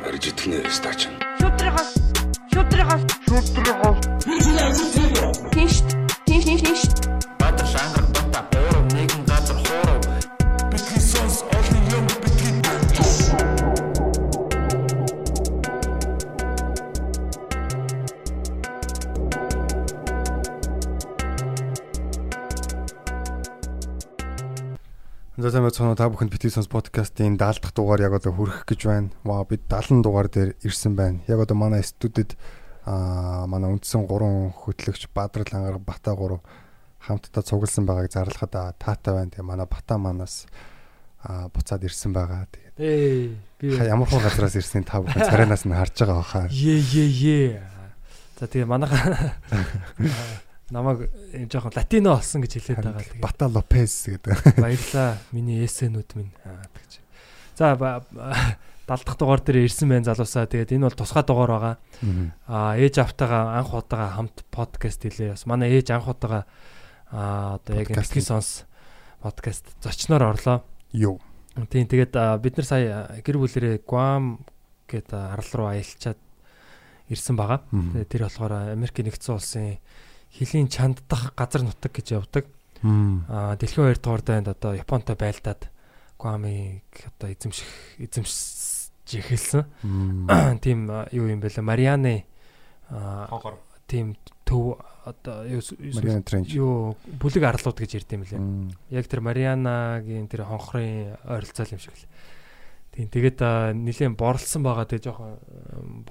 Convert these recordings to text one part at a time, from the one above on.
Барж итгэнэ стач. Шүтрихос шүтрихос шүтрихос Тинш тинш тинш тинш Уу та бүхэнд бити сонс подкастын 70 дахь дугаар яг одоо хүрэх гэж байна. Вау бид 70 дугаар дээр ирсэн байна. Яг одоо манай студид аа манай үндсэн 3 хөтлөгч Бадрал ангаар Бата 3 хамтдаа цугласан байгааг зарлахад аа, таатай байна. Тэгээ манай Бата манаас аа буцаад ирсэн байгаа. Тэгээд Эй би ямар хуу газраас ирсэн та бүхэн царайнаас нь харж байгаа баха. Е е е. За тэгээ манайха намайг жоохон латино олсон гэж хэлээд байгаа. Тэгээ Бата Лопес гэдэг. баярлаа. Миний эсэнүүд минь. Аа тэгж. За ба- ба- 70 дахь дугаар дээр ирсэн байна залуусаа. Тэгээд энэ бол тусгай дугаар байгаа. Аа ээж автагаа анх удаага хамт подкаст хийлээ. Бас манай ээж анх удаага аа одоо яг битгий сонс подкаст зочноор орлоо. Юу. Тийм тэгээд бид нар сая гэр бүлэрээ Guam гэдэг арал руу аялчаад ирсэн байгаа. Тэгээд тэр болохоор Америкийн нэгдсэн улсын хилийн чанд дах газар нутаг гэж явдаг. Аа дэлхийн 2 дугаар дайнд одоо Японтой байлдаад Guam-ыг одоо эзэмших эзэмшиж эхэлсэн. Тийм юу юм бэ лээ Марианы аа хогор тийм төв одоо юу бүлэг арлууд гэж ярьд юм лээ. Яг тэр Марианагийн тэр хонхрын ойролцоол юм шиг л. Тийм тэгээд нилийн борлсон байгаа тэгээ жоохон м,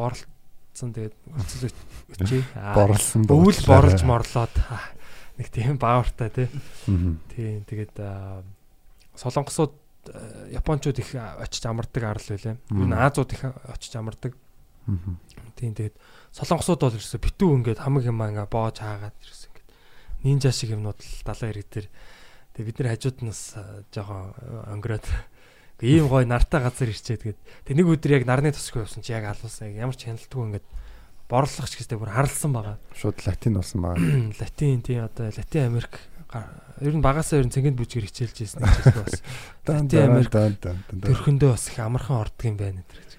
борлцсон тэгээд өцөл өчөө. Борлсон Өвөл борлж морлоод нэг тийм баавартай тий. Тийм тэгээд солонгосууд аа, японочууд их очиж амардаг арал байлаа. Юу н. Азууд их очиж амардаг. Тийм тэгээд солонгосууд бол ерөөсө битүү ингээд хамаг юм ингээ боож хаагаад ерөөсө ингээд нинжа шиг юмнууд л далайн ирэг дээр тэгээд бид нар хажууд нас жоохон онгироод ийм гой нартай газар ирчээ тэгээд тэг нэг өдөр яг нарны тосгоо явсан чи яг алуусан яг ямар ч хяналтгүй ингээд борлох ч гэстэй бүр харалсан байгаа. Шууд латин болсон байгаа. Латин тийм одоо Латин Америк ер нь багасаа ер нь цэнгэнд бүжгэр хичээлж ирсэн хичээлээ бас Латин Америк төрхөндөө бас их амархан ордог юм байна гэдэг гэж.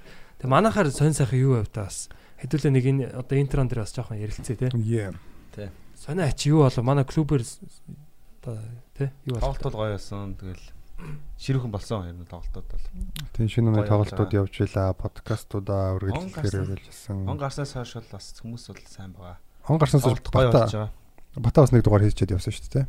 Тэг манахаар сонь сайхан юу байв та бас хэдүүлээ нэг энэ одоо интрон дээр бас жоохон ярилцээ те. Yeah. Сони ач юу болов манай клубээр с- одоо те юу болов тоглолтод гоё байсан. Тэгэл ширүүхэн болсон юм тоглолтод бол. Тийм шинэ нэг Гоё тоглолтууд явж байлаа, подкастуудаа үргэлжлэхээр явуулсан. Он гарснаас хойш бол бас хүмүүс бол сайн байгаа. Он гарснаас болж бата бата бас нэг дугаар хийчихэд явсан шүү дээ.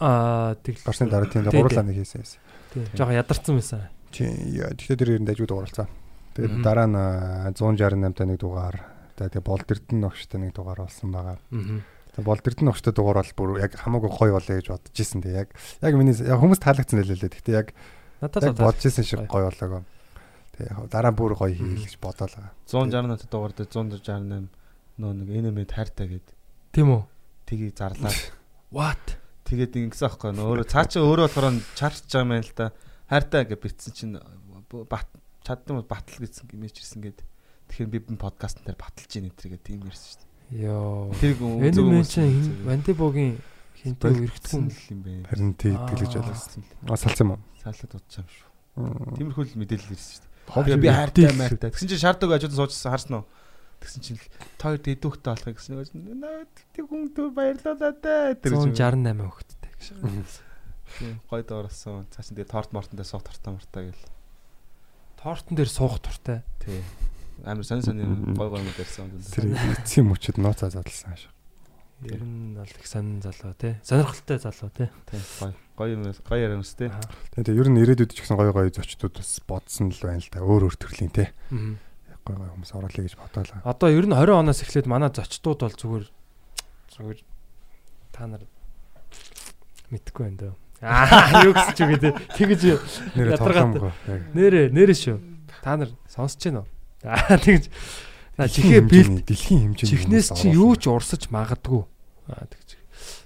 аа тэг Гарсны дараа тийм Тий, гурлаа нэг хийсэн байсан. тийм жоохон ядарсан байсан. Тийм яа тэгэхээр тэр ирэнд ажиг дугаарлаа. Тэгээд дараа нь аа, 168 та нэг дугаар. Тэгээд болд эрдэн огштой нэг дугаар болсон байгаа. Аа. Тэгээд болд эрдэн огштой дугаар бол бүр яг хамаагүй гоё болоо гэж бодож исэн. Тэгээд яг яг миний яг хүмүүс таалагдсан байлээ лээ. Гэхдээ яг Надад бодож исэн шиг гоё. болоогоо. Тэгээд яг дараа бүр гоё хийх гэж бодоолаа. 168 дугаар дээр 168 нөө нэг энэмэд хайртай гээд тийм үү? тгийг зарлаа. What? Тэгээд ингэсэн аахгүй нөө өөрөө цаа чи өөрөө болохоор чарч байгаа юм л да. Хайртай гэж битсэн чинь бат чадсан бол батал гэсэн имиж ирсэн гээд. Тэгэхээр би энэ подкаст дээр баталж ийн энэ тийм ирсэн шүү дээ. Йоо. Чинь Вандибогийн хинтээ өргөцсөн өргөтгөн юм байна. Харин тий Аа. гэлж байлаа. А салсан юм уу? Саалаад удаж юм шүү. Тиймэрхүү л мэдээлэл ирсэн шүү дээ. Би хайртай майртай. Тэгсэн чинь шаарддаг ажууд суужсан харсан уу? Тэгсэн чинь тоор дэдүүхтэй болох гэсэн тэг хүн дүү баярлалаа да. 168 хөхттэй. Тийм гой доорсон. Цааш нь тэгээ торт мортондоо суух тортоо мортоо гэл. Тортон дээр суух туртай. Тий. Амар сонь сонь гой гой юм дээрсэн. Тэр эцсийн мөчөд нууцаа задлсан ааш. Ер нь бол их сонин залуу те. Сонирхолтой залуу. Тий. Гой гой юм гой өстэй. Аа. Тэгээ ер нь ирээдүйд ч гэсэн гоё гоё зочдод бас бодсон л байна л да. Өөр өөр төрлийн. Мгм. Гоё гоё хүмүүс оруулъя гэж бодоолаа. Одоо ер нь 20 оноос эхлээд манай зочдууд бол зүгээр зүгээр та нар мэдхгүй байна дөө. Аа юу гэж ч үгүй те. Тэгэж. Яг нэрэ нэрэ шүү. Та нар сонсож байна уу? Аа тэгэж на чихээ бэлт дэлхийн хэмжээний чихнээс чи юу ч урсаж магадгүй. Аа тэгэж.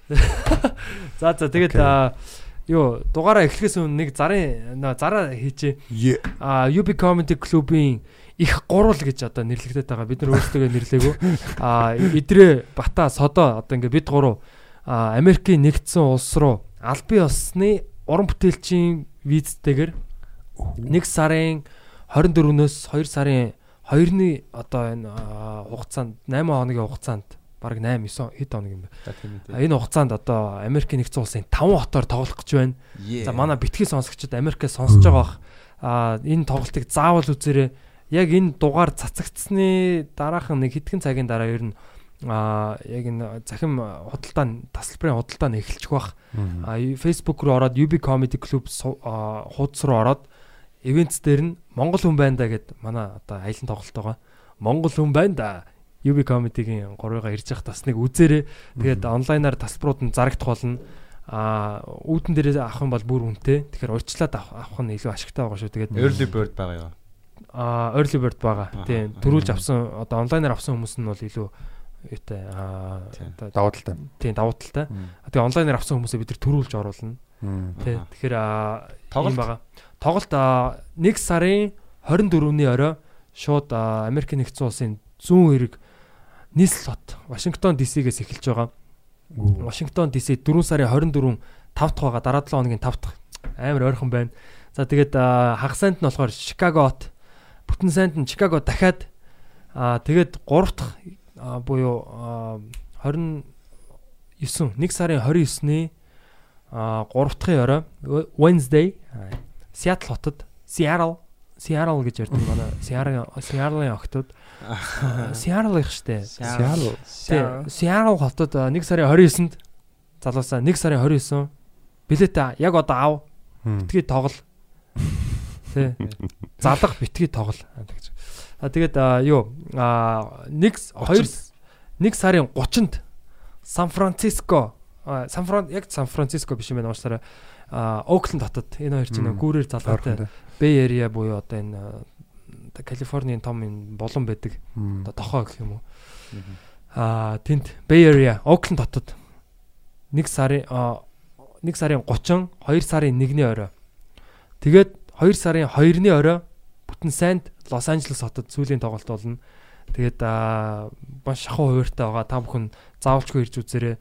За за тэгээд аа юу дугаараа эхлэхээс өмнө нэг зарын зараа хийчээ. Yeah. А UB Comedy Club-ийн их гурвал гэж одоо нэрлэгдээд байгаа. Бид нар өөрсдөө нэрлээгүү. А идрээ Бата Содо одоо ингээ бид гурав а Америкийн нэгдсэн улс руу албан ёсны уран бүтээлчийн визтэйгээр 1 сарын 24-нөөс 2 сарын хоёрны одоо энэ аа, хугацаанд 8 хоногийн хугацаанд бараг 8 9 хэд хоног юм бэ? Энэ хугацаанд одоо Америкийн нэгдсэн улсын 5 хотоор тоглох гэж байна. За манай битгий сонсогчид Америкээс сонсож байгаа бах. А энэ тоглолтыг заавал үзээрэй. Яг энэ дугаар цацагдсны дараахан нэг хэдхэн цагийн дараа ер нь а яг энэ захим худалдаа тасалбарын худалдаа эхэлчих бах. А Facebook руу ороод UB Comedy Club хуудас руу ороод ивентс дээр нь Монгол хүн байна да гэд манай одоо аялын тоглолт байгаа. Монгол хүн байна да. UB Comedy-гийн 3-га ирж явах бас нэг үзээрэй. Тэгээд онлайнаар тасалбарууд нь зарагдах болно. А үүдэн дээрээ авах юм бол бүр үнэтэй. Тэгэхээр урьдчилаад авах нь илүү ашигтай байгаа шүү. Тэгээд early bird байгаа юу? а early bird байгаа. Тийм төрүүлж авсан одоо онлайнаар авсан хүмүүс нь бол илүү юутай а Тийм. одоо давуу талтай. тийм давуу талтай. Тэгээ онлайнаар авсан хүмүүсээ бид төрүүлж оруулна. Аха. Тэгэхээр а, Тоглолт? ийм байгаа. Тоглолт а, 1 сарын 24-ний орой шууд Америк нэгдсэн улсын зүүн эрэг нийслэлт Вашингтон ДС-гээс эхэлж байгаа. Вашингтон ДС 4 сарын 24 5 дахь байгаа дараа 7 хоногийн 5 дахь амар ойрхон байна. За тэгээд хагас санд нь болохоор Чикагот бүтэн санд нь Чикаго дахиад тэгээд 3 дахь буюу а, 29 1 сарын 29-ний а 3 дахь орой Wednesday Seattle хотод Seattle Seattle гэж ярьдаг манай Seattle Seattle-ын охтууд Seattle их штэ. Seattle. Seattle хотод а, 1 сарын 29-нд залуусаа 1 сарын 29 билетээ яг одоо ав битгий тоглол. Тий. Залах битгий тоглол. гэж. А тэгээд юу а 1 2 1 сарын 30-нд Сан Франциско Сан Фран яг Сан Франциско биш юм байна уучлаарай. Окленд хотод энэ хоёр чинь гүүрээр залгаатай. Bay Area буюу одоо энэ Калифорниын том энэ болон байдаг одоо тохоо гэх юм уу. Аа тэнд Bay Area Окленд хотод 1 сарын а, 1 сарын 30, 2 сарын 1-ний орой. Тэгээд 2 сарын 2-ны орой бүтэн сайнд Лос Анжелес хотод сүүлийн тоглолт болно. Тэгээд аа маш шахуу хуваартай байгаа. Та бүхэн заавалчгүй ирж үзээрэй.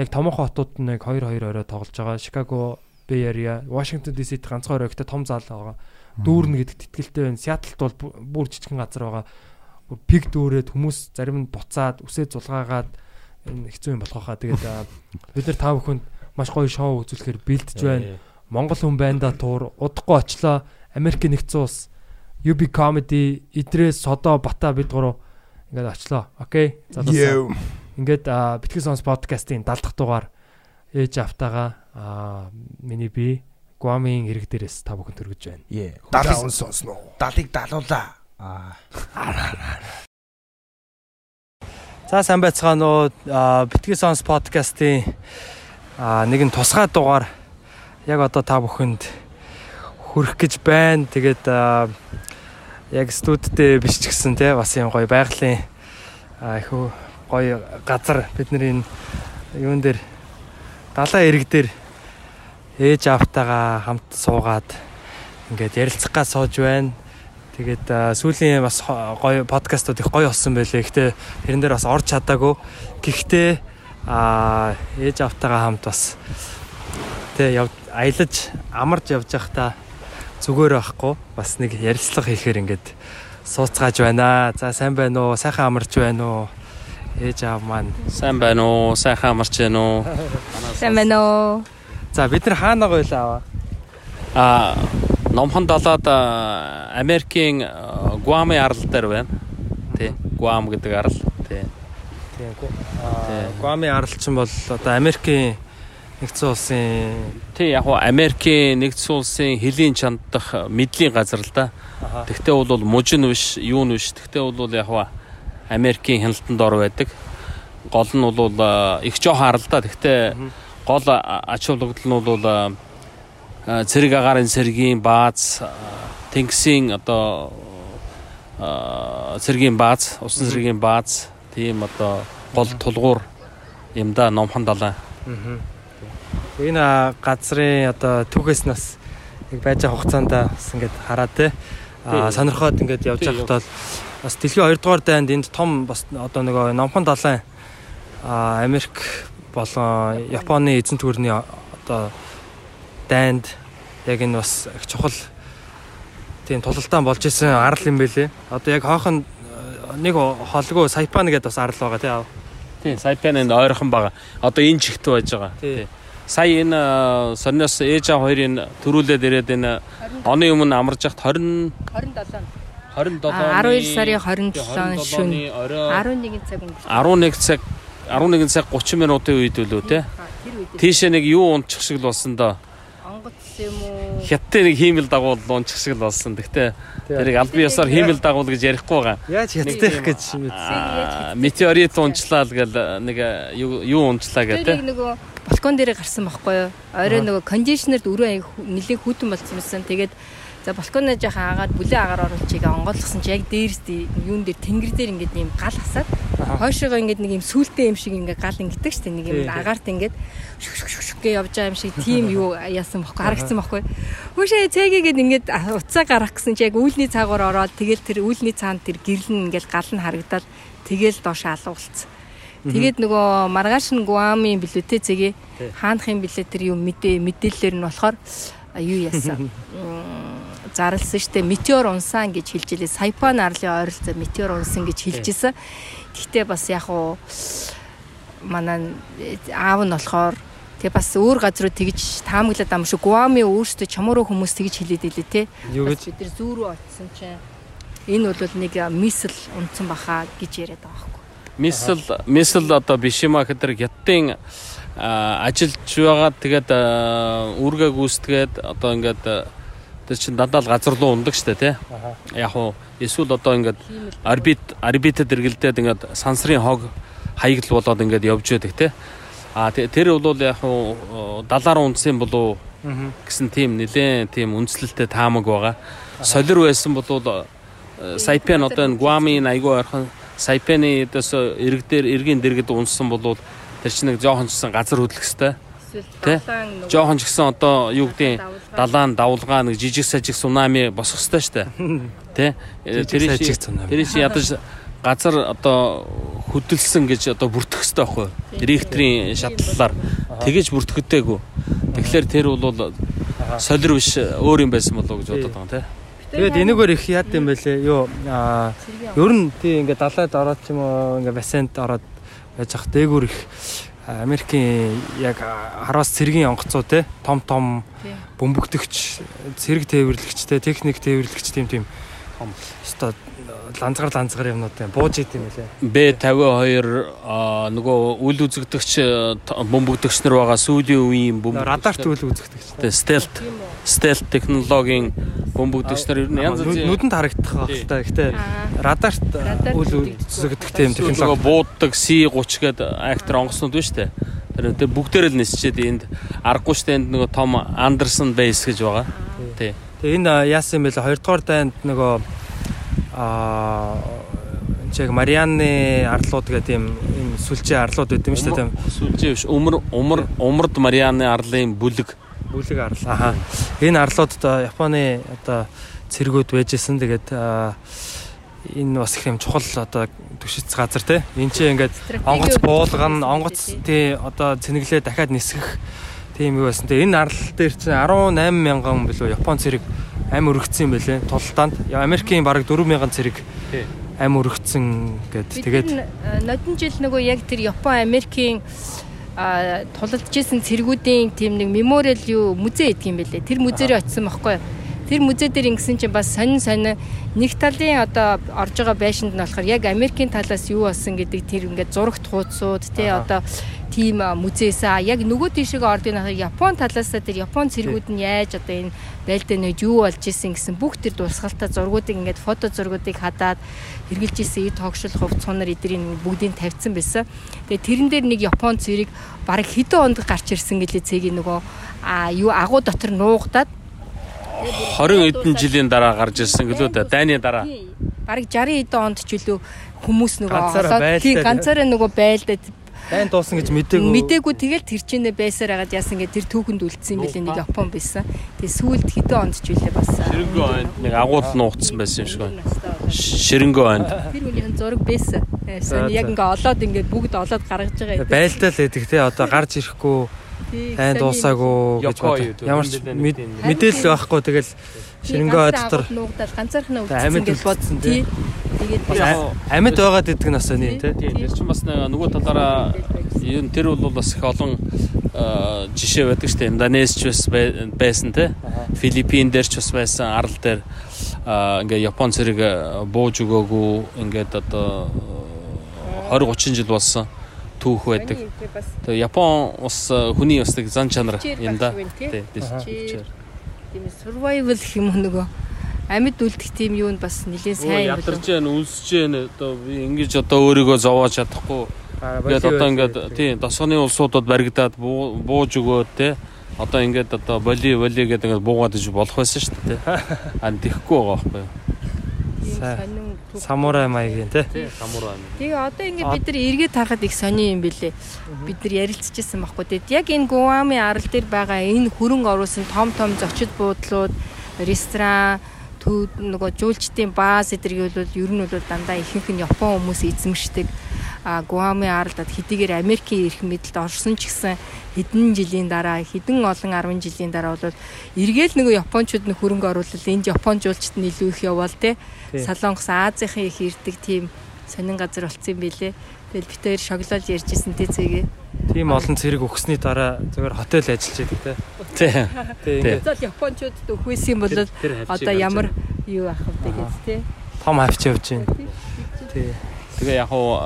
Яг томоохон хотууд нь яг 2 2 орой тоглож байгаа. Chicago Bay Area, Washington DC-д ганцхан орой гэхдээ том зал байгаа. Дүүрнэ гэдэгт итгэлтэй байна. Сиатлд бол бүр жижигхэн газар байгаа. Пик дүүрээд хүмүүс зарим нь буцаад үсээ зулгаагаад энэ хэцүү юм болох хаа. Тэгээд бид нар та бүхэнд маш гоё шоу үзүүлэхээр бэлдэж байна. Монгол хүн байна да туур удахгүй очлоо. Америк нэгдсэн улс UB comedy Идрээс Содо Бата бид гурав ингээд очлоо. Окей. Залуусаа. Ингээд аа, битгий сонс подкастын 70 дахь дугаар ээж автагаа аа миний би Гуамын ирэг дээрээс та бүхэн төргөж байна. Далын сонсно. Далыг далуулаа. Аа. За сайн байцгаана уу. Аа, Битгий сонс подкастын аа нэгэн тусгай дугаар яг одоо та бүхэнд хүрэх гэж байна. Тэгээд яг студидтэй биш ч гэсэн те бас юм гоё байгалийн их гоё газар бидний энэ юун дээр далайн ирэг дээр ээж автагаа хамт суугаад ингээд ярилцах гад сууж байна. Тэгээд сүүлийн бас гоё подкастууд их гоё болсон байлээ. Гэхдээ тэрэн дээр бас орж чадаагүй. Гэхдээ аа ээж автагаа хамт бас тэ аялаж амарч явж байхдаа зүгээр байхгүй бас нэг ярилцлага хийхээр ингээд сууцгааж байна. За сайн байна уу? Сайхан амарч байна уу? Ээж аав маань. Сайн байна уу? Сайхан амарч байна уу? Сайн байна уу? За бид нар хаана гойлаа аваа? А номхон далаад Америкийн Гуамын арал дээр байна. Тий. Гуам гэдэг арал. Гоо. Тий. Гуамын аралчин бол одоо Америкийн нэгдсэн улсын Тий яг уу Америкийн нэгдсэн улсын хөлийн чандах мэдлийн газар л да. Тэгтээ бол мужин биш, юу нь биш. Тэгтээ бол яг уу Америкийн хяналтанд ор байдаг. Гол нь бол а, их жоохон арал да. Тэгтээ гол ач холбогдол нь бол а, а, цэрэг агаарын цэргийн бааз, тэнгисийн одоо цэргийн бааз, усан цэргийн бааз, тийм одоо гол тулгуур юм да номхон далайн. Энэ газрын одоо түүхээс нас яг байж байгаа хугацаанд бас ингээд хараад те а сонирхоод ингээд явж бол бас дэлхийн 2 дугаар дайнд энд том бас одоо нөгөө номхон далайн а Америк болон Японы эзэн түүрний одоо дайнд яг энэ бас их чухал тийм тулалдаан болж исэн арал юм бэлээ. Одоо яг хоохон э, нэг холгүй сайпан гэдэг бас арал байгаа тий. Тийм, сайпананд ойрхон байгаа. Одоо энэ чигт байж байгаа. Тий. Сая энэ э, сорноос ээж аа хоёрын төрүүлээд ирээд энэ оны өмнө амарч яхад 20 27. 27 А, 12 сарын 27 шөнө. 11 цаг өнгөрсөн. 11 цаг 11 цаг 30 минутын үед үлээ те. Тийшээ нэг юу унчих шиг л болсон доо. онгоц юм уу? Хятадын нэг хиймэл дагуул унчих шиг л болсон. Гэхдээ тэрийг аль бие ёсоор хиймэл дагуул гэж ярихгүй байгаа. Яаж хятадх гэж юм бэ? Аа, Метеорит унчлаа л гэл нэг э, юу унчлаа гэдэг те. нэг нөгөө балкон дээр гарсан байхгүй юу? Орой нөгөө кондишнерд өрөө аяг нэлээд хүүтэн болсон юмсан. Тэгээд за балконоо жоохон агаад бүлээ агаар оруулж чиг онгойлгосон чи яг дээрс юун дээр тэнгэр дээр ингээд ийм гал хасаад хойшоогоо ингээд нэг ийм сүултээ юм шиг ингээд гал ингэдэг штэ нэг тий. агаарт ингээд шүк шүк шүк гэж явж байгаа юм шиг тийм юу яасан бохгүй харагдсан бохгүй. Хөөшөө цэгээгээд ингээд уцаа гарах гэсэн чи яг үүлний цаагаар ороод тэгэл тэр үүлний цаанд тэр гэрлэн ингээд гал нь харагдаад тэгэл доош алгуулсан. Тэгээд нөгөө маргааш нь Гуамын билүүтэй цэгээ хаанахын билээ тэр юм мэдээ мэдээлэлээр нь болохоор юу яасан. Зарлсан штэ метеор унсан гэж хэлж илээ. Сайпан арлын ойролцоо метеор унсан гэж хэлжсэн. Гэхдээ бас яг уу манай аав нь болохоор Тэгээ бас өөр газруу тэгж таамаглаад ам шиг Гуами өөрсдөө чамруу хүмүүс тэгж хэлээд илээ те. Бид нар зүүрүү очсон чинь энэ бол нэг мисл унтсан баха гэж яриад байгаа байхгүй. Мисл мисл одоо биш юм а гэхээр хятадын а, ажилж байгаа тэгээд а, үүргээ гүйцэтгээд одоо ингээд тэр чин дандаа л газар руу ундаг штэ тий. Яг уу эсвэл одоо ингээд орбит орбитэд эргэлдээд ингээд сансрын хог хаягдл болоод ингээд явж байдаг тий. А тэ- тэр бол яг уу далаар унтсан болов гэсэн тийм нэлээд тийм үнслэлтэй таамаг байгаа. Солир байсан бол Сайпен одоо энэ Гуамын айгүй ойрхон Сайпены дэс ирэг дээр иргэн дэргэд унссан бол тэр чинь нэг жоохон ч гэсэн газар хөдлөх хэвээр. Тэ? Жоохон ч гэсэн одоо юу гэдэг далаан давлгаа нэг жижиг сажиг цунами босох хэвээр штэ. Тэ? Сажиг цунами. Тэр чинь ядаж газар одоо хөдөлсөн гэж одоо бүртгэх хэвээр байхгүй юу? Ректорийн шатлалаар тэгэж бүртгэдэггүй. Тэгэхээр тэр бол солир биш өөр юм байсан болов уу гэж бодод байгаа юм тий. Тэгээд энэгээр их яд юм бэлээ. Юу аа ер нь тий ингээ далайд ороод ч юм уу ингээ бассейнд ороод байж ах дээгүүр их Америкийн яг хараас цэргийн онгоцоо те том том бөмбөгдөгч цэрэг тээвэрлэгч те техник тээвэрлэгч тийм тийм. Өстой ланцгар ланцгар юмнууд юм бууж идэм байлээ. Б52 аа, нөгөө үл үзэгдэгч э, бөмбөгдөгч нар байгаа сүүлийн үеийн бөмбөг Радарт үл үзэгдэгч. стелт стелт технологийн бөмбөгдөгч нар ер нь янз бүрийн нүдэнд харагдах байх л та. Гэхдээ радарт Радарт үл үзэгдэх үзэгдэх тийм нөгөө технологи. бууддаг C30 гэдэг актер онгоцнууд байна шүү дээ. Тэр тэр бүгдээр л нисчээд энд аргагүй дээ энд нөгөө Том Андерсон бейс гэж байгаа. Тий. Тэгээ энэ а, яасан юм бэ? Хоёрдугаар дайнд нөгөө аа чиг Марианны арлууд гэдэг юм юм сүлжээ арлууд байт юм шүү дээ. Сүлжээ биш. Өмөр өмөр умард Марианы арлын бүлэг. Бүлэг арл. Аха. Энэ арлууд одоо Японы одоо цэргүүд байжсэн. Тэгээд энэ бас их юм чухал одоо түшиц газар те. Энд чинь ингээд онгоц буулган, онгоц тий одоо цэнэглээ дахиад нисгэх тийм юу байсан. Тэгээ энэ арал дээр чинь 18 мянган билүү Япон цэрэг ам өргөцсөн юм байлээ. Тултаанд Америкийн бараг 4 мянган цэрэг Тий. ам өргөцсөн гэд тэгээд тэгээд нодон жил нөгөө яг тэр Япон Америкийн а тулалдж исэн цэргүүдийн тийм нэг мемориал юу музей гэдэг юм байлээ. Тэр музей рүү очисон байхгүй юу? Тэр музей дээр ингэсэн чинь бас сонин сонин нэг талын одоо орж байгаа байшинд нь болохоор яг Америкийн талаас юу болсон гэдэг тэр ингээд зурагт хуудсууд тий одоо тийм музейсаа яг нөгөө тийшээ ордын хахад Япон талаас тэр Япон цэргүүд нь яаж одоо энэ байлдаа нэг юу болж исэн гэсэн бүх тэр дурсгалтай зургуудыг ингээд фото зургуудыг хадаад хэрглэж исэн эд тогшил хувц цунар эдрийн бүгдийг тавьсан байсан. Тэгээ тэрэн дээр нэг Япон цэрэг бараг хэдэн онд гарч ирсэн гэлээ цэгийн нөгөө а юу агуу дотор нуугдаад 20 эдэн жилийн дараа гарч ирсэн гэлөө да. Дайны дараа. бараг 60 эдэн онд ч илүү хүмүүс нөгөө Ганцаараа олоод- тий ганцаараа нөгөө байлдаад дайн дуусан гэж мэдээгүй. Мдээгүй тэгэл тэр чинээ байсаар хагаад яасан гэ тэр түүхэнд үлдсэн юм билээ нэг Япон байсан. Тэгээ сүүлд хэдэн онд ч үлээ бас. Ширэнгөө ойнд нэг агуул нуугдсан байсан юм шиг байна. Ширэнгөө ойнд. Тэр үеийн зураг байсан. Э, яг ингээ олоод ингээ бүгд олоод гаргаж байгаа. байлдаа л байдаг те одоо гарч ирэхгүй Тий, сони- дуусаагүй гэж Ёко юу бод. гэдэг. Ямар ч Мэдээлэл байхгүй тэгэл Ширэнгөө дотор нуугдаад ганцаархнаа үлдсэн гэж бодсон тий. тий. Тэгээд Бас амьд байгаад идэг нь бас сони тий. Тийм тэр чинь бас нэг нөгөө талаараа ер нь тэр бол бас их олон жишээ байдаг шүү дээ. Индонезч бас бай- байсан те. Филиппин дээр ч бас байсан арал дээр ингээ Япон цэрэг э, бууж өгөөгүй ингээд одоо э, 20 30 жил болсон түүх байдаг. бас Тэгээ Япон бас э, хүний бас нэг зан чанар Хүчээр юм да. гарч ивэн, тий. Тий, тий, Хүчээр. хүчээр. тийм ээ survival гэх юм уу нөгөө амьд үлдэх тийм юу нь бас нэлээд Өө сайн ядарч जैन үлсэж जैन одоо би ингэж одоо өөрийгөө зовоож чадахгүй ингээд одоо ингээд тийм тосгоны улсуудад баригдаад буу- бууж өгөөд те одоо ингээд одоо боли боли гэдэг ингээд буугаад иж болох байсан шүү дээ те ан тэхгүй байгаа байхгүй юу Сонин түүх. самурай маягийн тий. самурай юм Тэгээ одоо ингээд бид нар эргээд харахад их сони юм бэлээ. Бид нар ярилцчихсан байхгүй. Тэгэд яг энэ Гуами арал дээр байгаа энэ хөрөнгө оруулсан том том зочид буудлууд, ресторан, төв нөгөө жуулчдын бааз эдэрийг бол ер нь бол дандаа ихэнх нь Япон хүмүүс эзэмшдэг. А Гуами аралдад хэдийгээр Америкийн эрх мэдэлд орсон ч гэсэн хэдэн жилийн дараа хэдэн олон 10 жилийн дараа бол эргээл нөгөө японочууд нь хөрөнгө оруулал энд япон жуулчд нь илүү их яваал те. Солонгос Азийн их ирдэг тийм сонин газар болсон юм билэ. Тэгэл хоёр шоглол ярьжсэн тий цэгээ. Тийм олон цэрэг өгсөний дараа зүгээр хотел ажиллаж байдаг тий. тий ингээд Зол японочууд өгөхөөс юм бол одоо ямар юу ах вэ гэж тий. том хавч явж байна. Тий. Тэгээ яг хуу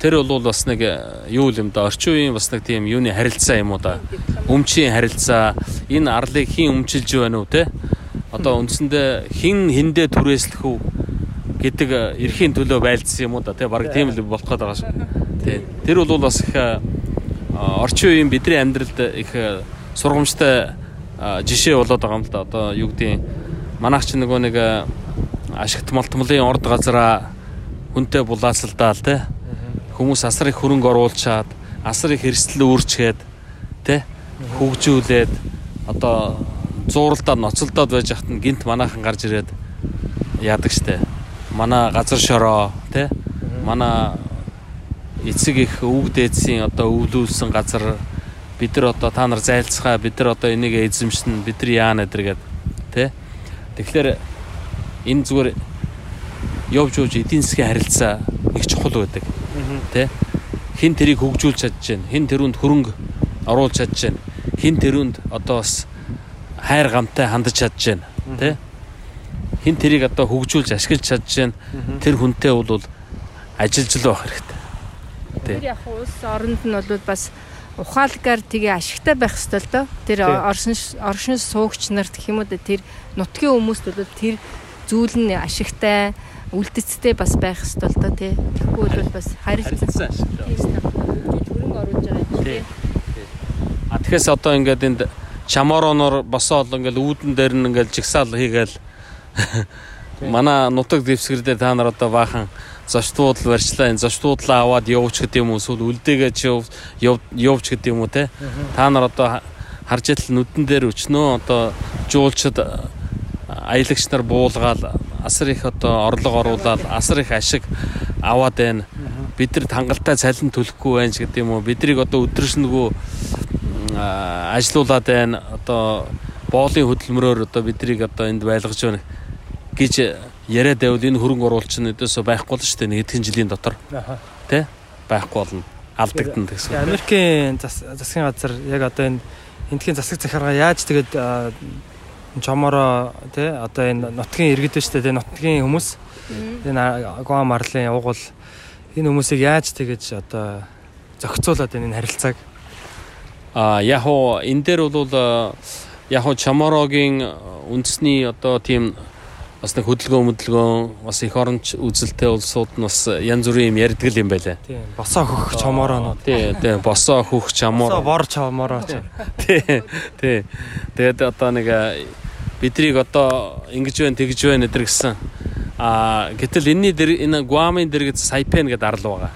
тэр бол бас нэг э, юу юм да орчин үеийн бас нэг тийм юуны харилцаа юм уу да? Өмчийн харилцаа энэ арлыг хин өмчилж байна уу те? Одоо үндсэндээ хин хиндэ түрээслэх үү гэдэг э, эрхийн төлөө байлдсан юм уу да те? Баг тийм л болох гээд байгаа шүү тий. Тэр бол бас их э, орчин үеийн бидний амьдралд их э, сургамжтай э, жишээ болоод байгаа юм л да. Одоо юу гэдэг манайх ч нөгөө нэг э, ашигт малтмлын орд газараа хүнтэй булаацалдаал те. Хүмүүс асар их хөрөнгө оруулчаад асар их эрсдэл үүрчгээд те хөгжүүлээд одоо зууралдаа ноцолдоод байж хат нь гинт манайхан гарч ирээд яадаг штэ. Манай газар шороо те. Манай эцэг их өвөг дээдсийн одоо өвлүүлсэн газар бид нар одоо та нар зайлцгаа бид нар одоо энийг эзэмшнэ бид нар яана гэдэргээд те. Тэгэхээр энэ зүгээр явж явж эдийн засгийн харилцаа их чухал байдаг. Тий хин тэрийг хөгжүүлж чадж байна хин тэрүүнд хөрөнгө оруулж чадж байна хин тэрүүнд одоо бас хайр гамтай хандаж чадж байна тий хин тэрийг одоо хөгжүүлж ашиглаж чадж байна тэр хүнтэй бол ажиллаж л байх хэрэгтэй. Тий. Тэр яг улс оронд нь бол бас ухаалгаар тэгээ ашигтай байх ёстой л доо. Тэр оршин оршин суугч нарт гэх юм уу тэр нутгийн хүмүүст бол тэр зүйл нь ашигтай үлдэцтэй бас байх ёстой л доо тий. Тэгэхгүй бол бас харилцаа хөрөнгө оруулж байгаа юм Тий. А тэгэхээр одоо ингээд энд чамороноор босоод ингээд үүдэн дээр нь ингээд жигсаал хийгээл. Манай нутаг дэвсгэр дээр та нар одоо баахан зочдуудл барьчлаа энэ зочдуудлаа аваад явууч гэдэг юм уу эсвэл үлдээгэж яв яв- явууч гэдэг юм уу те та нар одоо ха- харж ятал нүдэн дээр өчнөө одоо жуулчд аялагч нар буулгаал асар их одоо орлого оруулаад асар их ашиг аваад байна. Бид нар хангалттай цалин төлөхгүй байна ч гэдэг юм уу? Бидрийг одоо өдрөшнөгөө а, ажилуулад байна. Одоо боолын хөдөлмөрөөр одоо бидрийг одоо энд байлгаж байна гэж яриад байвал энэ хөрөнгө оруулалт нь өдөөсөө байхгүй болно шүү дээ. Нэг хэдхэн жилийн дотор. Тий байхгүй болно. Алдагдана гэсэн. Америкийн зас- засгийн газар яг одоо энэ эндхийн засаг захиргаа яаж тэгээд а, чомороо тий одоо энэ нутгийн иргэд дээ тий нутгийн хүмүүс энэ Гуам марлын угуул энэ хүмүүсийг яаж тэгэж одоо зохицуулаад энэ харилцааг А яг уу энэ дээр бол а, яг уу чаморогийн үндэсний одоо тийм бас нэг хөдөлгөөн хөдөлгөөн бас их оронч үзэлтэй улсууд нь бас янз бүрийн юм ярьдаг юм байлаа. тий босоо хөх чомороонууд Тий, тий, босоо хөх босоо чамор. бор чомороо ч Тий, тий. Тэгээд одоо нэг а, бидрийг одоо ингэж байна, тэгж байна гэдэр гисэн. А гэтэл энэний дэр энэ Гуамын дэргэд Сайпен гэдэг арал байгаа.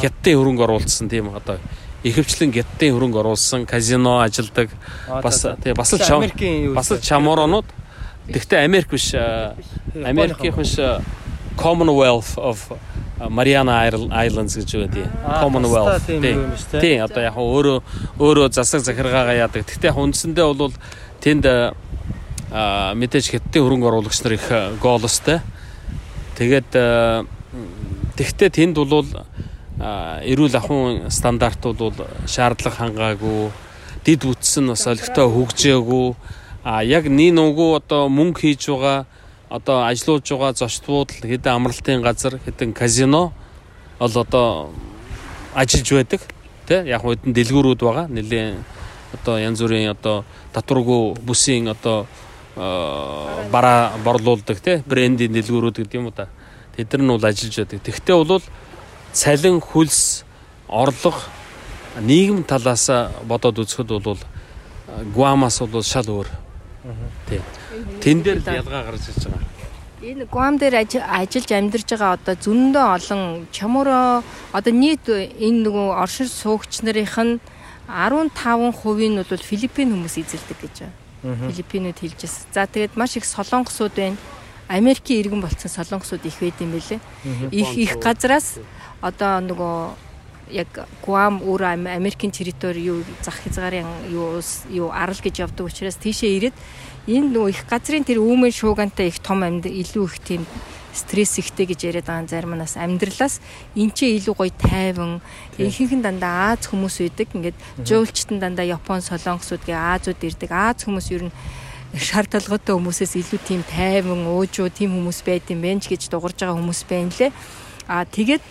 Хятадын хөрөнгө оруулсан тийм одоо ихэвчлэн Хятадын хөрөнгө оруулсан казино ажилдаг бас тий бас л чам бас л чаморонууд Тэгвэл Америк биш Америкийн биш Commonwealth of Mariana Islands гэж. Commonwealth. тийм Тий. дээ Тий, одоо яг өөрөө өөрөө засаг захиргаагаа яадаг. Гэхдээ яг үндсэндээ бол тэнд мэдээж хятадын хөрөнгө оруулагч нар их а, гоолостой. Тэгээд тэгтээ тэнд бол эрүүл ахуйн стандартууд бол шаардлага хангаагүй дид үтс нь бас олигтой хөгжөөгүй а яг нин угу одоо мөнгө хийж байгаа одоо ажилуулж байгаа зочд буудал хэдэн амралтын газар хэдэн казино бол одоо ажиллаж байдаг тий яг хэдэн дэлгүүрүүд байгаа. Нэлийн одоо янз бүрийн одоо татваргүй бүсийн одоо бараа борлуулдаг тий брендийн дэлгүүрүүд гэдэг юм уу та тэд нар нь бол ажиллаж байдаг тэгтээ бол цалин хөлс орлого нийгэм талаас бодоод үзэхэд бол э, Гуамаас бол шал өөр. Тий. Тэн дээр ялгаа гарч ирж байгаа. Энэ Гуам дээр аж- ажиллаж амьдарч байгаа одоо зөндөө олон чамууро одоо нийт энэ нөгөө оршин суугч нарын нь 15% нь бол Филиппин хүмүүс эзэлдэг гэж байна. Филиппинууд байна. За тэгээд маш их солонгосууд байна. Америкийн иргэн болсон солонгосууд их байд юм байлээ. Их их газраас одоо нөгөө яг Гуам өөр Ам- Америкийн территори юу зах хязгаарын юу юу арал гэж явдаг учраас тийшээ ирээд энэ нөгөө их газрын тэр үүмэн шуугантай их том амьд илүү их тийм стресс ихтэй гэж яриад байгаа заримнаас амьдралаас эн чинь илүү гоё тайван ихэнх нь дандаа Аз хүмүүс үйдэг ингээд жуулчтан дандаа Япон солонгосууд гээ Азууд ирдэг. Аз хүмүүс ер нь шаардлагатай хүмүүсээс илүү тийм тайван уужуу тийм хүмүүс байд юм бэ гэж дуурж байгаа хүмүүс байна лээ. А тэгээд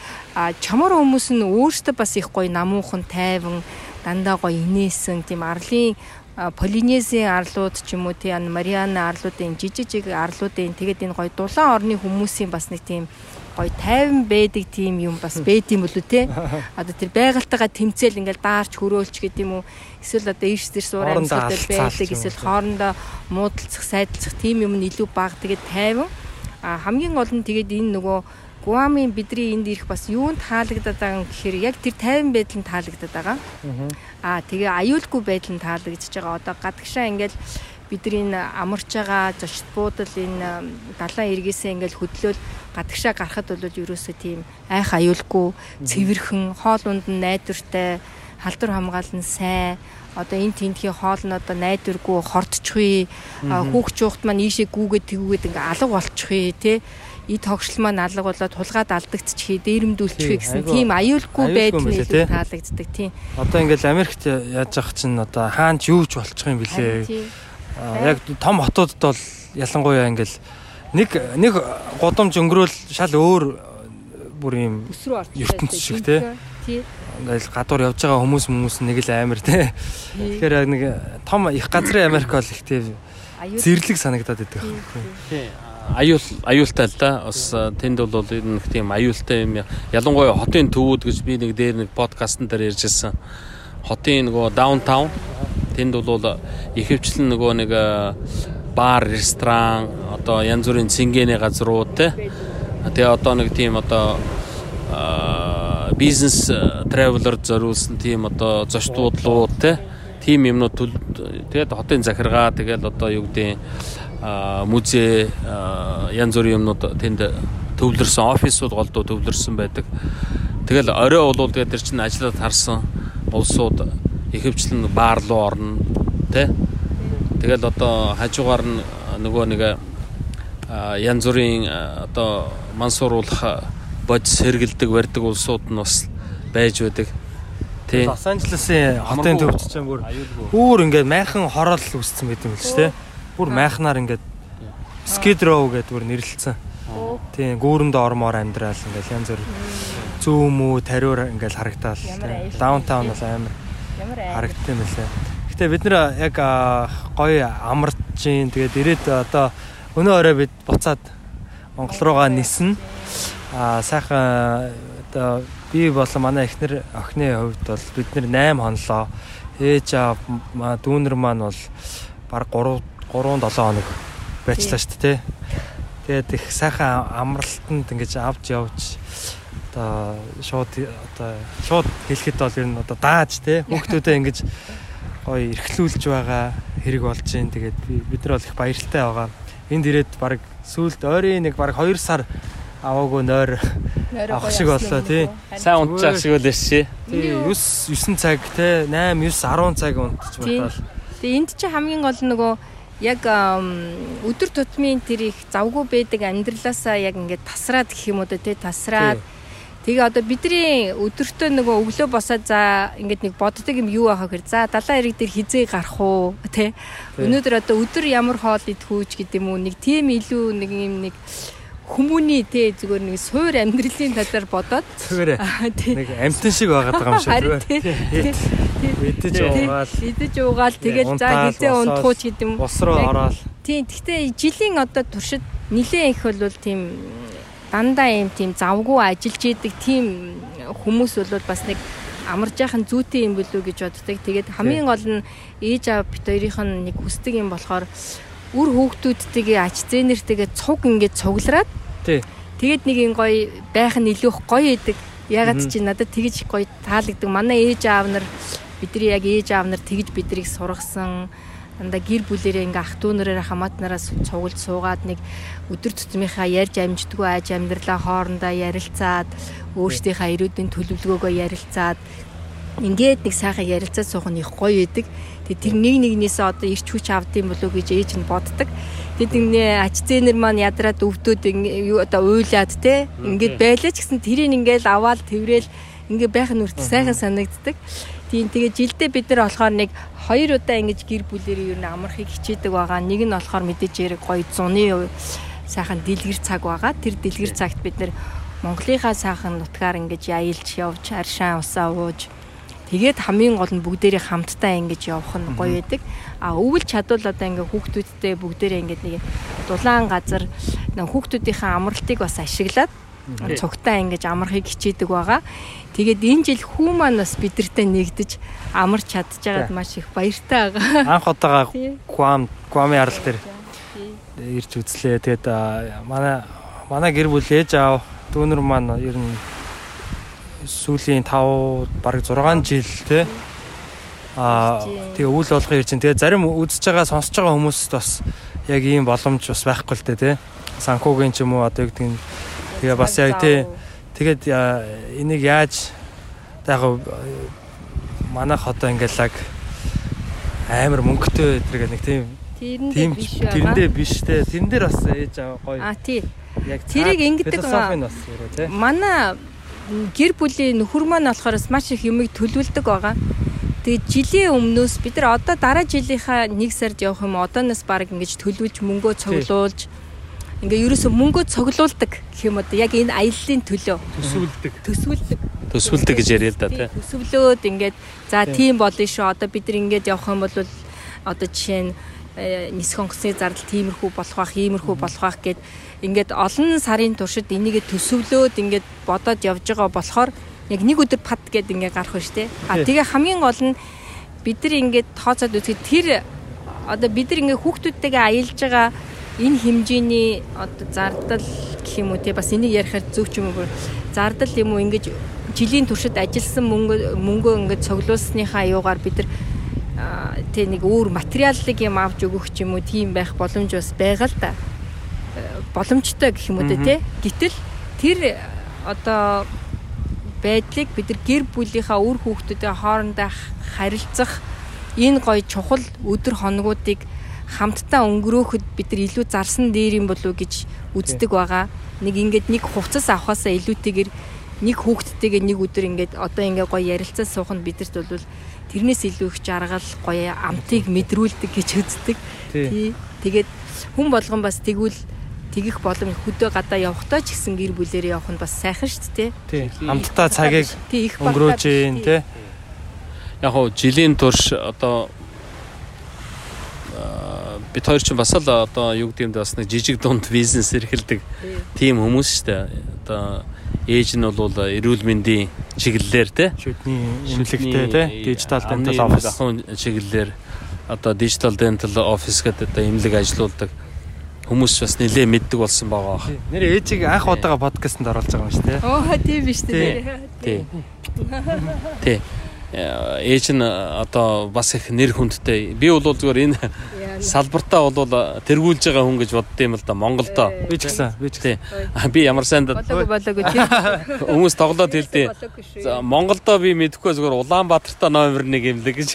чамар хүмүүс нь өөртөө бас их гоё намуухан тайван дандаа гоё инээсэн тийм арлын Полинезийн арлууд ч юм уу тийм Мариана арлуудын жижиг жиг арлуудын тэгээд энэ гоё дулаан орны хүмүүсийн бас нэг тийм гоё тайван байдаг тийм юм бас байд юм болоо те. Одоо тэр байгальтайгаа тэмцээл ингээл даарч хөрөөлч гэдэг юм уу. Эсвэл одоо ийш тэр суур амьсгалтай байдаг эсвэл хоорондоо муудалцах, сайдалцах тийм юм нь илүү бага тэгээд тайван. А хамгийн гол нь тэгээд энэ нөгөө Гуамын бидний энд ирэх бас юунд таалагдаад байгаа юм гэхээр яг тэр тайван байдал нь таалагдаад байгаа. Аа тэгээ аюулгүй байдал нь таалагдж байгаа. Одоо гадагшаа ингээл бидний амарч байгаа зочд буудал энэ далайн эргээсээ ингээл хөдлөөл гадагшаа гарахад бол ерөөсөө тийм айх аюулгүй цэвэрхэн хоол унд нь найдвартай халдвар хамгаалал нь сайн одоо энэ тентхийн хоол нь одоо найдваргүй хортчихвээ хүүхч юухт маань ийшээ гүүгээд тэгүүгээд ингээ алга болчихвээ тий и тогшил маань алга болоод тулгаад алдагдчихъя дээрэмдүүлчихвээ гэсэн тийм аюулгүй мөлий, илүү таалагддаг тийм Одоо ингээл Америкт яаж явах чинь одоо хаанч юу ч болчих юм блэ. Яг том хотуудад бол ялангуяа ингээл нэг нэг гудамж өнгөрөөл шал өөр бүр юм ертөнц шиг, тий. Тий ингээл гадуур явж байгаа хүмүүс хүмүүс нэг л амар те. Тэгэхээр нэг том их газрын Америк бол их аюул зэрлэг санагдаад байдаг. Тий. Аюул аюултай л да. Бас тэнд бол энэ нэг тийм аюултай юм. Ялангуяа хотын төвүүд гэж би нэг дээр нэг подкастн дээр ярьжсэн. Хотын нөгөө даунтаун тэнд бол ихэвчлэн нөгөө нэг бар, ресторан, одоо янз бүрийн цэнгэний газрууд те. Тэгээ одоо нэг тийм одоо а, бизнес traveler зориулсан тийм одоо зочдлууд те. Тим юмнууд тэгээд хотын захиргаа тэгэл одоо юу гэдэг музей янз бүрийн юмнууд тэнд төвлөрсөн офисууд голдуу төвлөрсөн байдаг. Тэгэл орой болвол тэгээд тэр чинь ажиллаад харсан улсууд ихэвчлэн баар руу орно тэ. Тэгэл одоо хажуугаар нь нөгөө нэг янз бүрийн одоо мансууруулах бодис сэргэлдэг барьдаг улсууд нь бас байж байдаг. Тий. Лос Анжелесын хотын Амаргүй. төвд чинь бүр бүр ингээд майхан хорол үсцэн байт юм л шүү дээ. Бүр майхнаар ингээд Skid Row гэдэг бүр нэрлэлсэн. Тийм гүүрэнд ормоор амьдрал ингээд янз бүр зүүм үү тариур ингээд харагдаал. Даунтаун бол амар харагдсан юм лээ. Гэтэ бид нэр яг гоё амарч чинь тэгээд ирээд одоо өнөө орой бид буцаад Монгол руугаа нисэн. А сайхан одоо би болон манай эхнэр охины хувьд бол бид нэр 8 хонлоо. Ээж аа ма- дүүнер маань бол баг 3 3 7 хоног байцлаа шүү дээ. Тэгээд их сайхан амралтанд ингэж авч явж одоо шууд одоо шууд хэлэхэд бол ер нь одоо дааж те хүүхдүүдэд ингэж гоё эрхлүүлж байгаа хэрэг болж байна. Тэгээд би бид нар бол их баяртай байгаа. Энд ирээд баг сүүлд ойрын нэг баг 2 сар аваагүй нойр авах шиг боллоо, тий. Сайн унтчих шиг л эсшээ. тий 9 9 цаг те 8 9 10 цаг унтж Тий. бодвол Тэгээ энд чи хамгийн гол нь нөгөө яг өдөр тутмын тэр их завгүй байдаг амьдралаасаа яг ингээд тасраад гэх юм уу тий тасраад. Тэгээ одоо бидний өдөртөө нөгөө өглөө босоод за ингээд нэг боддог юм юу аах гэхээр за далайн эрэг дээр хизээ гарах уу тий. Өнөөдөр одоо өдөр ямар хоол идэх үү ч гэдэг юм уу нэг тийм илүү нэг юм нэг хүмүүний тий зүгээр нэг суур амьдралын талаар бодоод зүгээр тий. нэг амтэн шиг байгаад байгаа юм шиг тий. тий. Тий. уугаал Идэж уугаал тэгээд за хизээ босоод, унтах уу ч гэдэг юм. бос руу ороод Тийм. Гэхдээ жилийн одоо туршид нилээн их бол тийм дандаа юм тийм завгүй ажиллаж идэг тийм хүмүүс бол бас нэг амарж яхан зүйтэй юм болов уу гэж боддог. Тэгээд хамгийн гол нь ээж аав бит хоёрынх нь нэг хүсдэг юм болохоор үр хүүхдүүдтэйгээ ач зээнэртэйгээ цуг ингээд цуглараад тий. тэгээд нэг юм гоё байх нь илүү их гоё идэг. Ягаад чи надад тэгж гоё таалагддаг. Манай ээж аав нар бидний яг ээж аав нар тэгж бидрийг сургасан. Дандаа гэр бүлэрээ ингээ ах トゥ нараараа хамаат нараас цуглж суугаад нэг өдөр тутмынхаа ярьж амждггүй аж амьдралаа хоорондоо ярилцаад өөрсдийнхээ ирүүдийн төлөвлөгөөгөө ярилцаад ингээд нэг сайхан ярилцаад суух нь их гоё идэг. Тэгээ тэр нэг нэгнээсээ одоо ирч хүч авдсан болов уу гэж ээж нь боддог. Тэгэд нэг ач зээнэр маань ядраад ингээ- юу одоо уйлаад те ингээд байлаа ч гэсэн тэрийг ингээл аваад тэрэл ингээ байх нь үрт сайхан санагддаг. Тийм тэгээ жилдээ бид нар болохоор нэг хоёр удаа ингэж гэр бүлэрээ юу н амархыг хичээдэг байгаа. Нэг нь болохоор мэдээж яриг гоё зуны сайхан дэлгэр цаг байгаа. Тэр дэлгэр цагт бид нар Монголынхаа сайхан нутгаар ингэж яйлж явж аршаан усаа ууж тэгээд хамгийн гол нь бүгдээрээ хамтдаа ингэж явах нь гоё байдаг. А өвөл чадвал одоо ингээ хүүхдүүдтэй бүгдээрээ ингээд нэг дулаан газар хүүхдүүдийнхээ амралтыг бас ашиглаад цогтаа ингэж амархыг хичээдэг байгаа. Тэгээд энэ жил хүү маань бас бидэртэй нэгдэж амарч чадж байгаад маш их баяртай байгаа. Анх удаага Тий. Гуам Гуамын арал дээр ирж үзлээ. Тэгээд манай манай гэр бүл ээж аав дүүнэр маань ер нь сүүлийн 5 бараг 6 жил те аа тэгээ өвөл болгон ирж байна. Тэгээ зарим үзэж байгаа сонсож байгаа хүмүүст бас яг ийм боломж бас байхгүй л дээ те. Санхүүгийн ч юм уу одоо гэдэг нь тэгээ бас яг тий тэгээд энийг яаж яг манайх одоо ингээл яг амар мөнгөтэй байдаг нэг тийм Тэрэндээ тийм биш тэрэндээ байгаа. биш те тэрэн дээр бас ээж гоё А тий. яг тэрийг ингэдэг Манай гэр бүлийн нөхөр маань болохоор маш их юмыг төлөвлөдөг байгаа. Тэгээд жилийн өмнөөс бид нар одоо дараа жилийнхаа 1 сард явах юм одооноос баг ингэж төлөвлөж мөнгөө цуглуулж ингээ ерөөсө мөнгөө цуглуулдаг гэх юм одоо яг энэ аяллаа төлөө. Төсвөлдөг. Төсвөлдөг. Төсвөлдөг гэж яриа л да тий. төсвөлөөд ингээд за тийм болно шүү. Одоо бид нар ингээд явах юм бол одоо жишээ нь э, нисэх онгоцны зардал тиймэрхүү болох бах иймэрхүү болох бах гэд ингээд олон сарын туршид энийгээ төсвөлөөд ингээд бодоод явж байгаа болохоор яг нэг өдөр пад гэд ингээд гарах шүү дээ а тэгээ хамгийн гол нь бид нар ингээд тооцоод үзэхэд тэр одоо бид нар ингээд хүүхдүүдтэйгээ аялж байгаа энэ хэмжээний одоо зардал гэх юм уу те бас энийг ярихаар зөв ч юм уу зардал юм уу ингэж жилийн туршид ажилласан мөнгө мөнгөө ингэж цуглуулсныхаа аюугаар бид нар аа, тэ нэг өөр материаллык юм авч өгөх ч юм уу тийм байх боломж бас байгаа л да. Боломжтой гэх юм уу те тэ. Гэтэл тэр э, одоо байдлыг бид нар гэр бүлийнхаа үр хүүхдүүдийн хоорондоо харилцах энэ гоё чухал өдөр хоногуудыг хамтдаа өнгөрөөхөд бид нар илүү зарсан дээр юм болов уу гэж үздэг байгаа. Нэг ингээд нэг хувцас авахаасаа илүүтэйгээр нэг хүүхдтэйгээ нэг өдөр ингээд одоо ингээд гоё ярилцаж суух нь бидэрт бол тэрнээс илүү их жаргал гоё амтыг мэдрүүлдэг гэж үздэг. Тий. Тэгээд хүн болгон бас тэгвэл тэгэх боломж хөдөө гадаа явахдаа ч гэсэн гэр бүлэрээ явах нь бас сайхан шүү дээ. тий. хамтдаа цагийг Тий өнгөрөөж ийн те Яг хоо жилийн турш одоо бид хоёр ч бас л одоо юу гэдэг юм бэ бас нэг жижиг дунд бизнес эрхэлдэг тийм хүмүүс шүү дээ. Одоо ээж нь бол эрүүл мэндийн чиглэлээр те шүдний имлэгтэй те дижитал дентал офис ахуйн чиглэлээр одоо digital dental office гэдэг одоо имлэг ажилуулдаг хүмүүс бас нэлээ мэддэг болсон байгаа бах. нэр ээжийг анх удаага подкастэнд оруулж байгаа юм шүү те Оо тийм биш дээ. Тий. Тий. Э, Ээж нь одоо бас их нэр хүндтэй. Би бол зүгээр энэ салбартаа бол тэргүүлж байгаа хүн гэж боддсон юм л да Монголдоо. Би ч гэсэн би ч. А, Би ямар сайн хүмүүс тоглоод хэлдэг. За Монголдоо би мэдэхгүй зүгээр Улаанбаатартаа номер 1 имлэг гэж.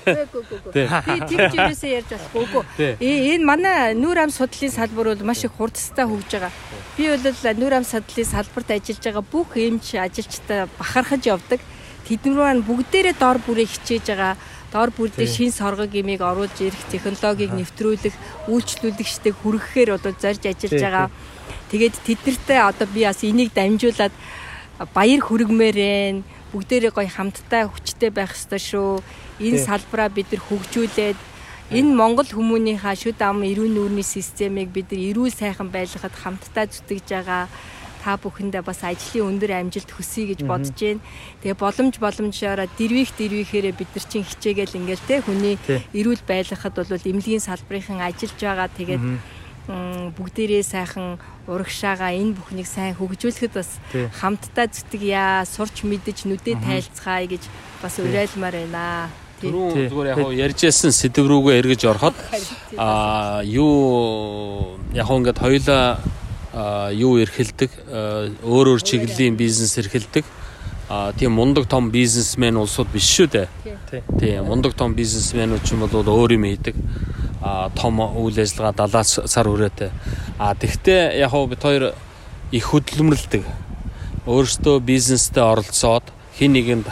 Тий. Би тийм ч юусаа ярьж болохгүй. Э энэ манай нүур ам судлалын салбар бол маш их хурдстай хөгж байгаа. Би бол нүур ам судлалын салбарт ажиллаж байгаа бүх эмч ажилчтай бахархаж явдаг. Тэднэр маань бүгдээрээ дор бүрээ хичээж байгаа. Дор бүр дээр шин соргог имийг оруулж ирэх технологиг нэвтрүүлэх, үйлчлүүлэгчтэй хүргэхээр одоо зорж ажиллаж байгаа. Тэгээд тэднэртэй одоо би бас энийг дамжуулаад баяр хүргмээрэн бүгдээрээ гоё хамттай хүчтэй байх ёстой шүү. Энэ салбараа бид нар хөгжүүлээд энэ Монгол хүмүүнийхээ шүд ам эрүүн нүүрний системийг бид нар эрүүл сайхан байлгахад хамтдаа зүтгэж байгаа та бүхэндээ бас ажлын өндөр амжилт хүсье гэж бодож байна. Тэгээ боломж боломжоор дэрвих дэрвихээрээ бид нар чинь хичээгээл ингээл те хүний эрүүл байлгахад бол эмнэлгийн салбарын ажиллаж байгаа. Тэгээд бүгдээрээ сайхан урагшаага энэ бүхнийг сайн хөгжүүлэхэд бас хамтдаа зүтгэя, сурч мэдэж нүдээ тайлцгаая гэж бас уриалмаар байна. Тий. Түрүүн зүгээр яг хуу ярьж ясан сэдв рүүгээ эргэж ороход а юу яг хуу ингээд хоёлаа юу эрхэлдэг өөр өөр чиглэлийн бизнес эрхэлдэг а тийм мундаг том бизнесмен улсууд биш шүү дээ. Тийм мундаг том бизнесменүүд ч юм бол өөр юм хийдэг. а том үйл ажиллагаа 70 сар хүрээтэй. А тэгтээ яг хуу бид хоёр их хөдөлмөрлөдөг. Өөрөөсөө бизнестэй оролцоод хин нэгэнд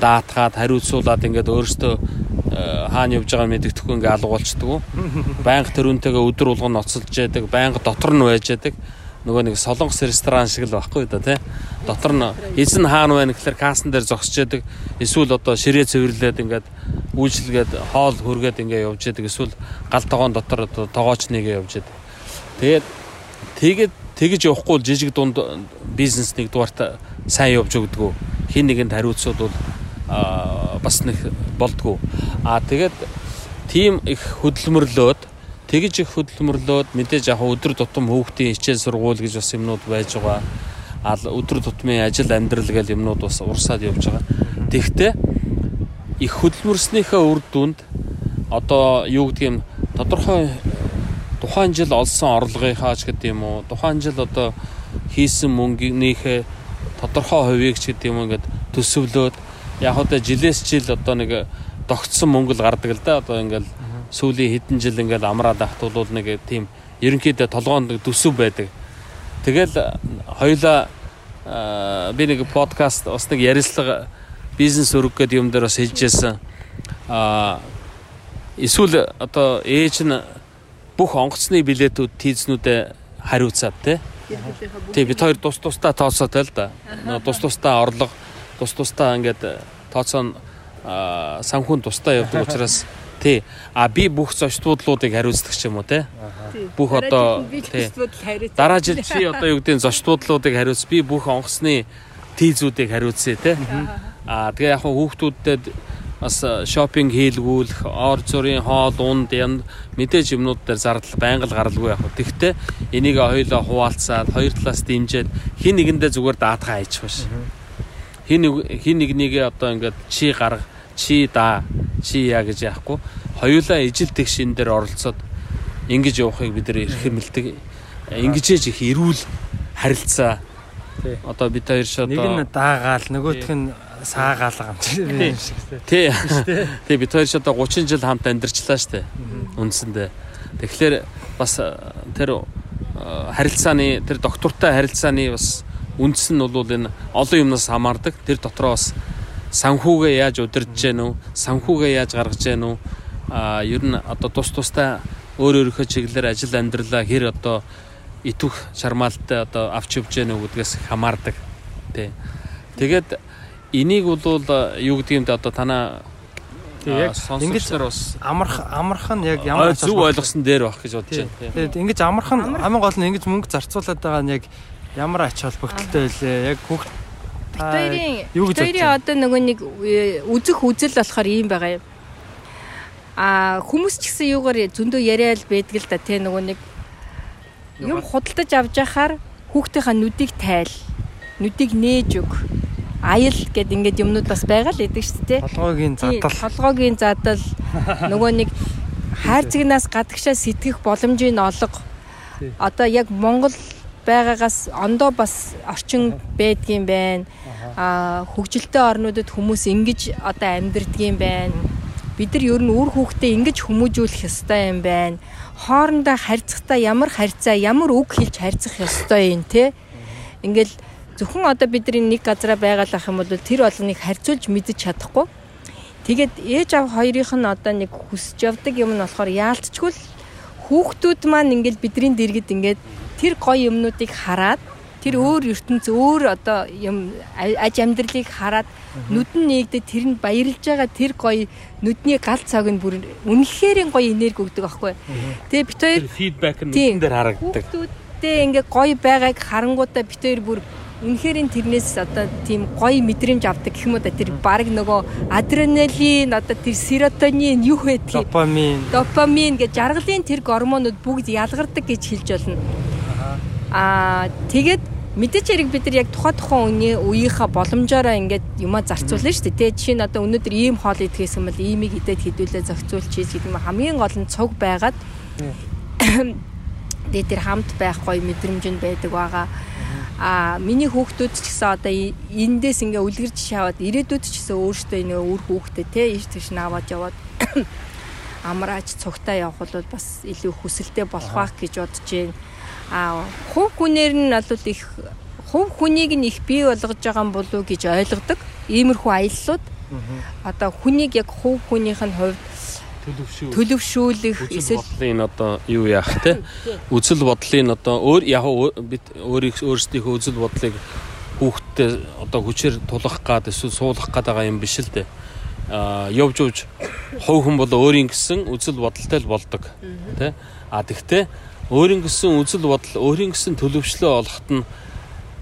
даатгаад хариуцуулаад ингээд өөрөөсөө э, хаана явж байгааг мэддэхгүй ингээд алга болчдөг. Байнга төрүнтэйгээ өдөр болгоно ноцолж яадаг, байнга дотор нь байж яадаг. Нөгөө нэг солонгос ресторан шиг л байхгүй да тий. Дотор нь эзэн хаана байна гэхэлэр кассан дээр зогсож яадаг. Эсвэл одоо ширээ цэвэрлээд ингээд үйлчлэгээд хоол хүргээд ингээд явж яадаг. Эсвэл гал тогоон дотор одоо тогооч нэгээ явж яадаг. Тэгээд тэгээд тэгж явахгүй л жижиг дунд бизнес нэг дугаарт сайн явж өгдөг. Хин нэгэнд хариуцууд бол бас нэг болдгоо. Аа тэгээд тийм их хөдөлмөрлөөд тэгж их хөдөлмөрлөөд мэдээж яг өдөр тутам хүүхдийн хичээл сургууль гэж бас юмнууд байж байгаа. А өдөр тутмын ажил амьдрал гэл юмнууд бас урсаад явж байгаа. Тэгтээ их хөдөлмөрснийхээ үр дүнд одоо юу гэдгийг тодорхой тухайн жил олсон орлогынхаа ч гэдэг юм уу тухайн жил одоо хийсэн мөнгөнийхээ тодорхой хувийг ч гэдэг юм ингээд төсөвлөөд яг одоо жилээс жил одоо нэг тогтсон мөнгө л гардаг л да одоо ингээл сүүлийн хэдэн жил ингээл амраад ахт бол нэг тийм ерөнхийдөө толгоонд нэг төсөв байдаг. Тэгэл хоёлаа аа, би нэг подкаст бас нэг ярилцлага бизнес өрг гэдэг юм дээр бас хэлжсэн. Аа эсвэл одоо ээж нь бүх онгоцны билетүүд тийзнүүдэд хариуцаад. Тий бид хоёр тус тусдаа тооцоотой л да. Тус тусдаа орлого тус тусдаа ингээд тооцоо санхүүн тусдаа явдаг учраас тий а би бүх зочдлуудыг хариуцдаг ч юм уу те. Бүх одоо тий дараа жил чи одоо юу гэдэг зочдлуудыг хариуц би бүх онгоцны тийзүүдийг хариуцъя те. А тэгээ яг хүүхдүүдэд бас шопинг хийлгүүлэх, ор зүрийн хоол, унд, янд мэдээж юмнууд дээр зардал байнга л гаралгүй яг. Тэгтээ энийг хоёулаа хуваалцаад, хоёр талаас дэмжиад хин нэгэндээ зүгээр даатгаа хайчих биш. Хин хин нэгнийгээ одоо ингээд чи гарга, чи даа, чи яа гэж яахгүй. Хоёулаа ижил тэгшин дээр оролцоод ингэж явахыг бид нэр эрхэмэлдэг. Ингэжээж их эрүүл харилцаа. Одоо бид хоёр одоо Нэг нь даагаал, нөгөөх нь саагаал юм шиг. Тий. Тий бид хоёр одоо 30 жил хамт амьдарчлаа штэ. Үндсэндээ. Тэгэхээр бас э, тэр э, харилцааны тэр доктортой харилцааны бас үндэс нь бол энэ олон юмнаас хамаардаг. Тэр дотроо бас санхүүгээ яаж удирдах гэнэ үү? Санхүүгээ яаж гаргаж гэнэ үү? А ер нь одоо тус тустай өөр өөрийнхөө чиглэлээр ажил амьдралаа хэр одоо итвэх шармаалтай одоо авч явж гэнэ үү гэдгээс хамаардаг. Тий. Тэгээд энийг бол юу гэдэг юм бэ одоо танаа яг ингэж бас амарх амарх нь яг ямар зөв ойлгосон дээр байх гэж бодож байна. Тэгээд ингэж амарх нь хамгийн гол нь ингэж мөнгө зарцуулаад байгаа нь яг ямар ач холбогдолтой байлээ. Яг хүүхд бодож хоёрын одоо нөгөө нэг э, үзэх үзэл болохоор ийм байгаа юм. А хүмүүс ч гэсэн юугаар зөндөө яриад байдаг л да тий нөгөө нэг юм худалдаж авч яхаар хүүхдийнхаа нүдийг тайл. Нүдийг нээж өг. Аял гэд ингээд юмнууд бас байгаа л эдэг шүү дээ. толгойгийн Тий, задал толгойгийн задал нөгөө нэг хайр цэгнээс гадагшаа сэтгэх боломжийг олго. Одоо яг Монгол байгаагаас ондоо бас орчин байдгийн байна. Аа хөгжилтэй орнуудад хүмүүс ингэж одоо амьдрдгийм байна. Бид нар ер нь үр хүүхдээ ингэж хүмүүжүүлэх ёстой юм байна. Хоорондоо харьцахдаа ямар харьцаа, ямар үг хэлж харьцах ёстой юм те. Ингээл зөвхөн одоо бидний нэг газараа байгалах юм бол тэр болгоныг харьцуулж мэдэж чадахгүй. Тэгээд ээж аав хоёрынх нь одоо нэг хүсэж явдаг юм нь болохоор яалтчгүй л хүүхдүүд маань ингээл бидний дэргэд ингээд тэр гоё юмнуудыг хараад тэр өөр ертөнц өөр одоо юм аж амьдралыг хараад нүд нь нэгдээ тэр нь баярлж байгаа тэр гоё нүдний гал цаг нь бүр үнэхээр гоё энерги өгдөг аахгүй. Тэгээ бит хоёр фидбек нь нүдэн дээр харагддаг. Хүүхдүүдтэй ингээ гоё байгааг харангуудаа бит хоёр бүр үнэхээр тэрнээс одоо тийм гоё мэдрэмж авдаг гэх юм уу да тэр баг нөгөө адреналин одоо тэр серотонин юу байдгийг Допамин. допамин гэж жаргалын тэр гормонууд бүгд ялгардаг гэж хэлж болно. Аа тэгээд мэдээч хэрэг бид нар яг тухай тухайн үеийн үеийнхаа боломжоор ингээд юмаа зарцуулна шүү дээ. Тэ жишээ нь одоо өнөөдөр ийм хоол идэхээс юм бол иймийг идээд хэдүүлээ зохицуулчих гэдэг юм. Хамгийн гол нь цуг байгаад тэгээд тэр хамт байх гоё мэдрэмж нь байдаг байгаа. А миний хүүхдүүд ч гэсэн одоо эндээс ингээ үлгэрж шаваад ирээдүйд ч гэсэн өөртөө нэг үр хүүхдээ те ийш тийш наваад яваад амраач цугтаа явах бол бас илүү хүсэлтэй болох байх гэж бодож байна. А хувь хүнээр нь бол их хувь хүнийг нь их бий болгож байгаа юм болов уу гэж ойлгодог. Иймэрхүү аяллууд одоо хүнийг яг хувь хүнийх нь хувьд. Төлөвшүүлэх Эсвэл бодлын одоо юу яах те үзэл бодлын одоо өөр яг бид өөрийг өөрсдийнхөө үзэл бодлыг хүүхдтэй одоо хүчээр тулах гад эсвэл суулгах гад байгаа юм биш л дээ. Аа явж явж хувь хүн бол өөрийн гэсэн үзэл бодолтой л болдог те. А тэгтээ өөрийн гэсэн үзэл бодол өөрийн гэсэн төлөвшлөө олоход нь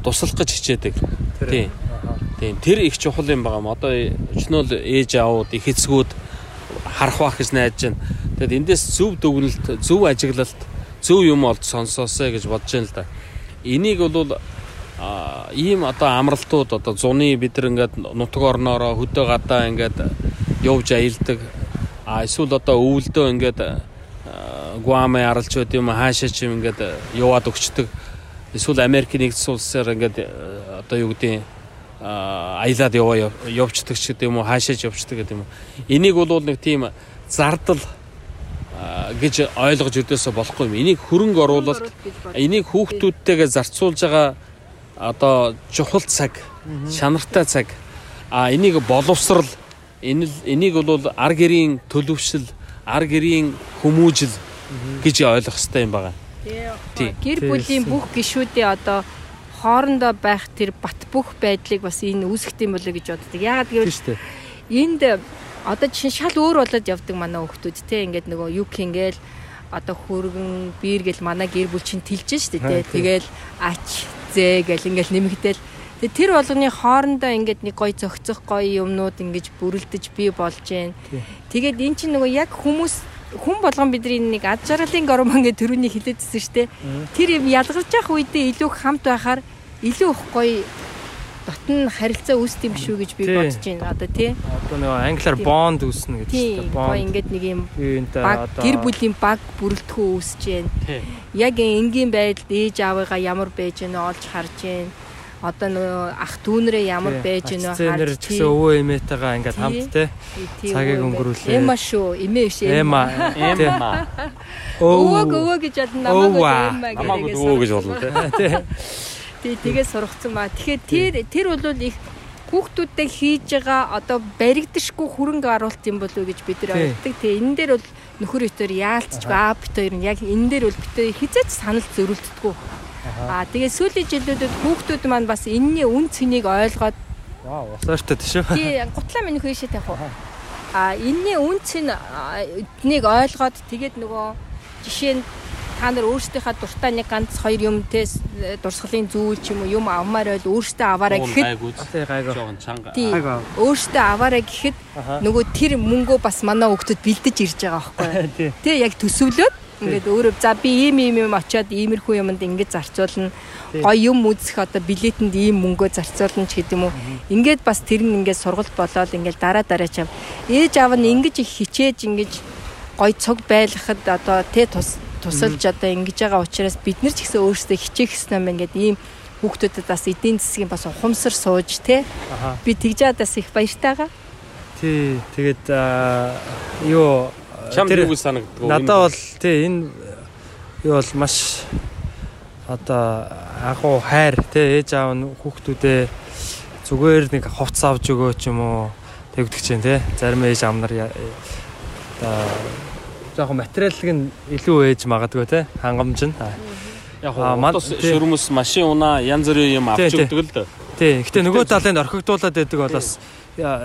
туслах гэж хичээдэг. Тийм. Тийм. Тэр их чухал юм байгаа юм. Одоо өчнөө л ээж аауд их эцгүүд харах байх гэж найдаж байна. Тэгэд эндээс зөв дүгнэлт, зөв ажиглалт, зөв юм олд сонсоосэй гэж бодож байна л да. Энийг бол а ийм одоо амралтууд одоо зуны бид нар ингээд нутаг орноороо хөдөө гадаа ингээд явж аялдаг. А эсвэл одоо өвөлдөө ингээд Гуамэ аралж байд юм хаашаа ч юм ингээд яваад өгчдөг. Эсвэл Америкийн нэгдсэн улсаар ингээд одоо юу гэдэг аялаад яваа явцдаг ч гэдэг юм уу хаашаач явцдаг гэдэг юм уу. Энийг бол нэг тийм зардал гэж ойлгож өдөөсө болохгүй юм. Энийг хөрөнгө оруулалт энийг хүүхдүүдтэйгээ зарцуулж байгаа одоо чухал цаг, шанартай цаг. А энийг боловсрал энийг бол ар гэрийн төлөвшил, ар гэрийн хүмүүжил гэж ойлгох хэрэгтэй юм байна. тий гэр бүлийн бүх гишүүдээ одоо хоорондоо байх тэр бат бүх байдлыг бас энэ үүсгэх юм болоо гэж боддог. Яагаад гэвэл энд одоо жишээ шал өөр болоод явдаг манай хүмүүс те. Ингээд нөгөө юг ингээл одоо хөргөн биер гэл манай гэр бүл чинь тэлж штэ те. Тэгэл ач зээ гэл ингээл нэмэгдээл тэр болгоны хоорондоо ингээд нэг гой зөгцөх гой юмнууд ингэж бүрэлдэж бий болж гэн. Тэгээд эн чинь нөгөө яг хүмүүс хүн болгон бидний нэг ад жаргалын гормон гэж төрөний хилээдсэн шүү дээ. Тэр юм ялгарч явах үедээ илүү хамт байхаар илүү их гоё дотн харилцаа үүсдэг юм шүү гэж би бодож байна. Одоо тий. Одоо нэг англиар bond үүснэ гэж Тий. байна. Гоё ингээд нэг юм баг гэр бүлийн баг бүрэлдэхүүн үүсэж байна. Яг энгийн байдалд ээж аавыгаа ямар байж гэнэ олж харж байна. Одоо нөгөө ах дүүнэрээ ямар байж гэнэ Цэнэр ч гэсэн өвөө эмээтэйгээ ингээд хамт те. цагийг өнгөрүүлээ. Эма шүү, эмээ биш Эма. Эма. Өвөг өвөө гэж яд намаагүй Өвөө. гэж өвөө гэж болно те. Тий, тэгээ сургацсан маа. Тэгэхээр тэр тэр бол их хүүхдүүдтэй хийж байгаа одоо баригдашгүй хөрөнгө оруулалт юм болов уу гэж бид нар ойлгодог. Тэгээ энэ дээр бол нөхөр өтөр яалтчгүй аа бит хоёр нь яг энэ дээр бол бит хизээч санал зөрүүлдэггүй. Аа тэгээ сүүлийн жилүүдэд хүүхдүүд маань бас энэний үн цэнийг ойлгоод Вау, усаартай тийш үү? тий гутлаа минь хөөшөө тавих уу. Аа энэний үн цэнийг ойлгоод тэгээд нөгөө жишээ нь та нар өөрсдийнхээ дуртай нэг ганц хоёр юмтээс дурсгалын зүйл ч юм уу юм авмаар байл өөртөө аваарай гэхэд өөртөө аваарай гэхэд нөгөө тэр мөнгөө бас манай хүүхдүүд бэлдэж ирж байгаа байхгүй тий яг төсөвлөөд ингээд өөрөө за би ийм ийм юм очиод иймэрхүү юмд ингэж зарцуулна. Гоё юм үзэх одоо билетэнд ийм мөнгөө зарцуулна ч гэдэг юм уу? Ингээд бас тэр нь ингээд сургалт болоод ингээд дараа дараа чам ээж аав нь ингэж их хичээж ингэж гой цуг байлгахад одоо тэ тус тусалж одоо ингэж байгаа учраас бид нар ч гэсэн өөрсдөө хичээх хэрэгтэй юм ингээд ийм хүүхдүүдэд бас эдийн засгийн бас ухамсар сууж тэ би тэгж чадаас их баяртайгаа. Тий, тэгээд юу Чам юу санагддаг вэ? Надад бол тий энэ юу бол маш одоо агуу хайр тий ээж аав нь хүүхдүүдээ зүгээр нэг хувцас авч өгөө ч юм уу тэгдэг чинь тий зарим ээж аав нар одоо жоохон материалыг нь илүү ээж магадгүй тий хангамж нь яг тий. шүрмэс машин унаа янз бүрийн юм авч өгдөг л дээ. тий гэхдээ нөгөө талын орхигдуулаад байдаг бол бас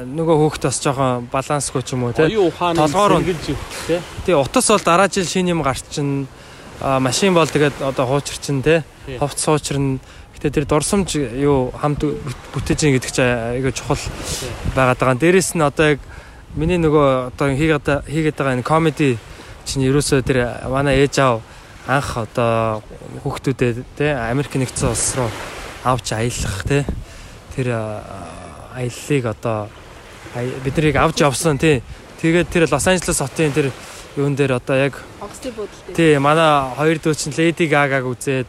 нөгөө хүүхд бас жоохон балансгүй ч юм уу ухааны Толгоор сэргэлж өгөх тий. утас бол дараа жил шинэ юм гарчин машин бол тэгээд одоо хуучирчин Тий. ховц суучрын гэтээ тэр дурсамж юу хамт бүт- бүтээж ийн гэдэг чинь айгүй чухал байгаад байгаа. Дээрэс нь одоо яг миний нөгөө одоо хийгээд хийгээд байгаа энэ комеди чинь ерөөсөө тэр манай ээж аав анх одоо хүүхдүүдэд тий Америк нэгдсэн улс руу авч аялах тий тэр аяллыг одоо биднийг авч явсан тий тэгээд тэр Лос Анжелес хотын тэр юун дээр одоо яг Онгоцны буудлын дээр. тий манай хоёр дүү чинь Леди Гагаг үзээд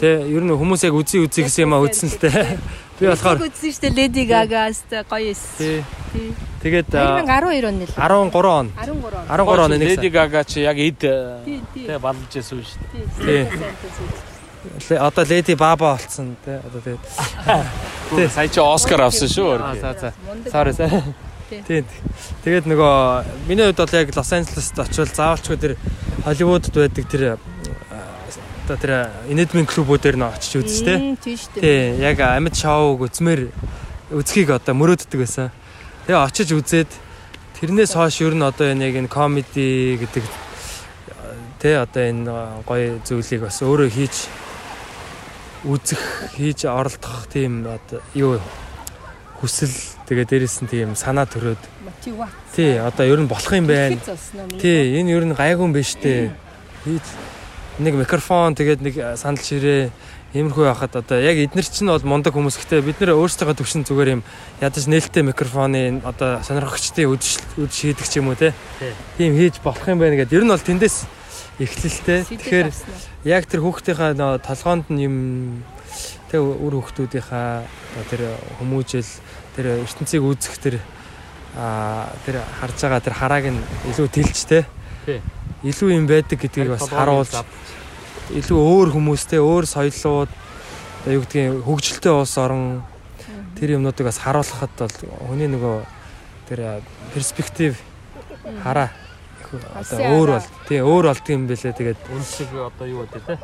тий ер нь хүмүүс яг үзий үзий гэсэн юм а үзсэн л тий би болохоор үзсэн шүү дээ Lady Gaga-аас гоё эс. тий тэгээд а, 2012 он нэлээ. 13 он 13 он. 13 оны нэг Леди Гага чи яг эд Тий, балж байсан шүү дээ. Тий. Одоо Леди Баба болсон тий одоо тэгээд Сая чи Оскар авсан шүү. А, өөр. за за sorry sorry Тий. тэгээд нөгөө миний хувьд бол яг Лос Анжелест очивол заавалчгүй тэр Холливуудд байдаг тэр а, одоо тэр инэдмийн клубүүдээр нь очиж үзэж тий Тий яг амьд шоуг үзмээр үзхийг одоо мөрөөддөг байсан. Тэгээ очиж үзээд тэрнээс хойш ер нь одоо энэ яг энэ комеди гэдэг тий одоо энэ гоё зүйлийг бас өөрөө хийж үзэх, хийж оролдох тийм юу хүсэл тэгээ дээрэс нь тийм санаа төрөөд Мотивац. тий одоо ер нь болох юм байна. Тий, энэ ер нь гайгүй юм биш үү? Хийж нэг микрофон тэгээд нэг санал ширээ иймэрхүү байхад одоо яг эднэр чинь бол мундаг хүмүүс гэхдээ бид нэр өөрсдөө төвшин зүгээр юм ядаж нээлттэй микрофоны одоо сонирхогчдын үдшил үдш хийдэг ч юм уу те. Тийм хийж болох юм байна гэдэг. Ер нь бол тэндээс эхлэлтэй. Тэгэхээр яг тэр хүүхдийнхаа нөө толгоонд нь юм тэг үр хүүхдүүдийнхаа тэр хүмүүжил тэр ертөнцийг үүсгэх тэр а тэр харж байгаа тэр харааг нь илүү тэлжтэй. Тий. Илүү юм байдаг гэдгийг бас харуулж илүү өөр хүмүүстэй өөр соёлууд юу гэдгийг хөгжилтэй улс орон тэр юмнуудыг бас харуулхад бол хүний нөгөө тэр перспектив хараа одоо өөр бол тий өөр болдго юм бэлээ тэгээд Үнсэг одоо юу гэдэг те.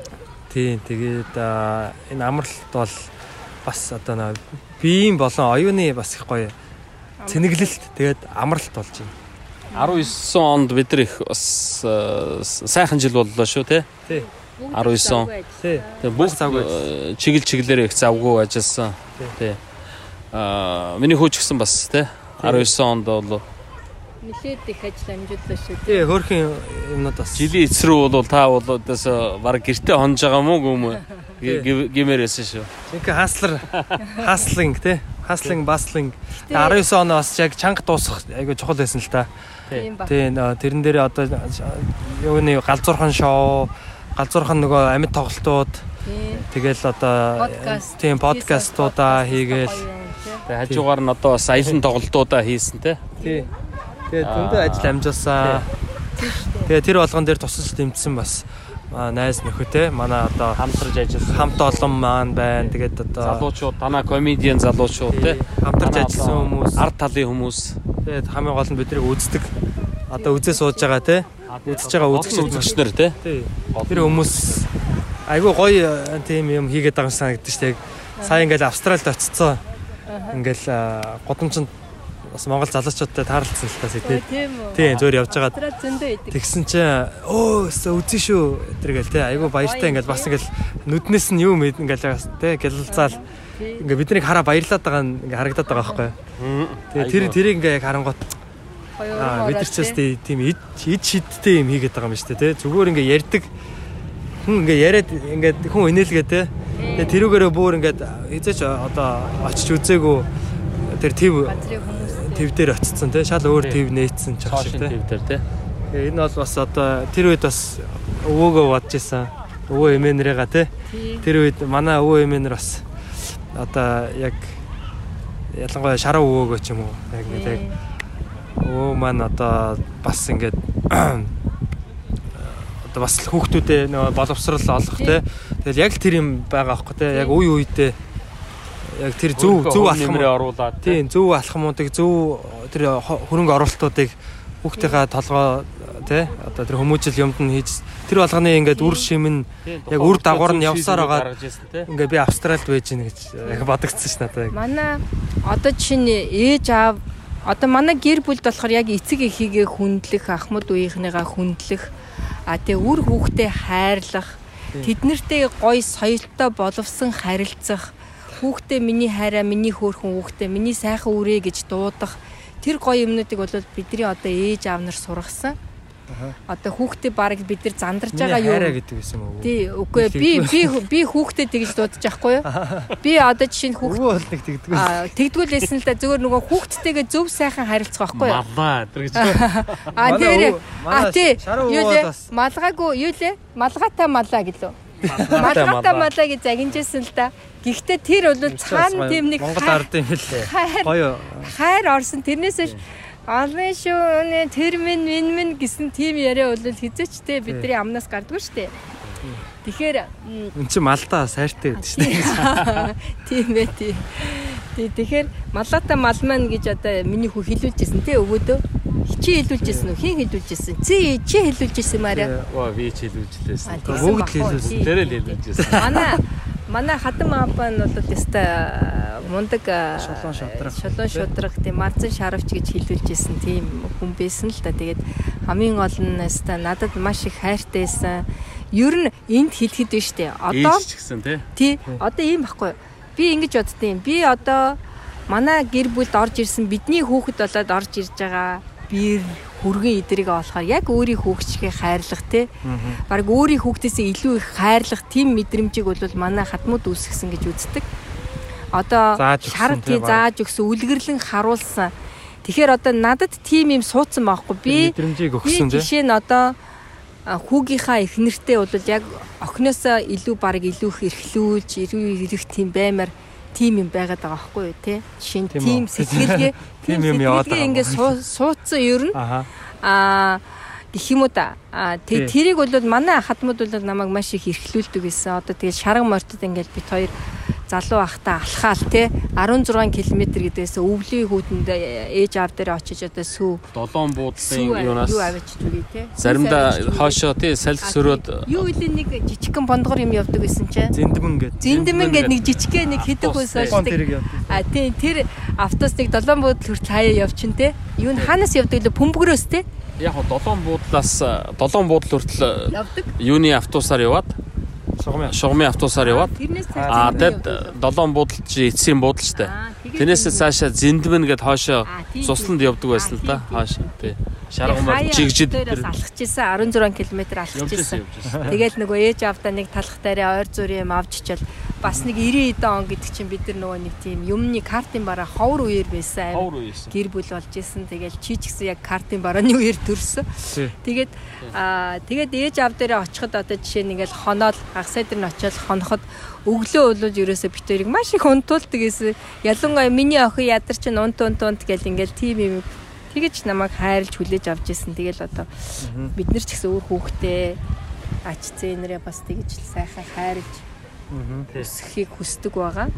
Тийм тэгээд аа, энэ амралт бол бас одоо нөө биеийн болон оюуны бас их гоё цэнэглэлт тэгээд амралт болж байна. 19 онд бид нар их бас сайхан жил боллоо шүү те. Тий. 19 он. Тий. Бүгд завгүй чиглэл чиглэлээр их завгүй ажилласан. Тий. Аа миний хөөч гисэн бас те. 19 онд бол нилээд их ажил амжууллаа шүү. Тий хөөрхөн юмнууд бас жилийн эцрүү бол та бол одоос баг гэрте хонж байгаа мó гүм гимээрсэн шүү. Ингээ хаслар хаслинг тий хаслинг баслинг 19 он бас яг чанга дуусах айгу чухал байсан л та. Тий тэрэн дээр одоо юуны галзуурхан шоу галзуурхан нөгөө амьд тоглолтууд Тийм. тэгэл одоо тийм подкастуудаа хийгээл Тэгээ хажуугаар нь одоо бас аялын тоглолтуудаа хийсэн те. Тий. Тэгээд зөндөө ажил амжуулсан. Тэгээд тэр болгон дээр тусалж дэмжсэн бас найз нөхөтэй манай одоо хамтарч ажилласан. хамт олон маань байна. Тэгээд одоо залуучууд танаа комедиан залуучууд те. хамтарч Танаа ажилласан хүмүүс. Ард талын хүмүүс. Тэгээд хамгийн гол нь биднийг үздэг. Одоо үзээ сууж байгаа те. Үзэж байгаа үзэгч үзэгч нар те. Тий. Тэр хүмүүс айгүй гоё тийм юм хийгээд байгаа юм санагдаж штэ. Сая ингээл Австралид очицсан. Ингээл гудамжинд бас Монгол залуучуудтай таарлцсан л та тий. Тийм үү. Тийм зөөр явж байгаа. Тэгсэн чинь өө өсө үзэн шүү тэргээл те айгу баяртай ингээд бас ингээл нүднээс нь юу мэд ингээл те гэлэлцаал. Ингээ биднийг хараа баярлаад байгаа нь ингээ харагдаад байгаа байхгүй. Тэгээ тэр тэрийг ингээ яг харангуут аа бид нар ч бас тийм ид ид шидтэй юм хийгээд байгаа юм шүү дээ те зүгээр ингээ ярьдаг. Хүн ингээ яриад ингээ хүн инээлгээ те тэгээ тэрүүгээрээ бүр ингээ хизээч одоо очиж үзээгүй тэр тв газрын хүмүүс. тв дээр очицсан те шал өөр тв нээсэн ч Цоошин те тв дээр те. Тэгээ энэ бол бас одоо тэр үед бас өвөөгөө бодож исэн. Өвөө эмээнэрээга тий. Тэр үед манай өвөө эмээнэр бас одоо яг ялангуяа шараа өвөөгөө ч юм уу яг ингэ яг өвөө маань одоо бас ингээд одоо бас л хүүхдүүдээ нөгөө боловсрал олох тий. Тэгэл яг л тэр юм байгаа аахгүй тий. Яг үе үедээ яг тэр зөв зөв алхам нэмрээ оруулаад тийм зөв алхамуудыг зөв тэр хөрөнгө оруулалтуудыг хүүхдийнхаа толгой тий одоо тэр хүмүүжил юмд нь хийж тэр болгоны ингээд үр шим нь яг үр дагавар нь явсаар байгаа ингээд би австралид байж гин гэж яг бодогдсон ш надад яг. Манай одоо чинь ээж аав одоо манай гэр бүлд болохоор яг эцэг эхийгээ хүндлэх, ахмад үеийнхнийгаа хүндлэх, а тэгээ үр хүүхдээ хайрлах, тэднэртэй гоё соёлтой боловсон харилцах, хүүхдээ миний хайраа, миний хөөрхөн хүүхдээ, миний сайхан үрээ гэж дуудах. Тэр гоё юмнуудыг бол бидний одоо ээж аав нар сургасан. Одоо хүүхдээ бараг бид нар зандарж байгаа юу? хайраа гэдэг юм уу? Тий, үгүй. Би би би хүүхдэд тэгж дуудаж байхгүй юу? Би одоо жишээ нь хүүхд өвөө бол нэг тэгдэг аа тэгдгүүл лсэн л да зөвөр нөгөө хүүхдтэйгээ зөв сайхан харилцах байхгүй юу? малаа тэр гэж. А тэр а тий. юу лээ? малгаагүй юу лээ? Малгаатай малаа гэлөө. Малгаатай малаа гэж загинжсэн л да. Гэхдээ тэр бол цаана тийм нэг Монгол хай- ард юм л лээ хайр гоё. хайр орсон. Тэрнээс л Алын шүү тэр минь минь минь гэсэн тийм яриа бол хизээчтэй бидний амнаас гардгүй штэ. Тэгэхээр эн чи малдаа сайртай гэдэг шүү дээ тийм ээ тийм. Тий тэгэхээр малата мал маань гэж одоо миний хүү хилүүлжсэн тий өвөөдөө. Чи хилүүлжсэн үү? Хин хилүүлжсэн? Чи чи хилүүлжсэн маарай. Ва би ч хэлүүлжлээсэн. Бүгд хэлүүлсэн. Тэр л хэлүүлжсэн. Манай манай хатан аапа нь бол теста мундаг а, Шолон шодрог. шолон шудраг тийм малзан шаравч гэж хэлүүлжсэн тийм хүн байсан л та. Тэгээд хамгийн гол нь теста надад маш их хайртай байсан. Ер нь энд хит биш үү? Одоо ч гэсэн тий. Тий. Одоо ийм байхгүй. Би ингэж боддtiin. Би одоо манай гэр бүлд орж ирсэн бидний хүүхэд болоод орж ирж байгаа бир хүргэн идрийг болохоор яг өөрийн хүүхчгээ хайрлах те. Бараг өөрийн хүүхдээсээ илүү их хайрлах тийм мэдрэмжийг бол манай хатмууд үүсгэсэн гэж үздэг. Одоо Зааж өгсөн, шар тий, зааж өгсөн, үлгэрлэн харуулсан. Тэгэхээр одоо надад тийм юм суудсан байхгүй. Би мэдрэмжийг өгсөн тий жишээ нь одоо хүүгийнхаа их нэртэй бол яг охиноосоо илүү баг илүү их эрхлүүлж, илүү ирэх тийм баймар тийм юм байгаад байгаа байхгүй юу те. Жишээ нь үү? сэтгэлгээ Тийм юм яваад байгаа ингээд уу? суудсан ер нь аха а гэх юм уу да. А Тий. тэг тэрийг бол манай хатмууд бол намайг маш их эрхлүүлдэг гэсэн. Одоо тэгэл шарга мортод ингээд бит хоёр залуу ахта алхаал те 16 км гэдээс өвлийн хүүтэнд ээж аав дээр очиж одоо сүү Долоон буудлын юунаас юу авчиж үгүй те. заримдаа хоошоо тий салхи сөрөөд юу илэн нэг жижигхэн бондгор юм явдаг гэсэн чинь зэндмэн гэдэг зэндэмэн гэдэг нэг жижигхэн нэг хэдэг хөөс Автобус, явдаг. А тийм тэр автобусныг долоон буудлын хүртэл хаяа явчин те. Юу н хаанаас явдаг лээ? Бөмбөгрөөс те. яг долоон буудлаас долоон буудлын хүртэл Явдаг. юуны автобусаар яваад шугамын шугамын автобусаар яваад аа тэгэд долоон буудлын чи эцсийн буудал ч тэ. Тэрнээс цаашаа зэндмэн гэд хоошоо цусланд явдаг байсан л да. Хоошоо тий. Шарган бол жигжид дээрээс алхчихсан 16 км явж ирсэн. Тэгэл нөгөө ээж авдаа нэг талах дээрээ ойр зүрийн юм авч ичэл бас нэг 90 эдэн он гэдэг чинь бид нар нөгөө нэг тийм юмны картын бараа ховор үеэр байсан. аим гэр бүл болж исэн. Тэгэл чи ч гэсэн яг картын барааны үеэр төрсөн. Тэгээд аа тэгээд ээж аав дээрээ очиход одоо жишээ нь ингээл хоноол хагасаа дээр нь очиод хоноход өглөө өглөө ерөөсө битэрийг маш их унтуулдаг гэсэн. Ялангуяа миний охин ядар чинь унт унт унт гэл ингээл тийм юм тэгэж намайг хайрлж хүлээж авч исэн. Тэгэл одоо бид нар ч гэсэн өөр хүүхдээ ач зээнэрээ бас тэгэж л сайхан хайрлж өсөхийг хүсдэг байгаа.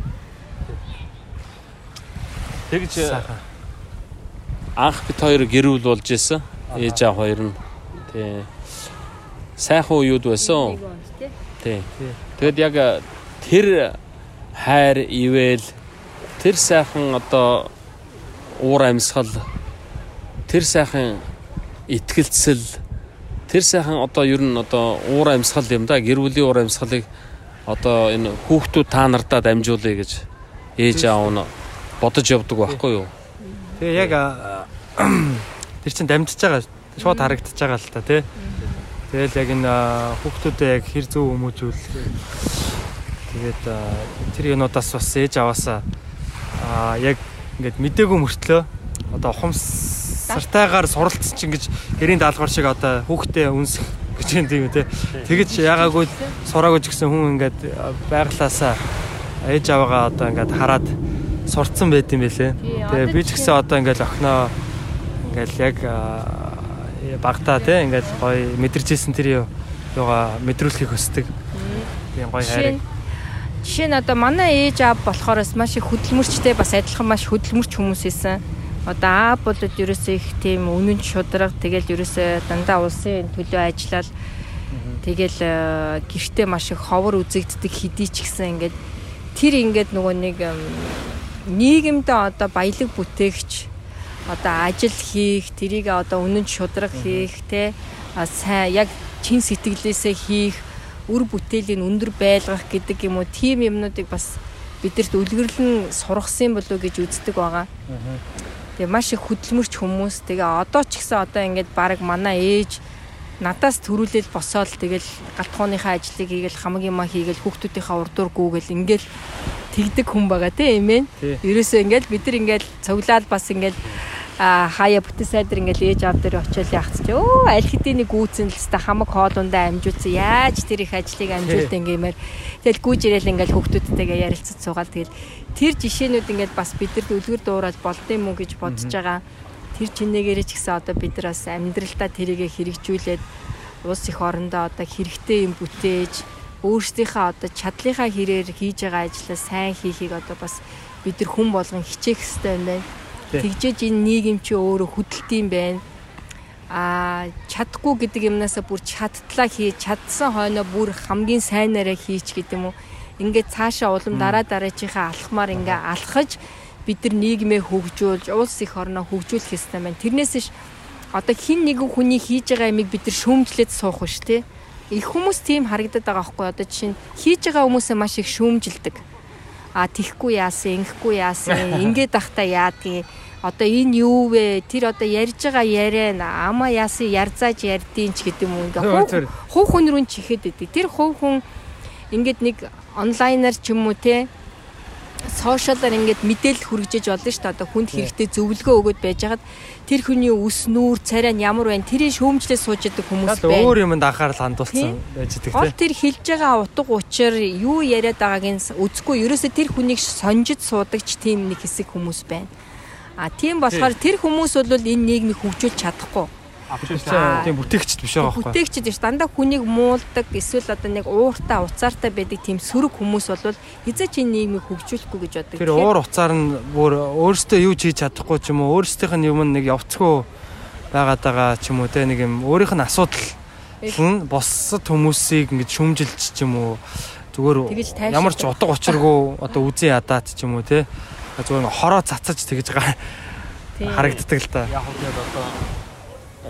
Тэгж сайхан анх бит хоёр гэр бүл болж исэн. Ээж аав хоёр нь тий. Сайхан уууд байсан. Тий. Тэгэд яг тэр хайр ивэл тэр сайхан одоо уур амьсгал тэр сайхан итгэлцэл тэр сайхан одоо ер нь одоо уур амьсгал юм да гэр бүлийн уур амьсгалыг одоо энэ хүүхдүүд та нартаа дамжуулъя гэж ээж аав нь бодож явдаг байхгүй юу? Тэгээ яг тэр чин дамжиж байгаа шууд харагдаж байгаа л та тий. Тэгэл яг энэ хүүхдүүдэд яг хэр зөв хүмүүжүүл тэгээд тэр юунуудаас бас ээж аваасаа а яг ингээд мдээгүй мөртлөө одоо ухамс Сартайгаар суралцсан чинь гэж гэрийн даалгавар шиг одоо хүүхдээ үнсэх гэж юм тийм үү те. Тэгэж яагаагүй сураагүй ч гэсэн хүн ингээд байглаасаа ээж аваагаа одоо ингээд хараад сурцсан байт юм байлээ. Тэгээ би ч гэсэн одоо ингээд охиноо ингээд яг багтаа те ингээд гоё мэдэрчээсэн тэр юугаа мэдрүүлэхийг хүсдэг. Тийм гоё хайрыг. Жишээ нь одоо манай ээж аав болохоор маш их хөдөлмөрчтэй бас адилхан маш хөдөлмөрч хүмүүс байсан одоо аав болоод ерөөсөө их тийм үнэн шудраг тэгэл ерөөсөө дандаа улсын төлөө ажиллаад тэгэл э, гэртээ маш их ховор үзэгддэг хэдий ч гэсэн ингээд тэр ингээд нөгөө нэг нийгэмдээ одоо баялаг бүтээгч одоо ажил хийх тэрийг одоо үнэн шудраг хийх те сайн яг чин сэтгэлээсээ хийх үр бүтээлийн өндөр байлгах гэдэг юм уу тийм юмнуудыг бас бидэрт үлгэрлэн сургасан болов уу гэж үздэг байгаа. Тэгээ маш их хөдөлмөрч хүмүүс. Тэгээ одоо ч гэсэн одоо ингээд баг манай ээж надаас төрүүлэл босоод тэгэл гатхууныхаа ажлыг хийгээл хамаг юма хийгээл хүүхдүүдийнхаа урдуур гүүгээл ингээл тэгдэг хүн байгаа тийм ээ. Ерөөсөө ингээл бид нар ингээл цуглаад бас ингээл хаяа бүтэн сайдэр ингээл ээж аав дээр очиод яхц чи өө аль хэдийн нэг гүйцэн л та хамаг хоолундаа амжуулсан. Яаж тэр их ажлыг амжуулт ингээмээр тэгэл гүйж ирээл ингээл хүүхдүүдтэйгээ ярилцаж суугаад тэгэл тэр жишээнүүд ингээд бас бидэрт үлгэр дуурал болдсон юм гэж бодож байгаа. Тэр чинээгээрээ ч гэсэн одоо бид нар бас амьдралдаа тэрийгэ хэрэгжүүлээд улс их орондоо одоо хэрэгтэй юм бүтээж өөрсдийнхээ одоо чадлынхаа хэрээр хийж байгаа ажлаа сайн хийхийг одоо бас бид нар хүн болгон хичээх хэрэгтэй юм байна Тэгжээж энэ нийгэм чи өөрөө хөдөлт юм байна. А чадахгүй гэдэг юмнасаа бүр чадтлаа хий чадсан хойноо бүр хамгийн сайнаараа хийч гэдэг юм уу. Ингээд цаашаа улам дараа дараачихаа алхмаар ингээ алхаж бид нар нийгмээ хөгжүүлж улс их орноо хөгжүүлэх хэрэгтэй байна. Тэрнээс ш одоо хин нэгэн хүний хийж байгаа ямиг бид нар шүүмжлээд суух ш тэ. Их хүмүүс тийм харагдаад байгаа байхгүй одоо жишээ нь хийж байгаа хүмүүсээ маш их шүүмжилдэг а тихгүй яасан, ингэхгүй яасан, ингээд ахта яадгийг одоо энэ юу вэ? Тэр одоо ярьж байгаа яриа ама яасан ярзааж ярдیں ч гэдэг юм ингээ хуу хүн рүү чихээд өгдөө. Тэр хуу хүн ингээд нэг онлайнаар ч юм уу те сошиалаар ингээд мэдээлэл хүргэж болно шүү дээ. Одоо хүнд хэрэгтэй зөвлөгөө өгöd байж хагаад тэр хүний үс нүүр царай нь ямар байна тэрийг шөөмжлээ сууж яадаг хүмүүс байна. Өөр юмд анхаарал хандуулсан байж байгаа тийм. Гол тэр хэлж байгаа утга учир юу яриад байгааг нь үзгүй ерөөсөө тэр хүнийг сонжид суудагч тийм нэг хэсэг хүмүүс байна. А тийм болохоор тэр хүмүүс бол энэ нийгмийг хөгжүүлж чадахгүй тийм бүтээгчд биш байгаа байхгүй. Бүтээгчд биш дандаа хүнийг муулдаг эсвэл одоо нэг ууртай уцаартай байдаг тийм сөрөг хүмүүс бол хизээ чи нийгмийг хөгжүүлэхгүй гэж боддог. Тэр уур уцаар нь бүр өөрөөсөө юу ч хийж чадахгүй ч юм уу өөрсдийнх нь юм нэг явцгүй байгаад байгаа ч юм уу те нэг юм өөрийнх нь асуудал босод хүмүүсийг ингэж шүмжилж ч юм уу зүгээр ямар ч утга учиргүй одоо үзэн ядаад ч юм уу те зүгээр хороо цацаж тэгж байгаа харагддаг л та. Яг үгүй одоо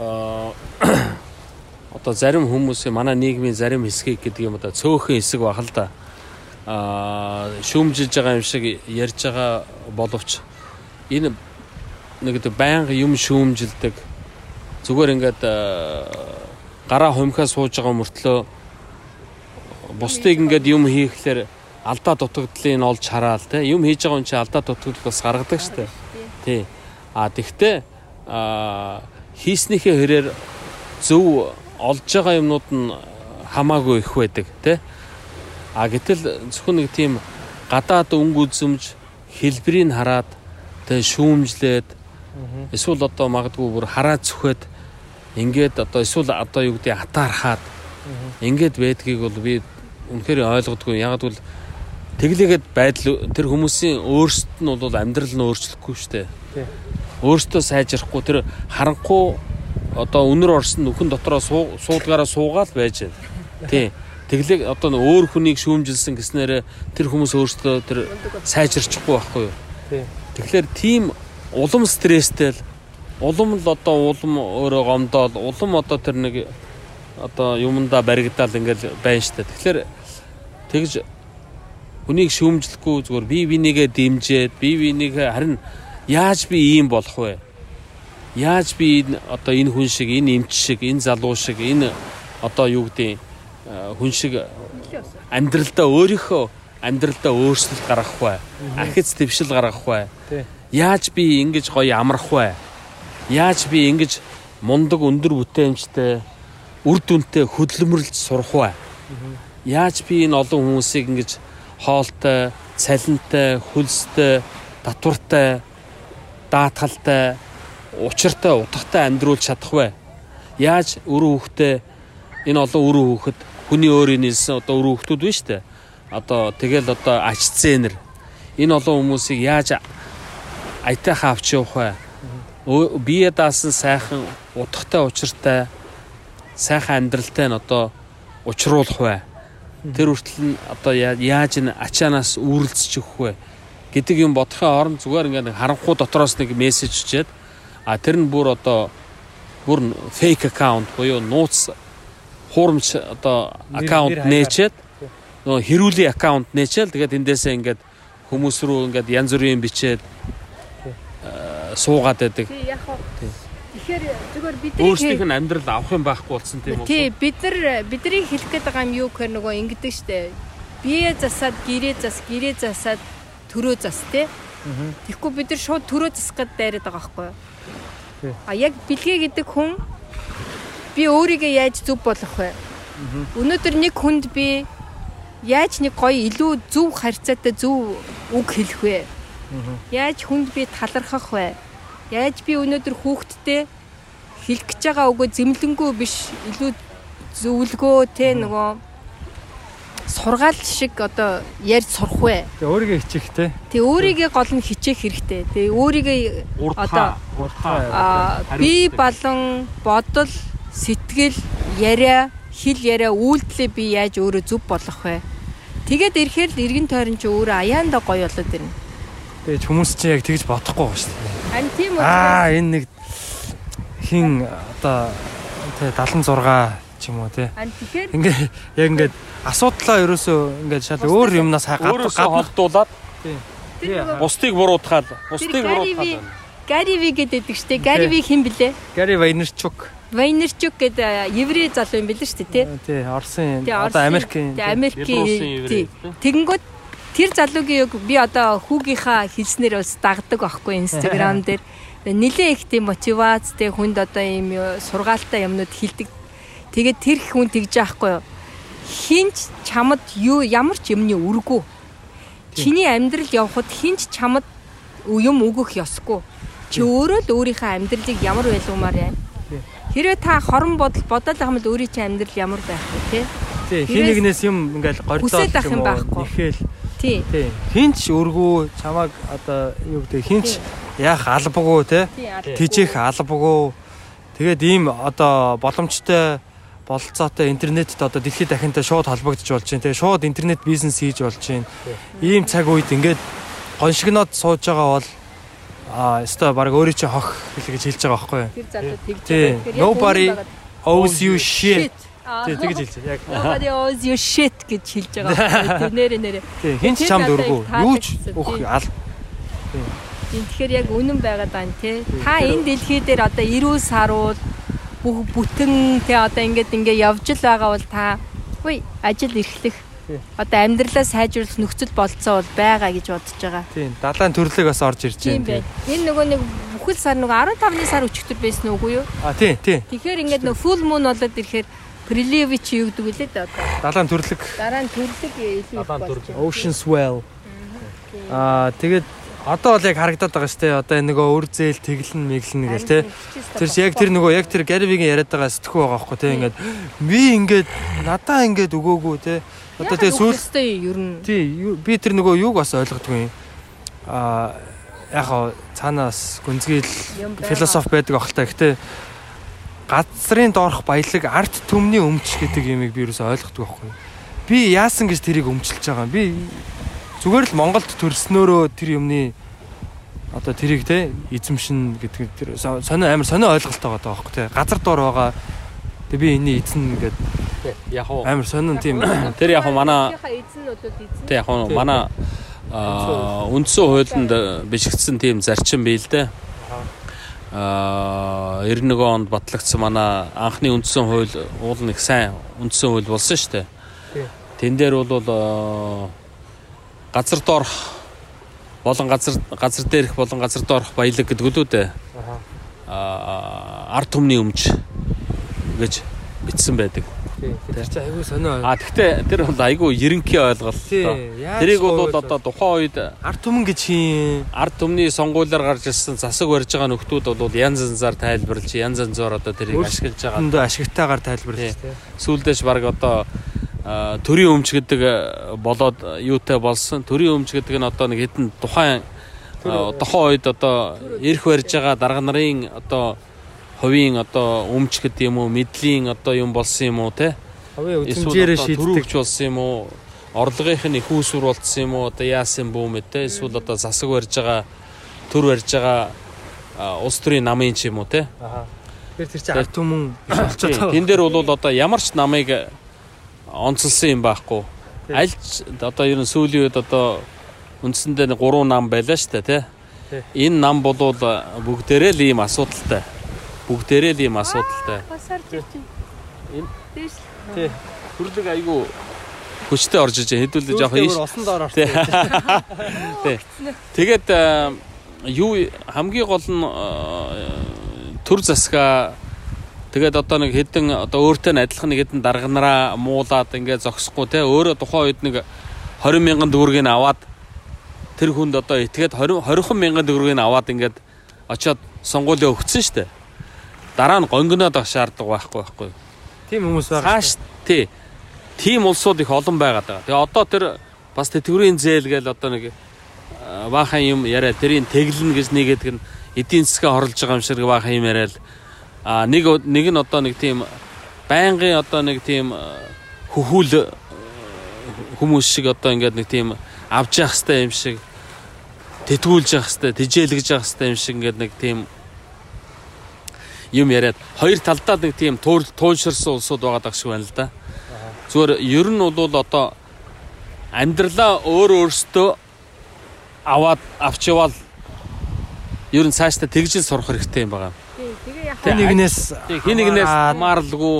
одоо зарим хүмүүсийн манай нийгмийн зарим хэсгийг гэдэг юм одоо цөөхөн хэсэг баг л да. Аа шүүмжилж байгаа юм шиг ярьж байгаа боловч энэ нэг одоо байнга юм шүүмжилдэг. Зүгээр ингээд гараа хумхаа сууж байгаа мөртлөө бусдыг ингээд юм хийхлээр алдаа дутагдлыг олж хараал те юм хийж байгаа юм чи алдаа дутагдал бас гаргадаг штэ. Тий. А тэгтээ а хийснийхээ хэрээр зөв олж байгаа юмнууд нь хамаагүй их байдаг тий. А гэтэл зөвхөн нэг тийм гадаад өнгө үзэмж хэлбэрийг хараад тэгээ шүүмжлээд эсвэл одоо магадгүй бүр хараад зүхэд ингээд одоо эсвэл одоо юу гэдэг атаархаад ингээд байдгийг бол би үнэхээр ойлгодгүй. Яг бол тэглээгээд байдал тэр хүмүүсийн өөрсдөд нь бол амьдрал нь өөрчлөхгүй шүү дээ өөртөө сайжрахгүй тэр харанхуу одоо өнөр орсон нүхэн дотроо суудгаараа суугаал байж байна. Тий. Тэглэг одоо өөр хүнийг шүүмжилсэн гэснээр тэр хүмүүс өөртөө тэр сайжирчихгүй байхгүй юу? Тий. Тэгэхээр тийм улам стресстэй л улам л одоо улам өөрөө гомдоол улам одоо тэр нэг одоо юмдаа баригдаал ингээл байна штэ. Тэгэхээр тэгж хүнийг шүүмжлэхгүй зүгээр бие бинийгээ дэмжиад бие бинийгээ харин Яаж би ийм болох вэ? Яаж би одоо энэ хүн шиг, энэ эмч шиг, энэ залуу шиг, энэ одоо юу гэдэг хүн шиг амьдралдаа өөрийнхөө амьдралдаа өөрчлөлт гаргах вэ? Ахиц твшил гаргах вэ? Яаж би ингэж гоё амрах вэ? Яаж би ингэж мундаг өндөр бүтээмжтэй үр дүнтэй хөдөлмөрлж сурах вэ? Яаж би энэ олон хүмүүсийг ингэж хоолтой, цалинтай, хөлстэй, татвартай, даатгалтай, учиртай, утгатай амьдруулж чадах вэ? Яаж өрөө хүүхдээ энэ олон өрөө хүүхэд хүний өөрийн нэлсэн одоо өрөө хүүхдүүд биш үү? Одоо тэгэл одоо ач зээнэр энэ олон хүмүүсийг яаж аятайхаа авч явах вэ? Бие даасан сайхан утгатай учиртай сайхан амьдралтай нь одоо учруулах вэ? Тэр хүртэл нь одоо яаж энэ ачаанаас үүрэлцэж өгөх вэ? Гэдэг юм бодохын оронд зүгээр ингээд нэг харанхуй дотроос нэг мессеж чичээд а тэр нь бүр одоо бүр фейк аккаунт буюу нууц хуурамч одоо аккаунт нээчээд нөгөө хэрүүлийн аккаунт нээчээл тэгээд эндээсээ ингээд хүмүүс рүү ингээд янз бүрийн бичээд э, суугаад байдаг. Тэгэхээр зүгээр бидний Өөрсдийнх нь амьдрал авах юм байхгүй болсон тийм үү? Тий бид нар бидний хэлэх гээд байгаа юм юу гэхээр нөгөө ингэдэг штэ. Бие засаад гэрээ зас, гэрээ засаад төрөө зас тий. Тэгэхгүй бид нар шууд төрөө засах гээд дайраад байгаа байхгүй юу? А яг бэлгээ гэдэг хүн би өөрийгөө яаж зөв болгох вэ? Өнөөдөр нэг хүнд би яаж нэг гоё илүү зөв харьцаатай зөв үг хэлэх вэ? Яаж хүнд би талархах вэ? Яаж би өнөөдөр хүүхдтэй хэлэх гэж байгаа үгөө зэмлэнгүү биш илүү зөвлгөө те нөгөө сургаал шиг одоо ярьж сурах вэ? Тэгээ өөрийгөө хичих те. Тэг өөрийгөө гол нь хичээх хэрэгтэй. Тэг өөрийгөө Одоо- аа би балан бодол сэтгэл яриа хэл яриа үйлдэлээ би яаж өөрөө зөв болгох вэ? Тэгээд ирэхээр л эргэн тойрон чи өөрөө аяанда гоё болоод ирнэ. Тэгээ хүмүүс чинь яг тэгж бодохгүй байгаа шүү дээ. Харин тийм Аа учраас энэ нэг хин одоо тэ 76 ч юм уу тэгэхээр Ингээ яг ингээд асуудлаа ерөөсөө ингээд шал өөр юмнаас гадна холдуулаад нөгөө бусдыг буруутгаад, бусдыг буруутгаад. Гари Ви гэдэг штэ. Гари Ви хэн блэ? Гари Вайнерчук Вайнерчук гэдэг еврей залуу юм билээ штэ тий. тий Оросын Тий, одоо Америкийн Тий Америкийн тий. еврей, тий. Тэгэнгүүт тэр залуугийн яг би одоо хүүгийнхаа хэлснээр бас дагдаг байхгүй инстаграм дээр. Нилээ их тийм мотивацтэй хүнд одоо ийм сургаалтай юмнууд хилдэг. Тэгээд тэр хүн тэгж яахгүй юу? Хинч чамд юу ямар ч юмны үргүү. Чиний амьдрал явхад хинч чамд юм өгөх ёсгүй. Чи өөрөө л өөрийнхөө амьдралыг ямар байлгамаар яа. Хэрвээ та хорон бодол бодоод бол өөрийн чинь амьдрал ямар байх вэ тий Тэрээс- хин нэгнээс юм ингээл ах юм байхгүй. нэхэл Тий. тий хинч өргөө чамаг одоо юу гэдэг хинч яах албагүй Тий. тижих албагүй тэгээд ийм одоо боломжтой бололцоотой интернетд одоо дэлхийд дахинтай шууд холбогдож болж байна те. Шууд интернет бизнес хийж болж байна. Ийм цаг үед ингээд гоншигноод сууж байгаа бол а өстой баг өөрөө чи хох гэж хэлж байгаа байхгүй юу? Тэр залуу тэгж байгаа. Nobody owes you shit. Аа. тий тэгж хэлж байна яг. Nobody owes you shit гэж хэлж байгаа. Тэр нэрэ нэрэ. хинч Тэр чамд өргөө юу ч өөх ал Тийм тэгэхээр яг үнэн байгаад байна тий. Та энэ дэлхий дээр одоо эрүүл саруул бүх бүтэн тий одоо ингээд ингээд явж л байгаа бол та үе ажил эрхлэх одоо амьдралаа сайжруулах нөхцөл болцоо бол байгаа гэж бодож байгаа. тий далайн төрлөг бас орж ирж Тийм байна бай. Энэ нөгөө нэг бүхэл сар нөгөө 15-ны сар өчигдөр байсан үгүй юу? а тий тий Тэгэхээр ингээд нөгөө full moon болоод ирэхээр Прилевич юу гэдэг үлээ дээ одоо. далайн төрлөг Дараа нь төрлөг илүү их Далайн болж төрлөг. байна. Ocean Swell. Аа тэгээд одоо бол яг харагдаад байгаа шүү дээ. Одоо энэ нөгөө өр зээл тэглэн мэглэн гэл те. Тэр яг тэр нөгөө яг тэр Гарвигийн яриад байгаа сэтгүү байгаа байхгүй те. Ингээд би ингээд надаа ингээд өгөөгүй те. Одоо тэгээ сүүл сүүл ер нь тий би тэр нөгөө юуг бас ойлгодгүй юм. Аа яг хаа цаанаас гүнзгийл философи байдаг ахaltaа гэхдээ газрын доорх баялаг арт төмний өмч гэдэг юмыг би юусоо ойлгохгүй байхгүй. Би яасан гэж тэрийг өмчилж байгаа юм. Би зүгээр л Монголд төрснөөрөө тэр юмны одоо тэрийг те эзэмшин гэдэг тэр со- сонио амар сонио ойлголттой байгаа байхгүй те. Газар доор байгаа. Тэгээ би энэний эзэн гэдэг Яг уу. амар сонин тийм Тэр яг уу манай эзэн бол эзэн. Тэг яг уу манай үндсэн хуулинд бичигдсэн тийм зарчим бий л дээ. Аа 91 онд батлагдсан манай анхны үндсэн хууль уул нэг сайн үндсэн хууль болсон шүү дээ. Тэн дээр бол газар доорх болон газар газар дээрх болон газар доорх баялаг гэдэг үү дээ. а ард түмний өмч гэж бичсэн байдаг. Тэр чинь айгүй сонио. А тэгтээ тэр бол айгүй ерөнхий ойлголт. Тэрийг бол одоо тухайн үед ард түмэн гэж хин ард түмний сонгуулиар гарч ирсэн засаг барьж байгаа нөхдүүд бол янз янзаар тайлбарлаж янз янзаар одоо тэрийг ашиглаж байгаа. өндөө ашигтайгаар тий. Сүүлдээш баг одоо төрийн өмч гэдэг а, болоод юутай болсон. Төрийн өмч гэдэг нь одоо нэг хэдэн тухайн а, тухайн үед одоо эрх барьж байгаа дарга нарын одоо хувийн одоо өмч гэдэг юм уу, мэдлийн одоо юм болсон юм уу те? Хавын Эсвэл үзмжээрээ одоо шийддэг. төрөвч болсон юм уу? Орлогынх нь их үүсвэр болцсон юм уу? Одоо яасан бүүм те? Эсвэл одоо засаг барьж байгаа төр барьж байгаа улс төрийн намын ч юм уу те? Аа. Тэр тэр чинь ард түмэн гэж болчиход байгаа. Тэн дээр бол одоо ямар ч намыг онцлсан юм байхгүй. Аль ч одоо ер нь сүүлийн үед одоо үндсэндээ нэг гурван нам байлаа шүү дээ тий. Тийм. Энэ нам бол бүгдээрээ л ийм асуудалтай. Бүгдээрээ л ийм асуудалтай. Энэ? Дээш. Тий. Хүрлэг айгүй хүчтэй орж иж хэдүүлээ жоох ийш. Осон доор орсон. Тий. Тэгээд юу хамгийн гол нь төр засгаа тэгээд одоо нэг хэдэн одоо өөртөө нь адилхан нэг хэдэн дарганараа муулаад ингээд зогсохгүй те өөрөө тухайн үед нэг 20 мянган төгрөгийг аваад тэр хүнд одоо итгээд 20 20 мянган төгрөгийг аваад ингээд очиод сонгуулиа өгсөн штэ. Дараа нь гонгоноод авах шаардлага байхгүй байхгүй. Тийм хүмүүс байгаа. Цааш тий. Тим улсууд их олон байгаад байгаа. Тэгээ одоо тэр бас тэтгэврийн зээл гээл одоо нэг а, баахан юм яриа тэрийн тэглэн гэж нэгэдэг нь эдийн засгаа хорлож байгаа юм шиг баахан юм яриад а нэг нэг нь одоо нэг тийм байнгын одоо нэг тийм хөхүүл хүмүүс шиг одоо ингээд нэг тийм авч явах хэвээр юм шиг тэтгүүлж явах хэвээр тижээлгэж явах хэвээр юм шиг ингээд нэг тийм юм яриад хоёр талдаа нэг тийм туунширсан улсууд байгаа дах шиг байна л да. Зүгээр ер нь бол одоо амьдралаа өөр өөртөө аваад авч явал ер нь цаашдаа тэгжил сурах хэрэгтэй юм байгаа. Хин нэгнээс Хин нэгнээс хамааралгүй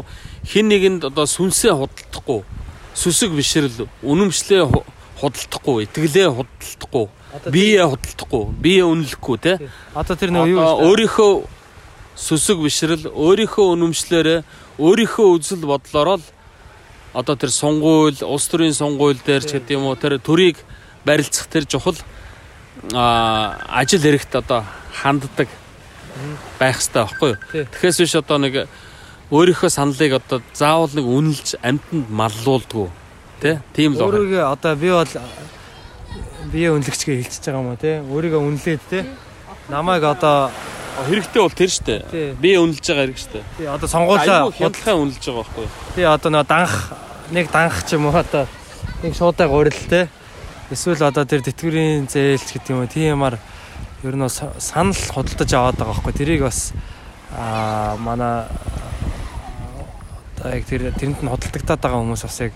хин нэгэнд одоо сүнсээ худалдахгүй сүсэг бишрэл үнэмшлээ ху- худалдахгүй итгэлээ худалдахгүй биеэ худалдахгүй биеэ үнэлэхгүй те Одоо тэр нэг юу өөрийнхөө сүсэг бишрэл өөрийнхөө үнэмшлээрээ өөрийнхөө үзэл бодлороо л одоо тэр сунгуйл улс төрийн сунгуйл дээр ч гэдэг юм уу тэр төрийг барилцах тэр чухал ажил хэрэгт одоо ханддаг байх хэрэгтэй байхгүй юу. Тий. Тэгэхээс биш одоо нэг өөрийнхөө саналыг одоо заавал нэг үнэлж амтнд маллуулдгүй тий тийм л байна. өөрийгөө одоо би бол бие үнэлэгчгээ хэлчихэж байгаа юм уу те өөрийгөө үнэлээд те намайг одоо хэрэгтэй бол тэр штэ. Тий. Би үнэлж байгаа хэрэг штэ. тий, одоо сонгуулаа хяналтаа үнэлж байгаа байхгүй юу. тий одоо нэг данх нэг данх ч юм уу одоо нэг шуудай гурил те эсвэл одоо тэр тэтгэврийн зээлч гэдэг юм уу тиймар ер нь бас санал худалдаж аваад байгаа байхгүй. Тэрийг бас аа манай одоо яг тэр тэрэнд нь худалдагдаад байгаа хүмүүс бас яг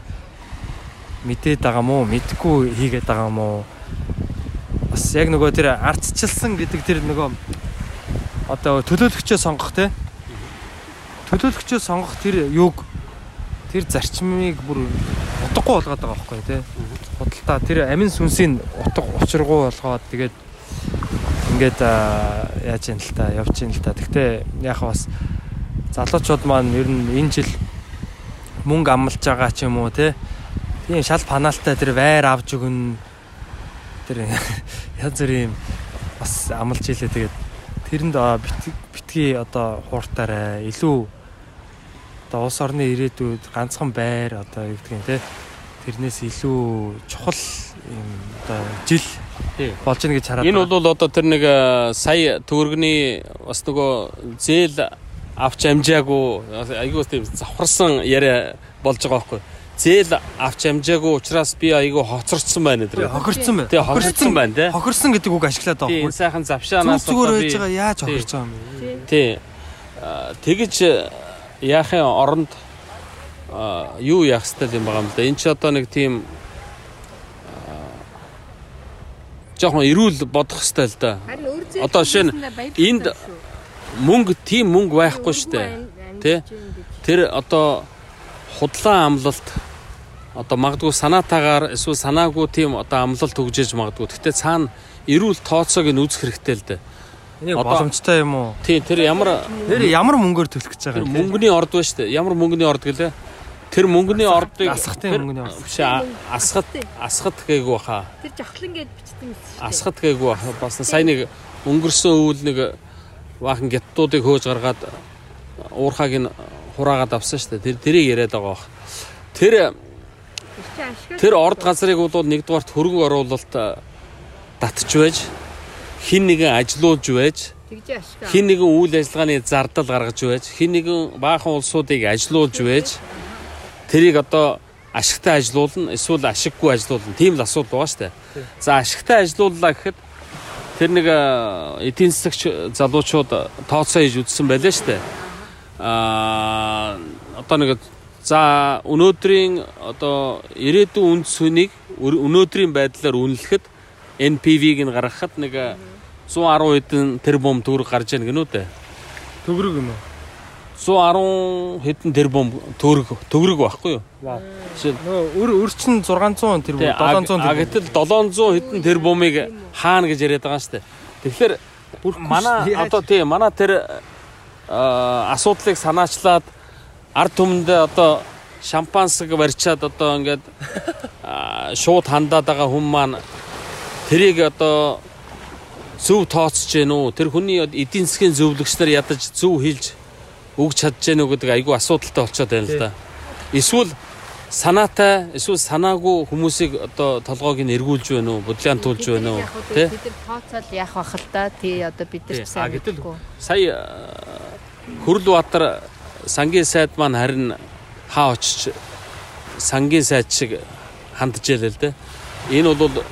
мэдээд байгаа мó мэдгүй хийгээд байгаа мó. Бас яг нөгөө тэр ардчилсан гэдэг тэр нөгөө одоо төлөөлөгчөө сонгох те. Төлөөлөгчөө сонгох тэр юг тэр зарчмыг бүр утгагүй болгоод байгаа байхгүй те. Худалдаа тэр амин сүнсийг утга учиргүй болгоод тэгээд ингээд яаж юм л та явж юм л та. Гэхдээ яг бас залуучууд маань ер нь энэ жил мөнгө амлаж байгаа ч юм уу те? Тийм шал панаалтай тэр вайр авч өгнө. Тэр янз бүрийн бас амлаж илээ. Тэгээд тэрэнд битгий одоо хууртаарай илүү одоо улс орны ирээдүйд ганцхан байр одоо юу юм те? Тэрнээс илүү чухал юм одоо жил. Болж ийн гэж хараад Энэ бол одоо тэр нэг э, сая төгрөгний бас нөгөө зээл авч амжаагүй айгуу тийм завхарсан яриа болж байгаа байхгүй. Зээл авч амжаагүй учраас би айгуу хоцорцсон байна Тий, тэр. хохирцсон байна. Тий хохирцсон байна те. Хохирсон гэдэг үг ашиглаад байгаа байхгүй. сайхан Зүг завшаанаас зүгээр одоо би байгаа яаж Тий. хохирч байгаа юм бэ? тий а, тэгэж э, яахын оронд юу яах хэвэл юм байгаа юм л да. Энд чи одоо нэг тийм а, жоохон эрүүл бодох хэвэл л да. Одоо жишээ нь энд шүү. мөнгө тийм мөнгө байхгүй штэ. Тий? Тэр одоо худлаа амлалт одоо магадгүй санаатаагаар эсвэл санаагүй тийм одоо амлалт өгжээж магадгүй. Гэтэ цаана эрүүл тооцоог нь үзэх хэрэгтэй л дээ. Энийг боломжтой юм уу? тий тэр ямар Тэр ямар мөнгөөр төлөх гэж байгаа юм? мөнгөний орд ба штэ. Ямар мөнгөний орд гэлээ? Тэр мөнгөний ордыг асхтын мөнгөний орд. Биш асхат асхат гээгүй баха. Тэр жавхлан гээд шүү дээ. Асхат гээгүй. Бас сайн нэг өнгөрсөн өвөл нэг баахан гяттуудыг хөөж гаргаад уурхааг нь хураагаад авсан штэ. Тэр тэрийг яриад байгаа бах. Тэр Тэр орд газрыг бол нэгдүгээрт хөрөнгө оруулалт татж байж хин нэгэн ажилуулж байж хин нэгэн үйл ажиллагааны зардал гаргаж байж хин нэгэн баахан улсуудыг ажилуулж байж тэрийг одоо ашигтай ажилуулна эсвэл ашиггүй ажилуулна тийм л асуудал байгаа дээ. За ашигтай ажилууллаа гэхэд тэр нэг а, эдийн засагч залуучууд тооцоо хийж үзсэн байлаа дээ. Аа одоо нэг за өнөөдрийн одоо ирээдүйн үнд сүнийг өнөөдрийн байдлаар үнэлэхэд NPV-г нь гаргахад нэг а, 110 хэдэн тэрбум төгрөг гарч ийн гэнүү дээ. Төгрөг юм уу? 110 хэдэн тэрбум төгрөг төгрөг байхгүй юу? Вау. Жишээл Нөө өр өр чин 600 тэр тий, 700 а тэр. гэтэл 700 хэдэн тэрбумыг хаана гэж яриад байгаа шүү дээ. Тэгэхээр манай яаж- одоо тий манай тэр а, асуудлыг санаачлаад ард түмэндээ одоо шампансаг барьчаад одоо ингээд а, шууд хандаад байгаа хүн маань тэрийг одоо зөв тооцож гэнэ үү? Тэр хүний эдийн засгийн зөвлөгч нар ядаж зөв хэлж өгч чадж гэнэ үү гэдэг айгүй асуудалтай болчиход байна л да. Эсвэл санаатай эсвэл санаагүй хүмүүсийг одоо толгойг нь эргүүлж байна уу? Бодлоон туулж байна уу? Тэ? Бид нар тооцоол яах бах л та. Тий одоо бид нар Тий, сайн мэдэхгүй. Сая э, Хөрлбаатар сангийн сайд маань харин хаа очиж сангийн сайд шиг хандж ялээ л дээ. Энэ бол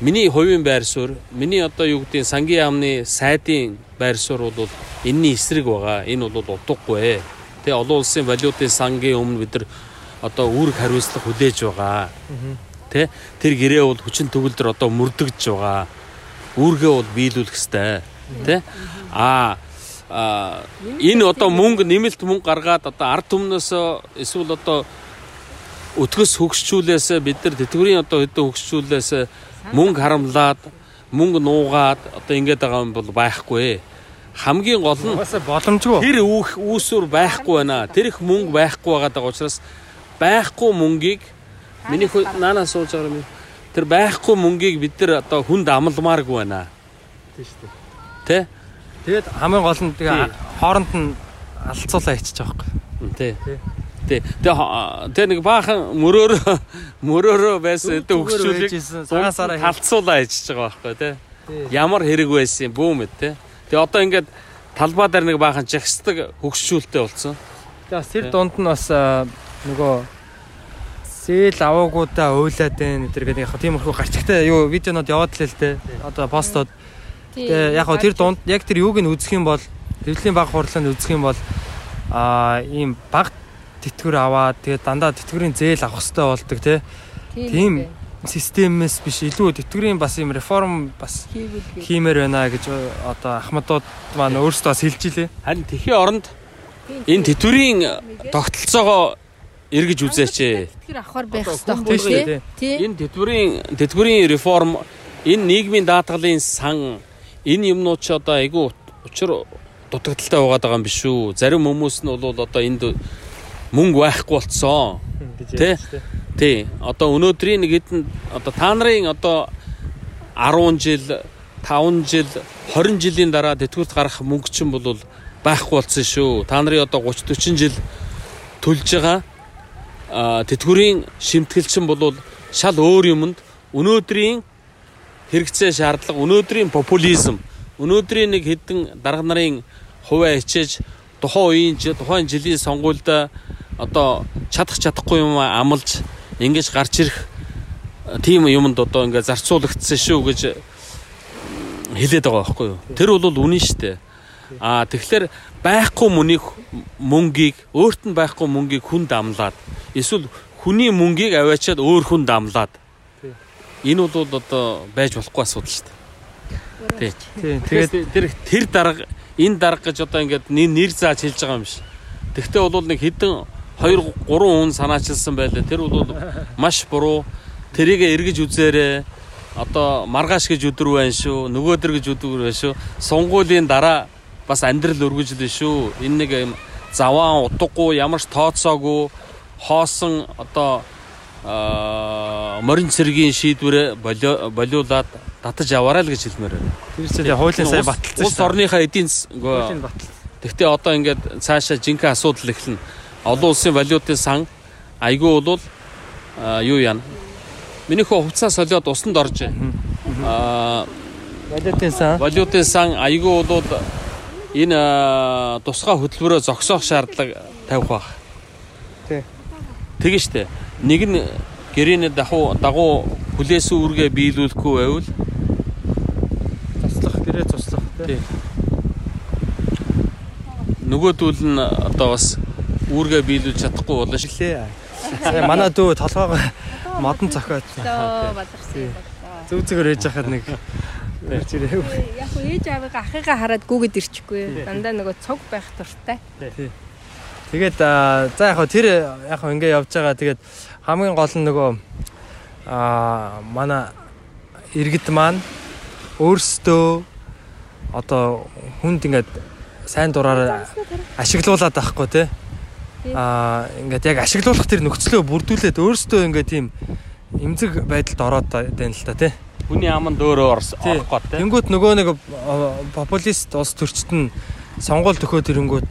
миний хувийн байр суурь, миний одоо юу гэдгийг сангийн яамны сайдын байр суурь бол энэний эсрэг байгаа. Энэ бол утгагүй. Тэгээ олон улсын валютын сангийн өмнө бид нар одоо үүрэг хариуцлага хүлээж байгаа. Тэ тэр гэрээ бол хүчин төгөлдөр одоо мөрдөгж байгаа. Үүргээ бол биелүүлэх ёстой. Тэ а энэ одоо мөнгө нэмэлт мөнгө гаргаад одоо ард түмнээс эсвэл одоо өтгөс хөгсчүүлээс бид нар тэтгэврийн одоо хэдэн хөгсчүүлээс мөнгө харамлаад мөнгө нуугаад одоо ингэж байгаа юм бол байхгүй. Хамгийн гол нь боломжгүй. тэр үүх үүсвэр байхгүй байна. Тэр их мөнгө байхгүй байгаа учраас байхгүй мөнгийг миний хөө наанаа сууж байгаа юм. Тэр байхгүй мөнгийг бид нар одоо хүнд амалмааргүй байна. Тийм шүү дээ. Тэ? Тэгээд хамгийн гол нь тэгээ хооронд нь алцуулаа байгаа байхгүй. Тий. Тий. Тэгээ тэгээ нэг баахан мөрөөрөө мөрөөрөө байсан өдөө хөгчүүлэг цагаасаараа хэл. талцуулаа ичж байгаа байхгүй тий. Ямар хэрэг байсан бүү мэд тий. Тэгээ одоо ингээд талбай дээр нэг баахан жагсдаг хөгшүүлтэй болсон. Тэгээ бас тэр дунд нь бас нөгөө зээл аваагуудаа уйлаад байна тэр гэдэг яг тиймэрхүү гарчигтай юу видеонод яваад л л те. Одоо постод. Тэгээ яг тэр дунд яг тэр юуг нь үзэх юм бол хэвлэлийн баг хурлаанд үзэх юм бол а ийм баг тэтгэвэр аваад тэгээ дандаа тэтгэврийн зээл авах хэрэгтэй болдог те. тийм системээс биш илүү тэтгэврийн бас ийм реформ бас хиймээр байна гэж одоо ахмадууд маань өөрсдөө бас хэлж илээ. Харин тэхийн оронд энэ тэтгэврийн тогтолцоогоо эргэж үзээч. Тэтгэр авахар байх хэрэгтэй болгоё. байхгүй тий. Энэ тэтгэврийн тэтгэврийн реформ энэ нийгмийн даатгалын сан энэ юмнууд ч одоо айгүй учир дутагдaltaй байгаад байгаа юм биш үү? Зарим хүмүүс нь бол одоо энд мөнгө байхгүй болцсон. Тэ? Тий. Одоо өнөөдрийн нэг хэдэн одоо та нарын одоо 10 жил, 5 жил, 20 жилийн дараа тэтгэврт гарах мөнгө чинь бол байхгүй болсон шүү. Та нарын одоо 30 40 жил төлж байгаа а тэтгэврийн шимтгэлчин бол шал өөр юмд өнөөдрийн хэрэгцээ шаардлага өнөөдрийн популизм өнөөдрийн нэг хэдэн дарга нарын хувиа хичээж тухайн үеийн тухайн жилийн сонгуульд одоо чадах чадахгүй юм амлж ингэж гарч ирэх тийм юмд одоо ингээ зарцуулагдсан шүү гэж хэлээд байгаа байхгүй юу тэр бол үнэн шүү дээ а тэгэхээр байхгүй мөнийг мөнгийг өөрт нь байхгүй мөнгийг хүнд амлаад эсвэл хүний мөнгийг аваачаад өөр хүнд амлаад энэ бол одоо байж болохгүй асуудал шүү дээ. Тийм. Тэгээд тэр тэр дарга энэ дарга гэж одоо ингээд нэр зааж хэлж байгаа юм биш. Тэгвэл бол нэг хэдэн 2 3 хүн санаачилсан байлаа. Тэр бол маш буруу. Тэрийг эргэж үзээрэй. одоо маргааш гэж өдөр байна шүү. Нөгөөдөр гэж өдөр байна шүү. Сунгуулийн дараа бас амьдрал өргөжлөн шүү. Энэ нэг юм заваан утгагүй ямар ч тооцоогүй хоосон одоо морин цэргийн шийдвэрээ болиулаад татаж аваарай л гэж хэлмээр байна. Тэр чинь хуулийн сайн баталсан Улс орныхаа эдийн. Тэгтээ одоо ингээд цаашаа жинхэнэ асуудал эхэлнэ. Олон улсын валютын сан айгүй бол юу яана. Миний хөө хувцас солиод усанд орж байна. Валютын сан. валютын сан айгүй бол энэ тусгай хөтөлбөрөө зогсоох шаардлага тавих баг. Тий. Тэгэн штэ. Нэг нь гэрээний дагуу дагуу хүлээсэн үүргээ биелүүлэхгүй байвал Туслах гэрээ тий. Тий. нөгөөдүүл нь одоо бас үүргээ биелүүлж чадахгүй болно шүү. Гэлээ. Сая манай дүү толгоогоо модон цохиод зүг зүгээр ээж хахад нэг ирж ирээ. Яг ээж аваагаа ахыгаа хараад гүгэд ирчихгүй. Дандаа нөгөө цог байх дуртай. Тэгээд за яг тэр яг ингээ явж байгаа. Тэгээд хамгийн гол нь нөгөө аа манай иргэд маань өөрсдөө одоо хүнд ингээд сайн дураараа ашиглуулад байхгүй тий. Аа ингээд яг ашиглуулах тэр нөхцлөө бүрдүүлээд өөрсдөө ингээд тийм эмзэг байдалд ороод байна л та тий. Хүний аманд өөрөө Тий. орох гот те. Тэнгүүт нөгөө нэг популист улс төрчт нь сонгуул төхөө тэрэнгүүт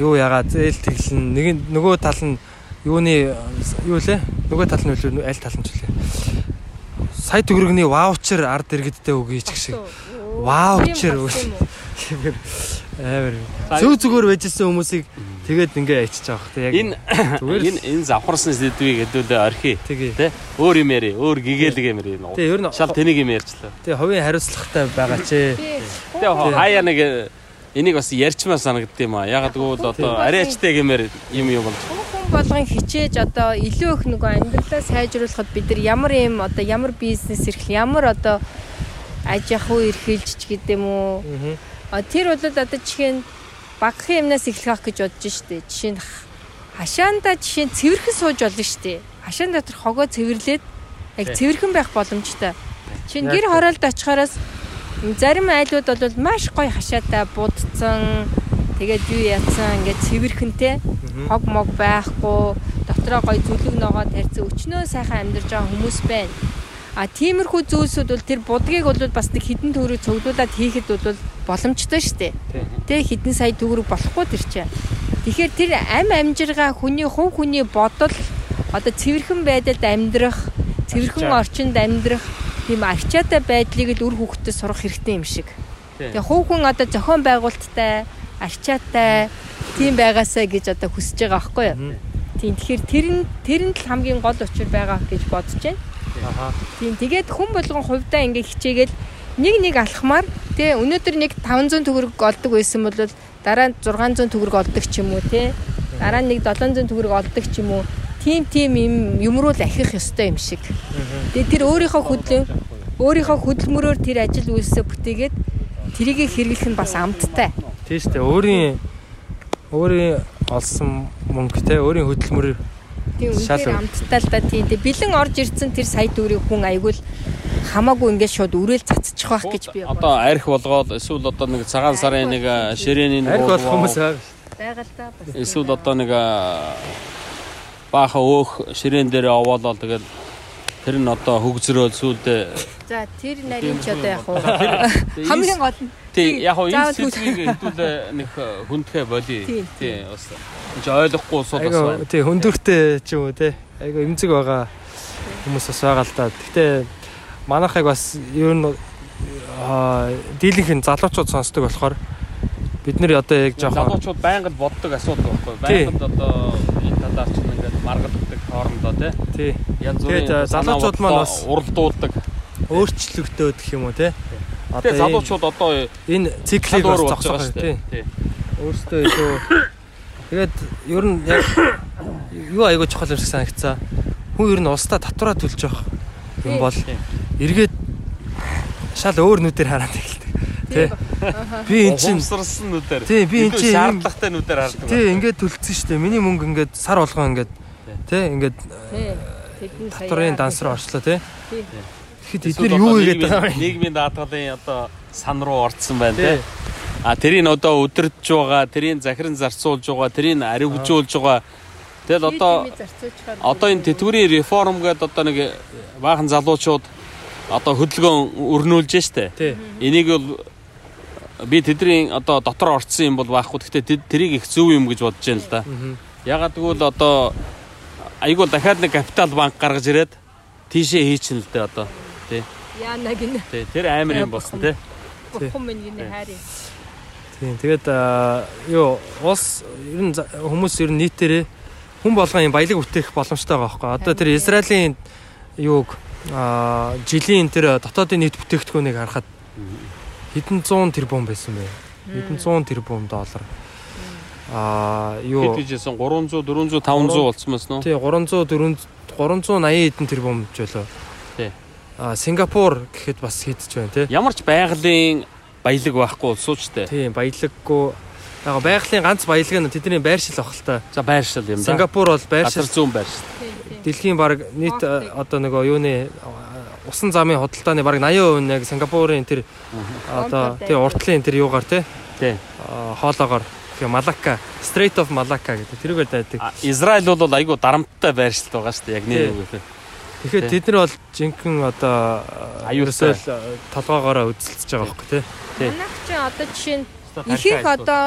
юу ягаа зээл тэглэн нэг нөгөө тал нь юуны юу лээ? Нөгөө тал нь үлээ аль тал нь ч үлээ. Сая төгрөгний ваучер ард иргэдтэй өгье ч гэх шиг. Ваучер амар зөв зүгээр байжсэн хүмүүсийг тэгээд ингээ ячиж байгаа хэ яг Энэ энэ энэ завхарсан сэдвийг хэдүүлээ орхи. Тэ? Өөр юм яри, өөр гэгээлэг юм яри. тэгээ ер нь Шал тэнийг юм ярьчлаа. тэгээ хувийн хариуцлагатай байгаа ч Тэгээ хаяа нэг энийг бас ярьчмаар санагдд юм а. Яг гэвэл одоо арайчтай гэмээр юм юм болж. хүн болгон хичээж одоо илүү их нөгөө амьдралаа сайжруулахад бид нар ямар юм одоо ямар бизнес эрхэл ямар одоо аж ахуй эрхэлж ч уу А тэр бол одоо жишээ нь багахан юмнаас эхлэх ах гэж бодож штэ. Жишээ нь хашаанда жишээ нь цэвэрхэн сууж болно штэ. Хашаан дотор хогоо цэвэрлээд яг цэвэрхэн байх боломжтой. Жишээ нь гэр хороолд очихоороос зарим айлууд бол маш гоё хашаатай будцсан тэгээд юу яатсан ингээд цэвэрхэнтэй хог мог байхгүй дотроо гоё зүлэг ногоо тарьсан өчнөө сайхан амьдарч байгаа хүмүүс байна. А тиймэрхүү зүйлсүүд бол тэр будгийг бол бас нэг хідэн төгрөг цуглуулад хийхэд бол боломжтой шүү дээ. Тэ хідэн сая төгрөг болохгүй тэр чинь. Тэгэхээр тэр ам амжиргаа хүний хувь хүний бодол одоо цэвэрхэн байдалд амьдрах, цэвэрхэн орчинд амьдрах тийм арчаатай байдлыг л үр хүүхдэд сурах хэрэгтэй юм шиг. Тэгээ хувь хүн одоо зохион байгуулалттай, арчаатай тийм байгаасаа гэж одоо хүсэж байгаа байхгүй юу? Тийм тэгэхээр тэр нь тэр нь л хамгийн гол учир байгаа гэж бодож байна. Тийм тэгээд хүн болгон хувьдаа ингээ хичээгээл нэг нэг алхмаар тий өнөөдөр нэг 500 төгрөг олдог байсан бол дараа нь 600 төгрөг олдог ч юм уу тий. Дараа нэг 700 төгрөг олдог ч юм уу. Тийм тийм юм юмруу л ахих ёстой юм шиг. Тэгээд тэр өөрийнхөө хөдлөн өөрийнхөө хөдөлмөрөөр тэр ажил үйлсээ бүтээгээд тэрийг хэрэглэх нь бас амттай. тийш тэ өөрийн өөрийн олсон мөнгө те өөрийн хөдөлмөр Тийм үнээр амттай л да тийм. Тэгээд бэлэн орж ирсэн тэр сая төгрөгийг хүн айгуул хамаагүй ингээд шууд үрэл цацчих байх гэж би Одоо арх болгоод эсвэл одоо нэг цагаан сарын нэг э, ширээний нэг арх болох хүмүүс байгаа. л да. бас. эсвэл одоо нэг э, бааха өөх ширээн дээр овоолол тэгэл тэр нь одоо хөгзрөөл сүулдэ. За тэр нарийн ч одоо яг уу хамгийн гол нь тий яг хоо энэ сэдвийг хэдүүлээ нэг э, хүндхэ боли Тийм, тий бас энэ ойлгохгүй усууд бас байна. тий хөндөртэй ч юм уу те. Айгу эмзэг байгаа хүмүүс бас байгаа л да. Гэхдээ манайхыг бас ер нь дийлэнх нь залуучууд сонсдог болохоор бид нэр одоо яг жоохон залуучууд байнга боддог асуудал байхгүй Тий. байнга одоо энэ талаар ч ингээд маргадаг хоорондоо тий тий янз бүрийн залуучууд маань бас- уралдуулдаг. өөрчлөгдөд гэх юм уу. Тэгээ энэ- залуучууд одоо энэ циклийг бас зогсоох тий. Тий. Өөртөө илүү тэгээд ер нь яг юу айгуу чухал юм шиг санагцсан. Хүн ер нь устдаа татвараа төлж явах юм бол эргээд шал өөр нүдээр хараад эхэлдэг. Тий. Би эн чин Ухамсарсан нүдээр. Тий, би эн чинь шаардлагатай нүдээр хардаг. тий ингээд төлцсөн шүү дээ. Миний мөнгө ингээд сар болгоо ингээд тий ингээд сая татварын данс руу орчлоо тий. Тий. Тэгэхэд эдгээр юу хийгээд байгаа юм? Нийгмийн даатгалын одоо сан руу орцсон байна тий. А тэрийг одоо өдөрдөж байгаа, тэрийг захиран зарцуулж байгаа, тэрийг аривжуулж байгаа. Тэгэл одоо одоо энэ тэтгэврийн реформ гэдэг одоо нэг баахан залуучууд одоо хөдөлгөөн өрнүүлж штэ. Энийг бол би тэдний одоо дотор орцсон юм бол байхгүй. Гэхдээ тэрийг их зөв юм гэж бодож байна л да. Ягаад гэвэл одоо айгуу дахиад нэг капитал банк гаргаж ирээд тийшээ хийчихнэ л дээ одоо. Тий. Яана гинэ. Тий. Тэр амар юм болсон тий. Бурхан минь гинэ хайрын. Тийм. Тэгээд юу улс ер нь хүмүүс ер нь нийтээрээ хүн болгон юм баялаг бүтээх боломжтой байгаа байхгүй. Одоо тэр Израилийн юуг аа жилийн тэр дотоодын нийт бүтээгдэхүүнийг харахад хэдэн 100 тэрбум байсан бэ? Хэдэн 100 тэрбум доллар. Аа юу Хэд хэлсэн 300 400 500 болцсон байна уу? тий 300 400 380 хэдэн тэрбум ч байлоо. Тий. Аа Сингапур гэхэд бас хийдэж байна тий. Ямар ч байгалийн баялаг байхгүй улсуучтай. Тийм баялаггүй яг байгалийн ганц баялаг нь тэдний байршил ах л та. За байршил юм да. Сингапур бол байршил зүүн байршил. дэлхийн баг нийт э, одоо нөгөө юуны э, усан замын худалдааны баг 80% нь яг Сингапурын тэр одоо тий уртлын тэр юугаар тий Тий. хоолоогоор тэгээ Малака Strait of Malacca гэдэг тэрүүгээр дайдаг. Израиль бол айгүй дарамттай байршилт байгаа шүү дээ. Яг нэр үг. Тэгэхээр тэд нар бол жинхэнэ одоо Аюултай. аюулсэл толгоогоороо үзэлцэж байгаа байхгүй тий. Тий. Манайх чи одоо жишээ нь ихэнх одоо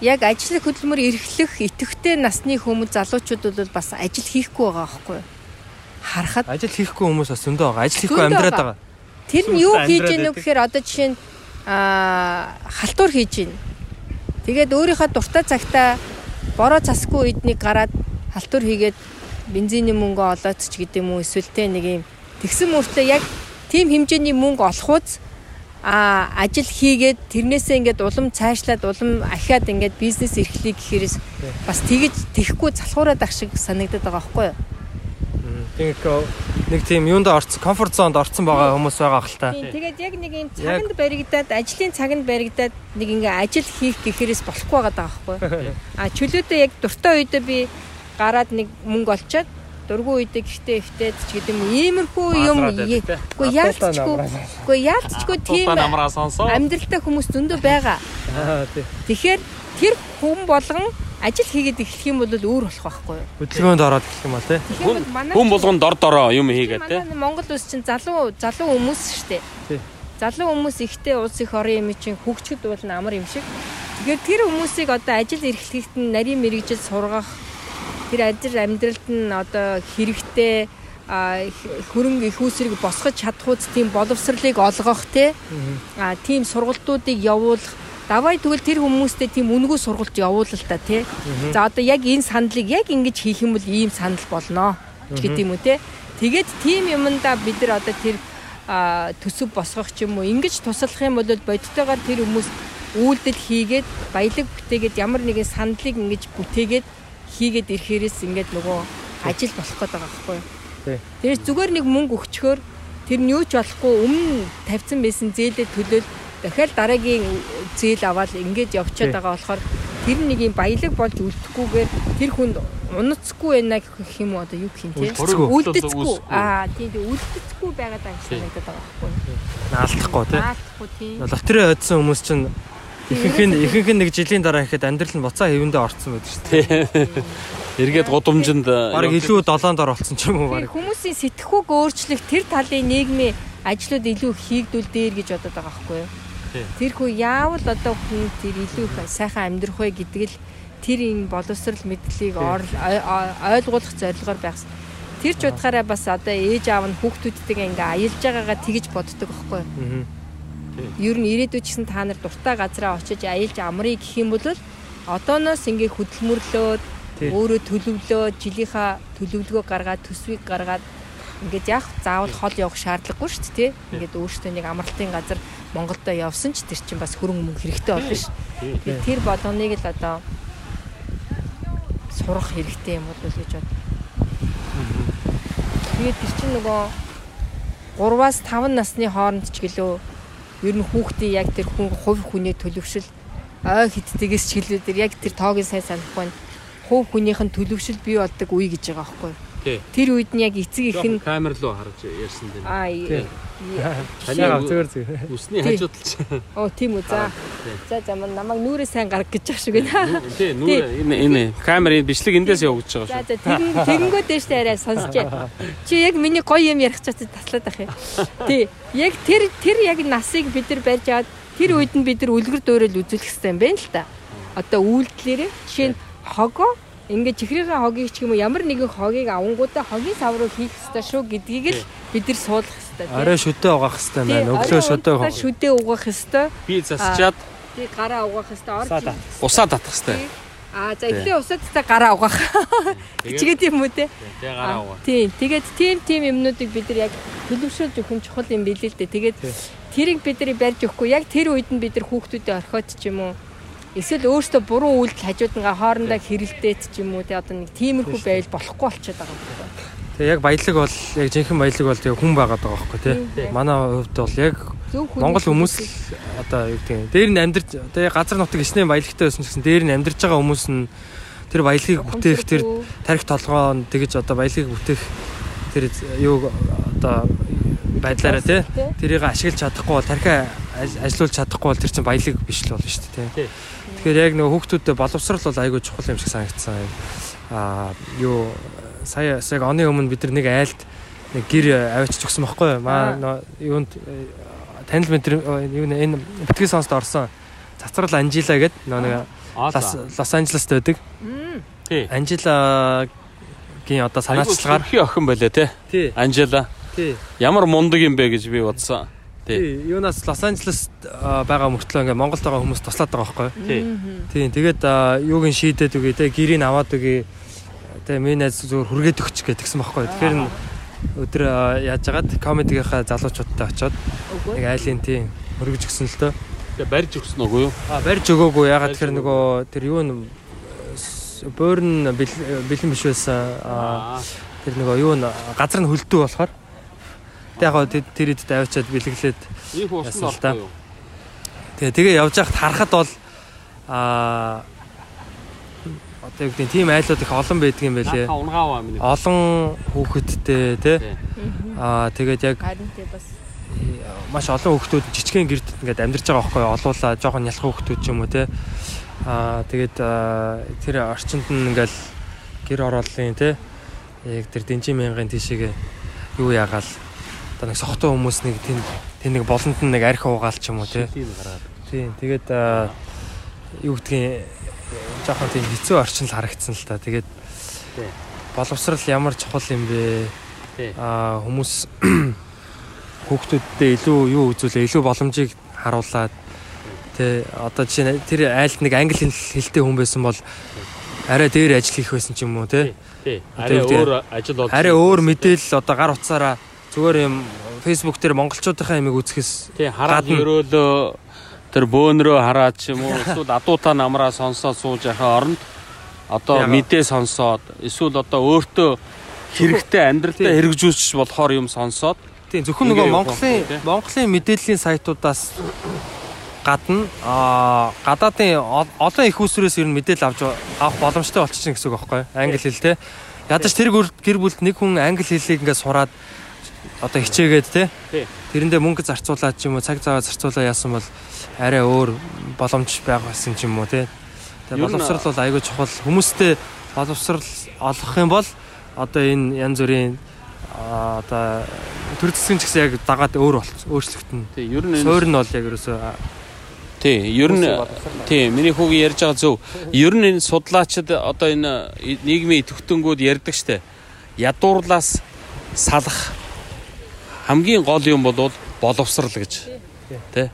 яг ажлын хөдөлмөр эрхлэх итэвхтэй насны хүмүүс залуучууд бол бас ажил хийхгүй байгаа байхгүй юу? Харахад Ажил хийхгүй хүмүүс бас зөндөө байгаа. Ажил хийхгүй амьдраад байгаа. тэр нь юу хийж байдаг. гэхээр одоо жишээ нь аа халтур хийж ийн. Тэгээд өөрийнхөө дуртай цагтаа бороо засгүй үед нэг гараад халтур хийгээд бензиний мөнгө олоод ч гэдэм үү эсвэл тэ нэг юм тэгсэн мөртөө яг тийм хэмжээний мөнгө олохуц а ажил хийгээд тэрнээсээ ингээд улам цаашлаад улам ахиад ингээд бизнес эрхлэх гэхээрээс бас тэгэж тэхгүй залхуураад ах шиг санагдаад байгаа байхгүй юу? Тэгэхээр нэг тийм юунд орцсон, комфорт зонд орцсон байгаа хүмүүс байгаа хэл та. Тэгээд яг нэг юм цаганд баригдаад ажлын цаганд баригдаад нэг ингээ ажил хийх гэхээрээс болохгүй байгаа байхгүй юу? А чөлөөдөө яг дуртай үедээ би гараад нэг мөнгө олчоод дургүй үедээ гэхдээ ихтэй ч гэдэг юм иймэрхүү юм үгүй яалтчгүй үгүй яалтчгүй тийм амьдралтай хүмүүс зөндөө байгаа. Аа. Тэгэхээр тэр хүн болгон ажил хийгээд эхлэх юм бол өөр болох байхгүй юу? Хөдөлгөөнд ороод гэх юм бол тий. Тэгэхээр бол манай Хүн болгон дор дороо юм хийгээд. Манай Монгол улс чинь залуу залуу хүмүүс шүү дээ. Залуу хүмүүс ихтэй улс их орон юм чинь хөгжөхөд бол амар юм шиг. Тэгэхээр тэр хүмүүсийг одоо ажил эрхлэхэд нь нарийн мэрэгжил сургах тэр ажил амьдралд нь одоо хэрэгтэй хөрөнгө их усрыг босгож чадхууц тийм боловсролыг олгох те. А тийм сургалтуудыг явуулах. Давай тэгвэл тэр хүмүүстэй тийм үнгүй сургалт явуул л та тий. За одоо яг энэ сандлыг яг ингэж хийх юм бол ийм санал болно ч гэдэг юм уу те. Тэгээд тийм юмдаа бид нар одоо тэр төсөв босгох ч юм уу ингэж туслах юм бол бодитойгоор тэр хүмүүс үйлдэл хийгээд баялаг бүтээгээд ямар нэгэн сандлыг ингэж бүтээгээд хийгээд ирэхээрээс ингээд нөгөө ажил болох гээд байгаа байхгүй юу. Тэрс зүгээр нэг мөнгө өгчхөөр тэр нь юу ч болохгүй өмнө тавьсан байсан зээлээ төлөөл дахиад дараагийн зээл аваад ингэж явчихад байгаа болохоор тэр нэг юм баялаг болж үлдэхгүйгээр тэр хүнд унацгүй байна гэх юм уу? Одоо юу гэх юм те? Үлдэцгүй. аа тийм үлдэцгүй байгаад байгаа юм санагдаад байгаа байхгүй наалдахгүй тий. наалдахгүй тийм. Лотерей одсон хүмүүс чинь ихэнх нь ихэнх нь нэг жилийн дараа ихэд амьдрал нь буцаа хэвэндээ орцсон байдаг шүү дээ. Эргээд гудамжинд Бараг илүү долоон дор болсон ч юм уу бараг. хүмүүсийн сэтгхүүг өөрчлөх тэр талын нийгмийн ажлууд илүү хийгдүүлдээр гэж бодоод байгаа байхгүй юу? Тий. Тэр хүү яавал одоо хүн тэр илүү их сайхан амьдрах вэ гэдэг л тэр энэ боловсрал мэдлийг ор- ой- ой- ойлгуулах зорилгоор байх. Тэр ч утгаараа бас одоо ээж аав нь хүүхдүүдтэйгээ ингээ аялж байгаагаа тэгж боддог байхгүй юу? Ер нь ирээдүйд ч гэсэн та нар дуртай газараа очиж аялж амрыг гэх юм бол одооноос ингээ хөдөлмөрлөөд өөрөө төлөвлөө жилийнхаа төлөвлөгөө гаргаад төсвийг гаргаад ингээд яг заавал хол явах шаардлагагүй шүү дээ. Ингээд өөртөө нэг амралтын газар Монголдо явсан ч тэр чинь бас хөрөнгө мөнгө хэрэгтэй болно ш. Тэгээд тэр болгоныг л одоо сурах хэрэгтэй юм бол гэж бод. Тэгээд тэр чинь нөгөө 3-аас 5 насны хооронд ч гэлөө ер нь хүүхдийн яг тэр хүн хувь хүний төлөвшил? Ой хитдгээс ч гэлээ тэр яг тэр тоогийн сайн санахгүй нь хувь хүнийх нь төлөвшил бий болдог үе гэж байгаа байхгүй. Тэр үед нь яг эцэг их нь камер руу харж ярьсан дээ. аа Таниага зүгээр зүгээр. Үсний хажууд л ч. Оо тийм үү за. За за намайг нүрээ сайн гарах гэж ах шиг байна. Тий, нүүр энэ энэ камерын бичлэг эндээс явагдаж За байгаа за тэрэн тэгэнгөө дэжтэй арай сонсч. Чи яг миний гоё юм ярих чад таслаад ах юм. Тий. Яг тэр тэр яг насыг бид нар барьж аваад тэр үед нь бид нар үлгэр дуурайл үзүүлэх хэрэгтэй юм байна л та. Одоо үйлдэлээрээ жишээ нь хогоо ингээд чихрийн хогийг ч юм уу ямар нэгэн хогийг авангуудаа хогийн сав руу хийх хэрэгтэй шүү гэдгийг л бид нар суулгах тий. Арай шөдөө угаах хэрэгтэй байна. Өглөө шөдөө орой шүдээ угаах хэрэгтэй. Би засчаад Тий гараа угаах хэрэгтэй. Орж Усаа татах. хэрэгтэй. Аа за эхлээ усаад та гараа угаах. Чигээд юм уу те? Тэ гараа угаа. Тийм. Тэгээд тийм тийм юмнуудыг бид нар яг төлөвшүүлж өгөх нь чухал юм билээ л дээ. Тэгээд тэрийг бид нар барьж өгөхгүй яг тэр үед нь бид нар хүүхдүүдэд орхиод ч юм уу эсвэл өөртөө буруу үйлдэл хажуудангаа хоорондоо хэрэлдээд ч юм уу те одоо нэг тиймэрхүү байвал болохгүй болчиход байгаа юм байна. Тэгээ яг баялаг бол яг жинхэнэ баялаг бол тэгээ хүн байгаад байгаа байхгүй тий. Манай хувьд бол яг Монгол хүмүүс одоо юу гэдэг нь дээр нь амьдарч тэгээ газар нутаг ичнээ баялагтай байсан гэсэн дээр нь амьдарч байгаа хүмүүс нь тэр баялагийг бүтээх тэр тарих толгоон тэгэж одоо баялагийг бүтээх тэр юу одоо байдлаараа тий тэрийг ашиглаж чадахгүй бол тархиа ажилуулж чадахгүй бол тэр чинь баялаг биш л болно шүү дээ тий. Тэгэхээр яг нөгөө хүүхдүүдэд боловсрал бол айгүй чухал юм шиг санагдсан. Аа юу сая яг оны өмнө бид нар нэг айлд нэг гэр авчиж өгсөн байхгүй юу? Маа юунд э, танил мэд юу нэ энэ битгий сонсд орсон. Цацрал Анжила нөө нэг. Лос Анжелест байдаг. Тий. Анжелагийн одоо санаачлагаар хи охин байлаа те. тий Анжела. тий Ямар мундаг юм бэ гэж би бодсон. Тий. юунаас Лос Анжелест байгаа мөртлөө ингээ Монголд байгаа хүмүүс туслаад байгаа байхгүй юу? Тий. тий тэгээд а, юуг нь шийдээд үгүй те гэрийг аваад үгүй те миний найз зүгээр хүргээд өгч гэж тэгсэн байхгүй? Тэгэхээр н- өдөр яаж яагаад комедигийнхаа залуучуудтай очиод нэг айлын тий хөргөж өгсөн л дөө. Тэгээ барьж өгсөн үгүй юу? А барьж өгөөгүй ягаад тэгэхээр нөгөө тэр юу н бөөрн бэлэн биш байсан Аа. тэр нөгөө юу н газар нь хөлдөө болохоор тэг яг тэр идэд авчиад бэлэглээд Их усанд Яасан л юу? тэгээ тэгээ явж байхад харахад бол а одоо юу гэдэг тийм айлууд их олон байдаг юм байлээ. Олон хүүхэдтэй тий. Тий. а тэгээд яг тий бас. Маш олон хүүхдүүд жижигхэн гэрд ингээд амьдарч байгаа байхгүй юу? олуула жоохон нялх хүүхдүүд ч юм уу те аа тэгээд аа, тэр орчинд нь ингээл гэр орооллын те яг тэр дэнжин мянган тийшээгээ юу яагаал? Одоо нэг сохтой хүмүүс нэг тэнд тэнд нэг болонд нь нэг арх уугаал ч юм уу те Тийм тэгээд аа, юу гэдгийг жоохон тийм хэцүү орчин л харагдсан л та тэгээд Тий. боловсрал ямар чухал юм бэ Тий. аа хүмүүс хүүхдүүдтэй илүү юу үзүүлээ илүү боломжийг харуулад тэ одоо жишээ нь тэр айлт нэг англи хэл- хэлтэй хүн байсан бол арай дээр ажил хийх байсан ч юм уу тэ Тий. Арай өөр ажил болж. арай өөр мэдээлэл одоо гар утсаараа зүгээр юм Facebook дээр монголчуудынхаа ямиг үзэхээс Тий. Хараад гадна. Тэр бөөнрөө хараад ч юм уу эсвэл адуута намраа сонсоод сууж яхаа оронд одоо мэдээ сонсоод эсвэл одоо өөртөө хэрэгтэй амьдралдаа хэрэгжүүлж болохоор юм сонсоод тийм зөвхөн нөгөө Монголын. Монголын мэдээллийн сайтуудаас гадна аа гадаадын ол- олон их усрээс ер нь мэдээлэл авч авах боломжтой болчихсон гэсэн үг байхгүй англи хэл те ядаж тэр гэр бүлд нэг хүн англи хэлийг ингээд сураад одоо хичээгээд те тэрэндээ мөнгө зарцуулаад ч юм уу цаг цаваа зарцуулаа яасан бол арай өөр боломж байгуулсан ч юм уу нь- Тэгээ боловсрал бол айгүй чухал. Хүмүүстэй боловсрал олгох юм бол одоо энэ янз бүрийн одоо төр засгийн ч гэсэн яг дагаад өөр өөрчлөгдөн. тий ер нь энэ- Суур нь бол яг ерөөсөө тий ер нь тий миний хүүгийн ярьж байгаа зөв. Ер нь энэ судлаачид одоо энэ нийгмийн идэвхтэнгүүд ярьдаг штэ. Ядуурлаас салах хамгийн гол юм бол боловсрал гэж. Тий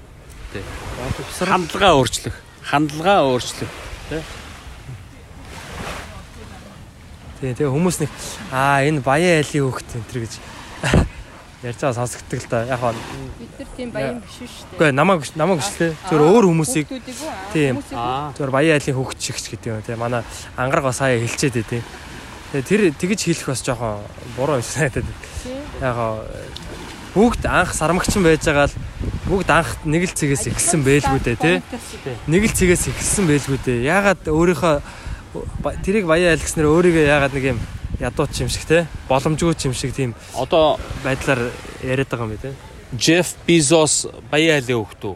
хандлага өөрчлөх хандлага өөрчлөх тий тэгээ хүмүүс нэг аа энэ баян айлын хөвгт энэ төр гэж ярьж байгаа сонсогддог л да. Яг хаа бид нар тийм баян биш шүү дээ. үгүй намайг намайг өчлөө. Зөвөр өөр хүмүүсийг Тийм. зөвөр баян айлын хөвгт шигч гэдэг юм тий. Манай ангараг бас хаяа хэлчихэд байдیں۔ Тэгээ тэр тэгж хэлэх бас жоохон буруу юм санагдаад. Тийм. Яг бүгд анх сармагчин байж байгаа л бүгд анх нэг л цэгээс ихсэн байлгүй дээ тий. нэг л цэгээс ихсэн байлгүй дээ. Яагаад өөрийнхөө тэрийг баяа айл гэснээр өөрийгөө яагаад нэг юм ядууч юм шиг те боломжгүй ч юм шиг тийм одоо байдлаар яриад байгаа юм бэ те. Jeff Bezos баян айлын хөвгтөө.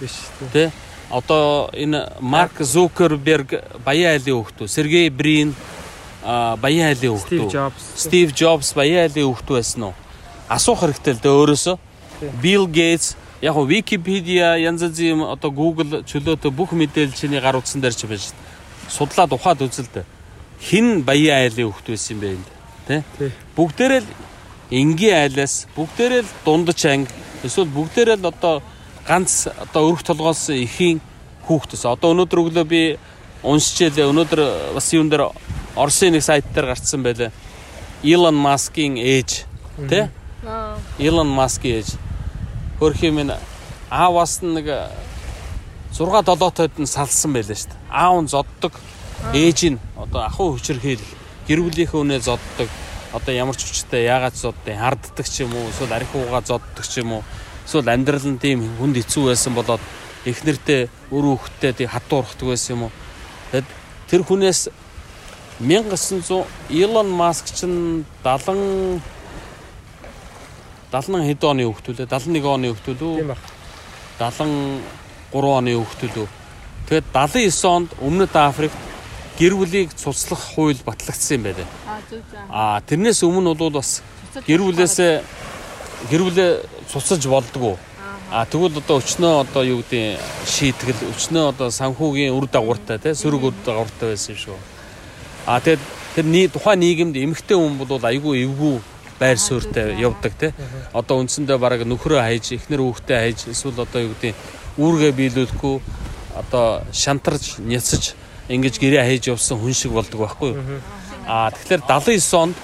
биш тийм. Тэ? Одоо энэ Марк Зукерберг баян айлын хөвгтөө, Сергей Брин а баян айлын. Джобс. Стив Джобс баян айлын хөвгтөө байсан уу? Асуух хэрэгтэй л дээ өөрөөсөө. Bill Gates яг го Wikipedia янз янзын одоо Google чөлөөтэй бүх мэдээлэл чиний гар утсан дээр ч байж шээ. судлаад ухаад үзэл дээ. Хин баян айлын хөвгт байсан юм бэ энэ. Тэ? Тий. Бүгдээрээ л энгийн айлаас бүгдээрээ л дундаж анги эсвэл бүгдээрээ л одоо ганц одоо өрх толгоос ихийн хүүхдээс одоо өнөөдөр өглөө би уншижээ өнөөдөр бас юун дээр Оросын нэг сайт дээр гарцсан байлаа. Elon Musk-ийн ээж тэ? Elon Musk-ийн ээж хөрх юм ин ааваас нь нэг 6 7 тойд нь салсан байлаа шүү дээ. Аав нь зоддог. Ээж нь одоо ахуй хүчрхийл гэр бүлийнхээ үнэ зоддог. Одоо ямар ч хүчтэй яагаад зоддیں۔ Харддаг ч юм уу, эсвэл архиугаа зоддог ч юм уу. Эсвэл амьдрал нь тийм хүнд хэцүү байсан болоод эхнэртэй өр хүүхдтэй тийм хатуурхдаг байсан юм уу. Тэгэд тэр хүнээс 1900 Elon Musk чинь 70 70 хэд оны хүүхдүүлээ 71 оны хүүхдүүлүү Тийм баг. 73 оны хүүхдүүлүү тэгээд 79 онд өмнөд Африкт гэр бүлийг цуцлах хууль батлагдсан юм байлаа Аа зөв зөв. а тэрнээс өмнө бол бас гэр бүлээсээ гэр бүлээ цуцалж болдгоо. А тэгвэл одоо өчнөө одоо юу гэдэг шийтгэл өчнөө одоо санхүүгийн үр дагавартай тий сөрөг үр дагавартай байсан юм шүү. А тэгээд тэрний тухайн нийгэмд эмэгтэй хүн бол айгүй эвгүй байр суурьтай явдаг тий одоо үндсэндээ бараг нөхрөө хайж эхнэр хүүхдээ хайж эсвэл одоо юу гэдэг үүргээ биелүүлэхгүй одоо шантарч няцаж ингэж гэрээ хайж явсан хүн шиг болдог байхгүй юу а тэгэхээр 79 онд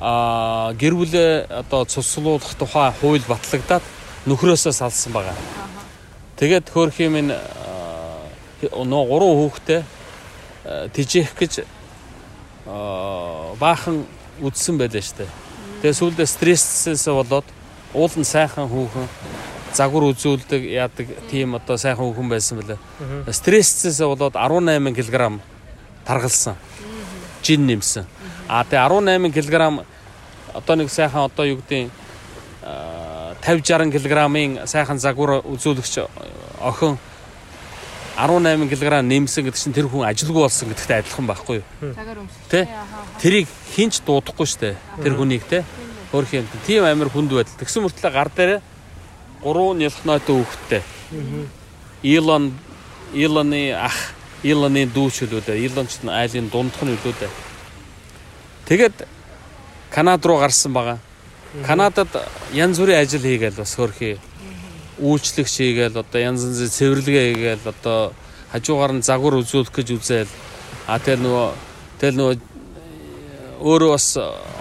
а гэр бүлээ одоо цуцлуулах тухай хууль батлагдаад нөхрөөсөө салсан байгаа. Тэгээд хөөх юм ин нөө гурван хүүхдээ тижээх гэж баахан үдсэн байлаа штэ. Тэгээд сүүлдээ стресссээс болоод уул нь сайхан хүүхэн загвар үзүүлдэг яадаг тийм одоо сайхан хүүхэн байсан байлаа. Стресссээс болоод 18 кг таргалсан. Жин нэмсэн. А тэгээ 18 кг одоо нэг сайхан одоо юу гэдэг 50 60 кг-ийн сайхан загвар үзүүлэгч охин 18 кг нэмсэн гэдэг чинь тэр хүн ажилгүй болсон гэдэгтэй адилхан байхгүй юу? Тэ? Тэрийг хинч дуудахгүй штэ. Тэр хүнийг те. Хөрх юм. Тийм амир хүнд байдал. Тэгсэн мөртлөө гар дээр гурван нялхнаатай хүүхэдтэй. Илон Илоны ах, Илоны дүү ч үлээ. Илон ч айлын дундх нь үлээ. Тэгээд Канад руу гарсан байгаа. Канадад янз бүрийн ажил хийгээл бас хөрхий үйлчлэгч хийгээл одоо янз янзын цэвэрлэгээ хийгээл одоо хажуугаар нь загвар үзүүлэх гэж үзээл а тэгэл нөгөө тэгэл нөгөө өөрөө бас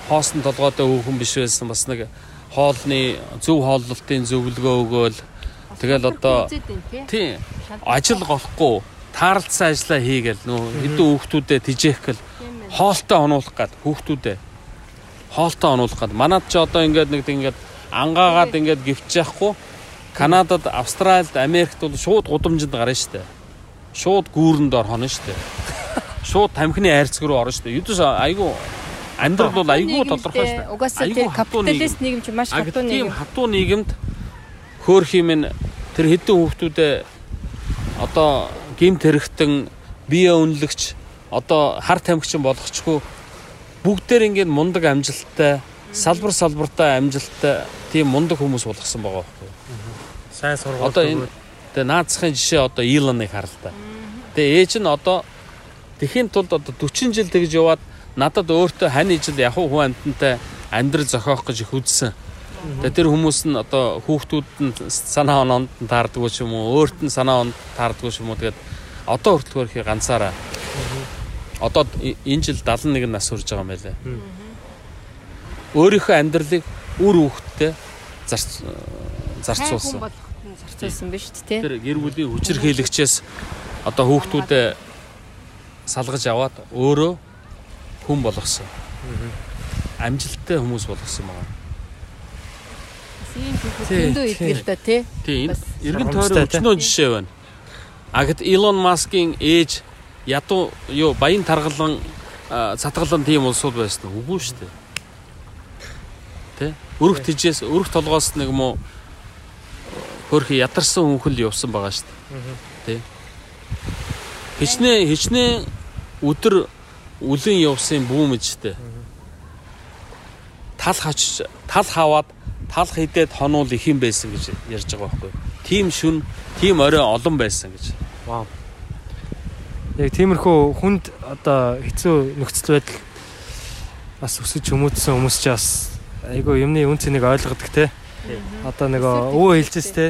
хоосон толгойтой хүүхэн биш байсан бас нэг хоолны зөв хооллолтын зөвлөгөө өгөөл. Тэгэл одоо тийм ажил голохгүй таарлцсан ажиллаа хийгээл нөө хэдэн хүүхдүүдэд тижээх гэл Тийм ээ. хоолтой онуулах гад хүүхдүүдэд. Хоолтой онуулах гад. Манад ч одоо ингээд нэг ингээд ангаагаад ингээд гівчихгүй Канадад, Австральд, Америкт бол шууд гудамжинд гарна штэ. Шууд гүүрэнд орхоно штэ. Шууд тамхины айрцаг руу орно штэ. Юудас айгу амьдрал бол айгу тодорхой штэ. Угаасаа Айгүй тий хатуу капиталист нийгэм чи маш хатуу тийм нийгэм. хатуу нийгэмд хөөх юм ин тэр хэдэн хүүхдүүдээ одоо гимт хэрэгтэн бие үнэлэгч одоо хар тамхичин болгочгүй бүгдээр ингээд мундаг амжилттай салбар салбартаа амжилттай тийм мундаг хүмүүс болгосон байгаа байхгүй. Сайн сургууль. Одоо энэ тэгээ наацхийн жишээ одоо Илоныг хар л та. Тэгээ ээж нь одоо тэхийн тулд одоо 40 жил тэгж яваад надад өөртөө хань ижил яг хүн амьтантай амьдрал зохиох гэж их үзсэн. Тэгээ тэр хүмүүс нь одоо хүүхдүүд нь санаа оноонд нь таарддаг ч юм уу, өөрт нь санаа онд таарддаг ч юм уу. Тэгээд одоо хүртэл хөрхи ганцаараа. Одоо энэ жил 71 нас хүрж байгаа юм байлаа. Өөрийнхөө амьдралыг үр хүүхдтэй зарц зарцуулсан. Зарцуулсан биз дээ тий. Тэр гэр бүлийн хүчир хийлэгчээс одоо хүүхдүүдээ салгаж аваад өөрөө хүн болгосон. Амжилттай хүмүүс болгосон байгаа. Тийм тий. идэл та тий. Тийм эргэн тойрон өчнөө жишээ байна. А гэт Elon Musk-ийн ээж ядуу юу баян таргалан цатгалан тийм улсууд байсан уу? Үгүй шүү дээ. Тэ? Өрх тижээс өрх толгоос нэг юм уу хөрх ядарсан хүнхэл явсан байгаа шүү дээ. Тэ. Хичнээн хичнээн өдөр үлийн явсан бүүмэжтэй. Тал хач тал хаваад тал хидээд хонуул их юм байсан гэж ярьж байгаа байхгүй. Тим шүн, тим орой олон байсан гэж. Вау. Яг тиймэрхүү хүнд одоо хэцүү нөхцөл байдал бас өсөж хүмүүдсэн хүмүүс ч бас айгүй юмны үн цэнийг ойлгодог те. Одоо нэг өвөө хэлжээс те.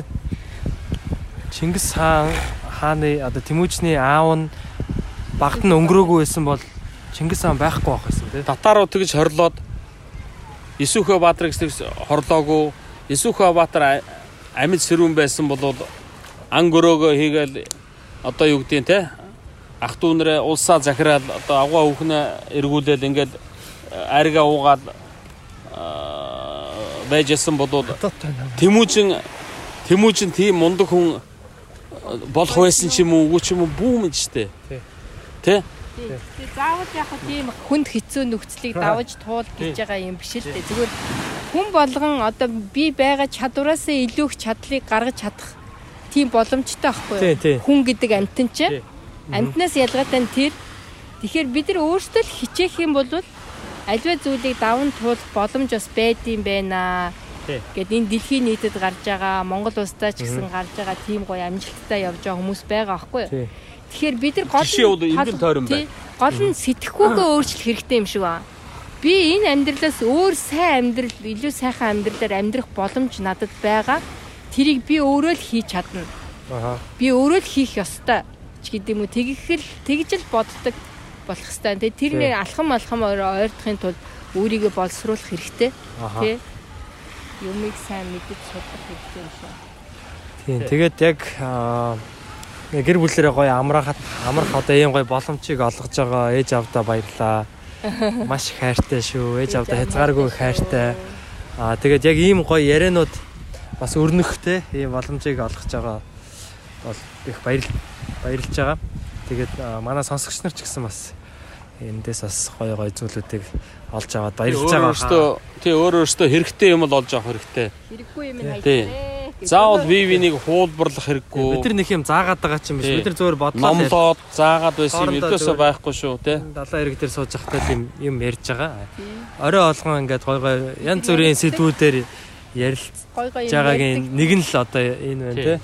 Чингис хаан хааны одоо Тэмүүжний аав нь багт нь өнгөрөөгүй байсан бол Чингис хаан байхгүй байх байсан те. Татаруу тэгж хорлоод Исүхэ Баатрыг тэгж хорлоогүй. Исүхэ Баатар амьд сэрүүн байсан бол ан гөрөөгөө хийгээл одоо юу гэдгийг те ах дүүнэрээ улсаа захираад одоо агуу хүүхнээ эргүүлээл ингээл арга уугаад аа, байжсэн бодвол Тэмүүжин Тэмүүжин тийм мундаг хүн болох байсан ч юм уу үгүй ч юм уу бүүмэн штэ. Тэ? Тэгээ заавал яг хөө тийм хүнд хэцүү нөхцөлийг давж туул гэж байгаа юм биш л дээ. Зүгээр хүн болгон одоо би байгаа чадвараасаа илүү их чадлыг гаргаж чадах тийм боломжтой байхгүй юу? Хүн гэдэг амтэн чинь амтнаас ялгаатай нь тэр. Тэгэхээр бид нар өөрсдөө хичээх юм бол альва зүйлийг даван туулах боломж бас байдсан байна. Гэт энэ дэлхийн нийтэд гарч байгаа Монгол улстай ч гэсэн гарч байгаа тийм гоё амжилттай явж байгаа хүмүүс байгаа байхгүй юу? Тэгэхээр бид нар гол энгэн тойрон Тий. Гол нь сэтгэхүйгээ өөрчлөх хэрэгтэй юм шиг байна. Би энэ амьдралаас өөр сайн амьдрал, илүү сайхан амьдралаар амьдрах боломж надад байгаа. Тэрийг би өөрөө л хийж чадна. Би өөрөө л хийх ёстой ч гэдэг юм уу. Тэгэхэл тэгж л боддог болох хэвээр. Тэгээ тэрний алхам алхам ойртохын тулд өөрийгөө боловсруулах хэрэгтэй. Тий. Юмыг сайн мэдэж судлах хэрэгтэй юм шиг. Тийм. Тэгээд яг гэр бүлэрээ гоё амраахад амрах одоо ийм гоё боломжийг олгож байгаа ээж авдаа баярлаа. Маш хайртай шүү. Ээж авдаа хязгааргүй хайртай. Аа тэгээд яг ийм гоё ярианууд бас өрнөхтэй ийм боломжийг олгож байгаа бол их баяр баярлж байгаа. Тэгээд манай сонсогч нар ч гэсэн бас эндээс бас гоё гоё зүйлүүдийг олж аваад баярлж байгаа. өөртөө тий өөр өөртөө хэрэгтэй юм л олж авах хэрэгтэй. Хэрэггүй юм хайрлаа. Заавал бие биенийг хуулбарлах хэрэггүй. Бид нар нэг юм заагаад байгаа ч юм биш. Бид нар зөөр бодлоо номлоод заагаад байсан юм өдөөсөө байхгүй шүү тий. далайн ирэг дээр сууж байхдаа юм юм ярьж байгаа. Орой олгон ингээд гой гой янз бүрийн сэдвүүдээр ярилцж гой гой юм байгаагийн нэг нь л одоо энэ байна Тий.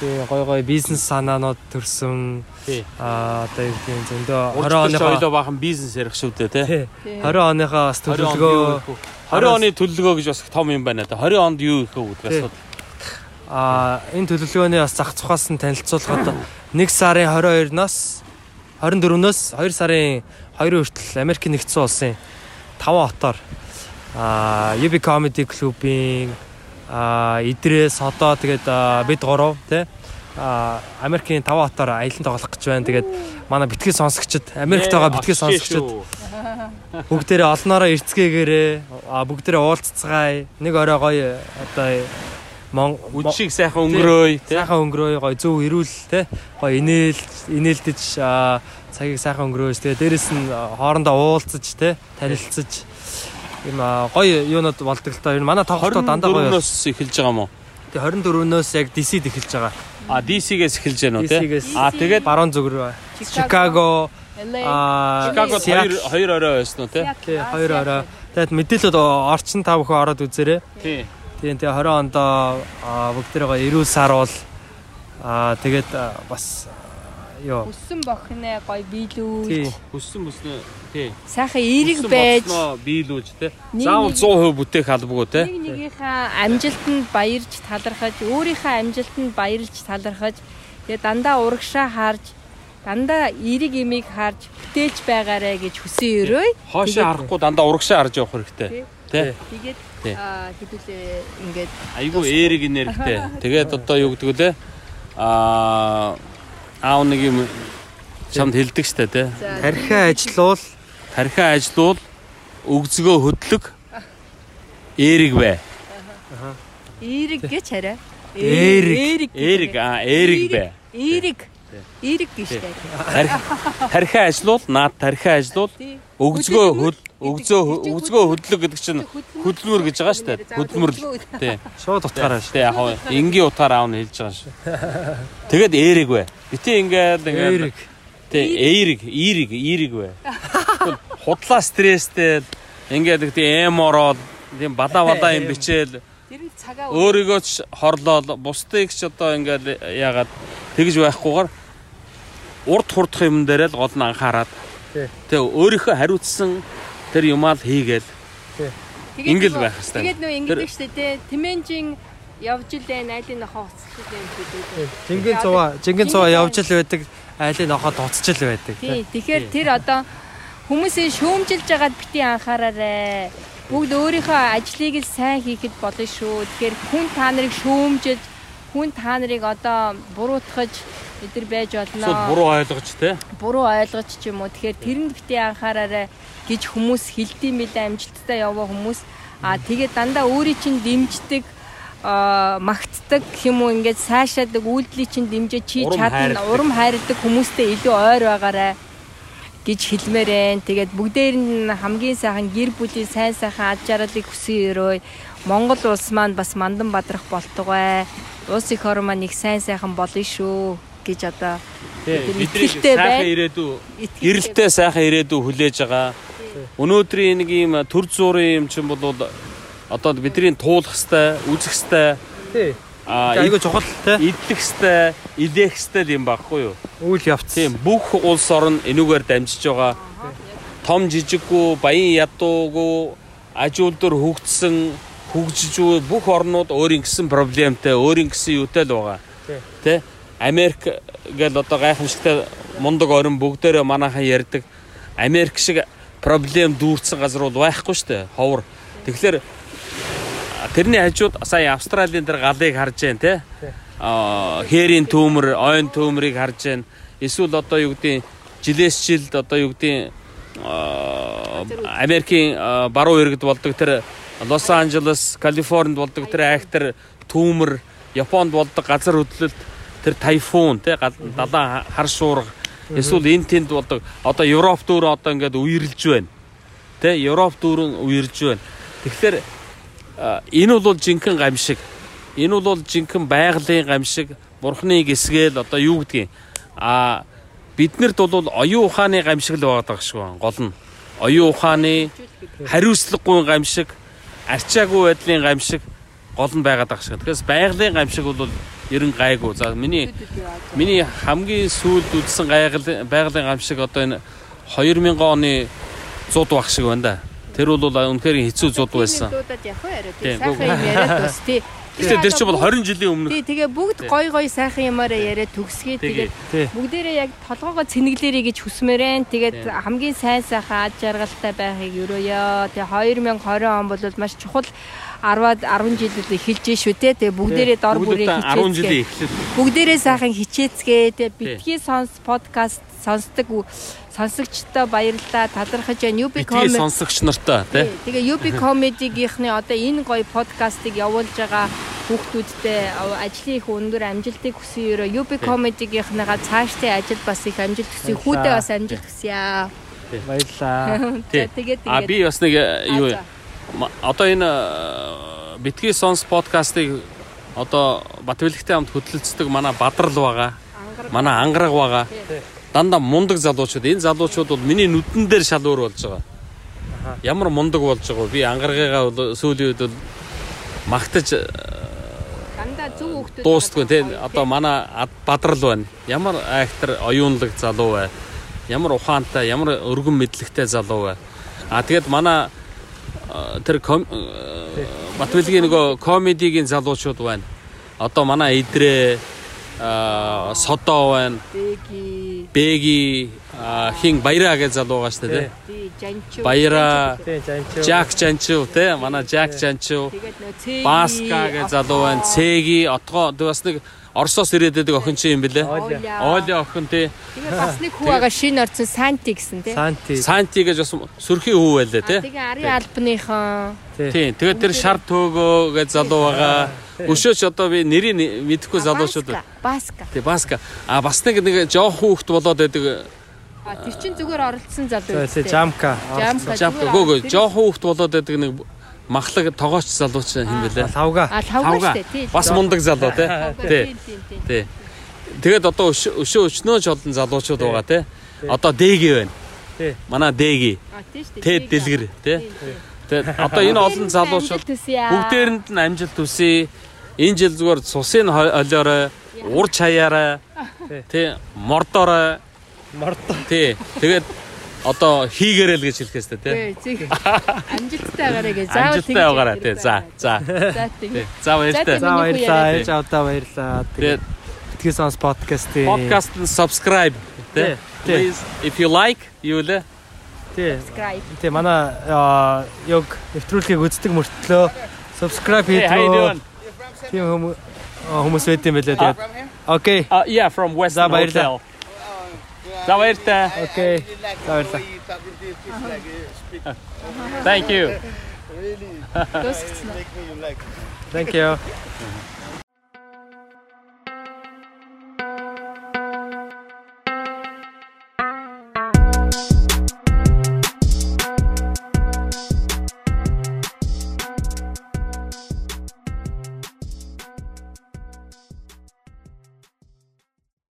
Тий. Гой гой бизнес санаанууд төрсөн аа одоо юу гэдэг зөндөө 20 20 оныхоо оныхоо баахан бизнес ярих шүү дээ тий. тий, Тий. 20 оныхоо бас 20 онд төлөвлөгөө юу их вэ? 20 оны төлөвлөгөө гэж бас том юм байна да. 20 онд юу их Тий. асуудал. аа энэ төлөвлөгөөний бас зах цухаас нь танилцуулахад 1 сарын 22-наас 24-нөөс 2 сарын 2 хүртэл Америк нэгдсэн улсын 5 хотоор аа UB Comedy Club-ийн аа Идрээс одоо тэгээд бид гурав а Америкийн 5 хотоор аялан тоглох гэж байна. Тэгээд манай битгий сонсогчд, Америкт байгаа битгий сонсогчд бүгдээрээ олноороо эрцгээгээрээ а бүгдээрээ уулзцгаая. Нэг орой гоё одоо Мон Үдшиг сайхан өнгөрөөй сайхан өнгөрөөй гоё зөв ирүүл те гоё инээл инээлдэж а, цагийг сайхан өнгөрөөж тэгээ дээрэс нь а, хоорондоо уулзаж те танилцаж юм гоё юунод болдог л та. Энэ манай тоглолтоо дандаа гоё. 24-өөс эхэлж байгаа юм уу? Тэгээ 24-өөс яг DC-д эхэлж байгаа. А DC-гээс эхэлж байна уу? DC-гээс А тэгээд баруун зүг рүү. Чикаго а Чикагод Сиэтл. хоёр хоёр орой байсан уу тий? тий хоёр орой. Тэгээд мэдээлэлд орчин та бүхэн ороод үзээрэй. Тий. Тийм тэгээ 20 онд а, бүгдээрээ эрүүл сар бол аа тэгээд бас Өссөн бохноо гой биелүү. тий Хүссэн бүснэ тий. Сайхан эерэг Хүссэн байж биелүүлж тий. Заавал нэг- 100% бүтээх албагүй тий. нэг нэгийнхээ амжилтанд баярж талархаж, өөрийнхөө амжилтанд баярлж талархаж, тэгээ дандаа урагшаа харж, дандаа эерэг имийг харж бүтээж байгаарэ гэж хүсэн өрөө. Хоошоо харахгүй дандаа урагшаа харж явах хэрэгтэй. Тий. Тий. Тэгээд хэдүүлээ ингээд Айгу эерэг энергтэй. Тэгээд одоо юу гэдэг вэ? Аа аав нэг юм чамд хэлдэг штэ тий. тархиа ажиллуул Тархиа ажлуул өгзгөө хөдлөг эерэг бай. эерэг гэж хараа. Эерэг. Эерэг аа эерэг бай. Эерэг. Эерэг гэж таа. Тархиа ажлуул, наад тархиа ажлуул, өгзгөө хөл өгзөө өгзгөө хөдлөг гэдэг чинь хөдөлмөр гэж байгаа шүү дээ. Хөдөлмөр л. Тий. Шууд утгаараа шүү. Тий яг хоо энгийн утгаар аав нь хэлж байгаа шүү. Тэгэд эерэг бай. Бити ингээд ингээд Эерэг. Тий эерэг, эерэг, эерэг бай. Худлаа стресстэй ингээд тий эм ороод тийм бада бада юм бичээл өөрийгөө ч хорлоод бусдыг ч одоо ингээд яагаад тэгж байхгүйгээр урд хурдах юм дээр л гол нь анхаарад. Тэгээ өөрийнхөө хариуцсан тэр юмаа л хийгээл. Тэгээд Ингээл байх хэвээр. Тэгээд нөө ингэдэг штэ тий. Тэмэнжин явж илээ найдын нохоо уцчих юм гэдэг. Жингийн цуваа, жингийн цуваа явж л байдаг. Айлын нохоо дуцч л байдаг. Тий. Тэгэхээр тэр одоо хүмүүсийн шүүмжилж байгаад бити анхаараарэ. Бүгд өөрийнхөө ажлыг л сайн хийхэд болно шүү. Тэгэхээр хүн та нарыг шүүмжилж, хүн та нарыг одоо буруутгаж эдэр байж Эсвэл болно. буруу ойлгож те. буруу ойлгож ч юм уу. Тэгэхээр тэрэнд бити анхаараарай гэж хүмүүс хэлдэм билээ амжилттай яваа хүмүүс. Аа тэгээд дандаа өөрийн чинь дэмждэг а магтдаг юм уу ингээд сайшаадаг үйлдэлийг чинь дэмжиж чи чадна урам хайрладаг хүмүүстэй илүү ойр байгаарай гэж хэлмээр байна. Тэгээд бүгдээр нь хамгийн сайхан гэр бүлийн сайн сайхан ад жаргалыг хүсэн өрөө Монгол улс маань бас мандан бадрах болтугай. Улс их орн маань их сайн сайхан болно шүү гэж одоо итгэлтэй сайхан ирээдүй гэрэлтэй сайхан ирээдүй хүлээж байгаа. Өнөөдрийн нэг юм төр зургийн юм чинь бол одоо бидний туулах хэвээр, үзэх хэвээр, Тий. а Айгуу чухал те. илээх хэвээр юм багхгүй юу? Үйл явц. Тийм бүх улс орн энүүгээр дамжиж байгаа. Том жижиггүй, баян ядуугүй, аж үйлдвэр хөгжсөн, хөгжиж бүх орнууд өөрийн гэсэн проблемтай, өөрийн гэсэн юутай л байгаа. Тэ? Америк гэл одоо гайхамшигтай мундаг орн бүгдээрээ манайхан ярьдаг. Америк шиг проблем дүүрсэн газар бол байхгүй шүү дээ. Ховор. Тэгэхээр тэрний хажууд сая Австралийн тэр галыг харж байна те. Аа хээрийн төмөр, ойн төмрийг харж байна. Эсвэл одоо юу гэдэг жилээс жилд одоо юу гэдэг Америкийн баруун иргэд болдог тэр Лос Анжелес, Калифорнид болдог тэр айхтар төмөр, Японд болдог газар хөдлөлт тэр тайфун те далайн хар шуурга эсвэл энэ тэнд болдог одоо Европ дүүр одоо ингээд үерэлж байна. Тэ Европ дүүрэн үерж байна. Тэгэхээр энэ бол жинхэнэ гамшиг. Энэ бол жинхэнэ байгалийн гамшиг. Бурхны гисгээл одоо юу гэдгийг а биднэрт бол оюун ухааны гамшиг л байгаа байна. Гол нь оюун ухааны хариуцлагагүй гамшиг, арчаагүй байдлын гамшиг гол нь байгаад байгаа шиг. Тэгэхээр байгалийн гамшиг бол ерэн гайгүй. За миний миний хамгийн сүүлд үзсэн гайгал байгалийн гамшиг одоо энэ 2000 оны зуд баг шиг байна да. Тэр бол үнэхээр хэцүү зуд байсан. Тийм, Сайхан яриад бас тий. Гэхдээ тэр чинь бол 20 жилийн өмнөх Тий, тэгээ бүгд гой гой сайхан юмараа яриад төгсгээ. Тэгээ. Тэгээд бүгдээрээ яг толгоогоо цэнэглэрэй гэж хүсмээрэн. Тэгээд хамгийн сайн сайхан ад жаргалтай байхыг өрөөё. Тэгээ 2020 он бол маш чухал 10-аад 10 жилд эхэлж шүү те. Тэгээ бүгдээрээ дор бүрээ Бүгд 10 жилийн хичээцгээ. эхлэл. Бүгдээрээ сайхан хичээцгээ. Тэгээ битгий сонс подкаст сонсдог сонсогчдоо баярлалаа. Талархаж байна. UB comment сонсогч нартай тий. Тэгээ UB comedy-гийнхны одоо энэ гоё подкастыг явуулж байгаа хүүхдүүдтэй ажлын их өндөр амжилтыг хүсье. UB comedy-гийнхныгаа цаашдын ажил бас их амжилт хүсье. Хүүдээ бас амжилт хүсье. Баярлаа. Тий. За тэгээд А тэгээд би бас нэг юу одоо энэ э, битгий сонс подкастыг одоо Батбэлэгтэй хамт хөтлөлцдөг манай Бадрал байгаа. Манай ангараг байгаа. Дандаа мундаг залуучууд. Энэ залуучууд бол миний нүдэн дээр шал өөр болж байгаа. Ямар мундаг болж байгаа? Би ангарагыгаа бол сүүлийн үед бол магтаж э, дандаа зөв хүүхдүүд дуустгүй. тий одоо манай Ад- бадрал байна. Ямар актер оюунлаг залуу бай ямар ухаантай ямар өргөн мэдлэгтэй залуу бай а тэгээд манай э, тэр э, Батбэлгийн нөгөө комедигийн залуучууд байна. Одоо манай идрээ содоо байна. Бэги, бэги а, хин баяраа гэж залуу байгаа шүү дээ ди жанчуу. баяраа Тий, жанчуу. жак жанчуу тий манай жак жанчуу Тэгээд нөө цэги. Баска гэж залуу байна. Цэги отгоо бас нэг Оросоос ирээд байдаг охин чинь юм бэлээ. Оля. Оли охин тий. Тэгээд бас нэг хүү байгаа шинэ орцсон Санти гэсэн тий. Санти. Санти гэж бас сөрхийн хүү байлаа тий. Тэгээ арын албаныхан Тий. Тэгээд тэр шар төөгөө гэж залуу байгаа. Өшөөч одоо би нэрийг мэдэхгүй залуучууд. Баска. Тий баска. А бас нэг нэг жоох хүүхд болоод байдаг. А тэр чин зүгээр оролцсон залуу. Жамка. Жамка. Гөөгөө оролцсон. жоох хүүхд болоод байдаг нэг махлаг тогооч залууч юм бэлээ. Лавга. Лавга Тавга. штэ тий. Бас мундаг залуу тий. Тий. Тий. Тэгээд одоо өшөө өшөө өчнөөж олон залуучууд байгаа тий. Одоо дэги байна. Тий. Манай дэги. А тий штэ. Тэд дэлгэр тий. Тэгээд одоо энэ олон залуучууд бүгдээрэнд нь амжилт хүсье. Энэ жил зүгээр цусын холиорой, ур чаяарай, тий, мордорой, Мордо. тий. Тэгээд одоо хийгэрэл гэж хэлэх хэвээр тий. Амжилттай байгаарай гэж. Заавал Амжилттай байгаарай тий. За, за. За тий. За хүү Ээж авдаа баярлаа. Тэгээд Битгий сонс подкастын podcast and subscribe. Тий. Please if you like, you will тий. Subscribe. Тий манай яг нэвтрүүлгийг үздэг мөртлөө subscribe doing? тийм хүмүүс хүмүүс байт юм байлээ тэгээд. Окей. Uh, yeah, from West баярлалаа. Hotel. За баяртай. Окей. За баярлаа. Thank you. Дуусчихсан уу? Thank you.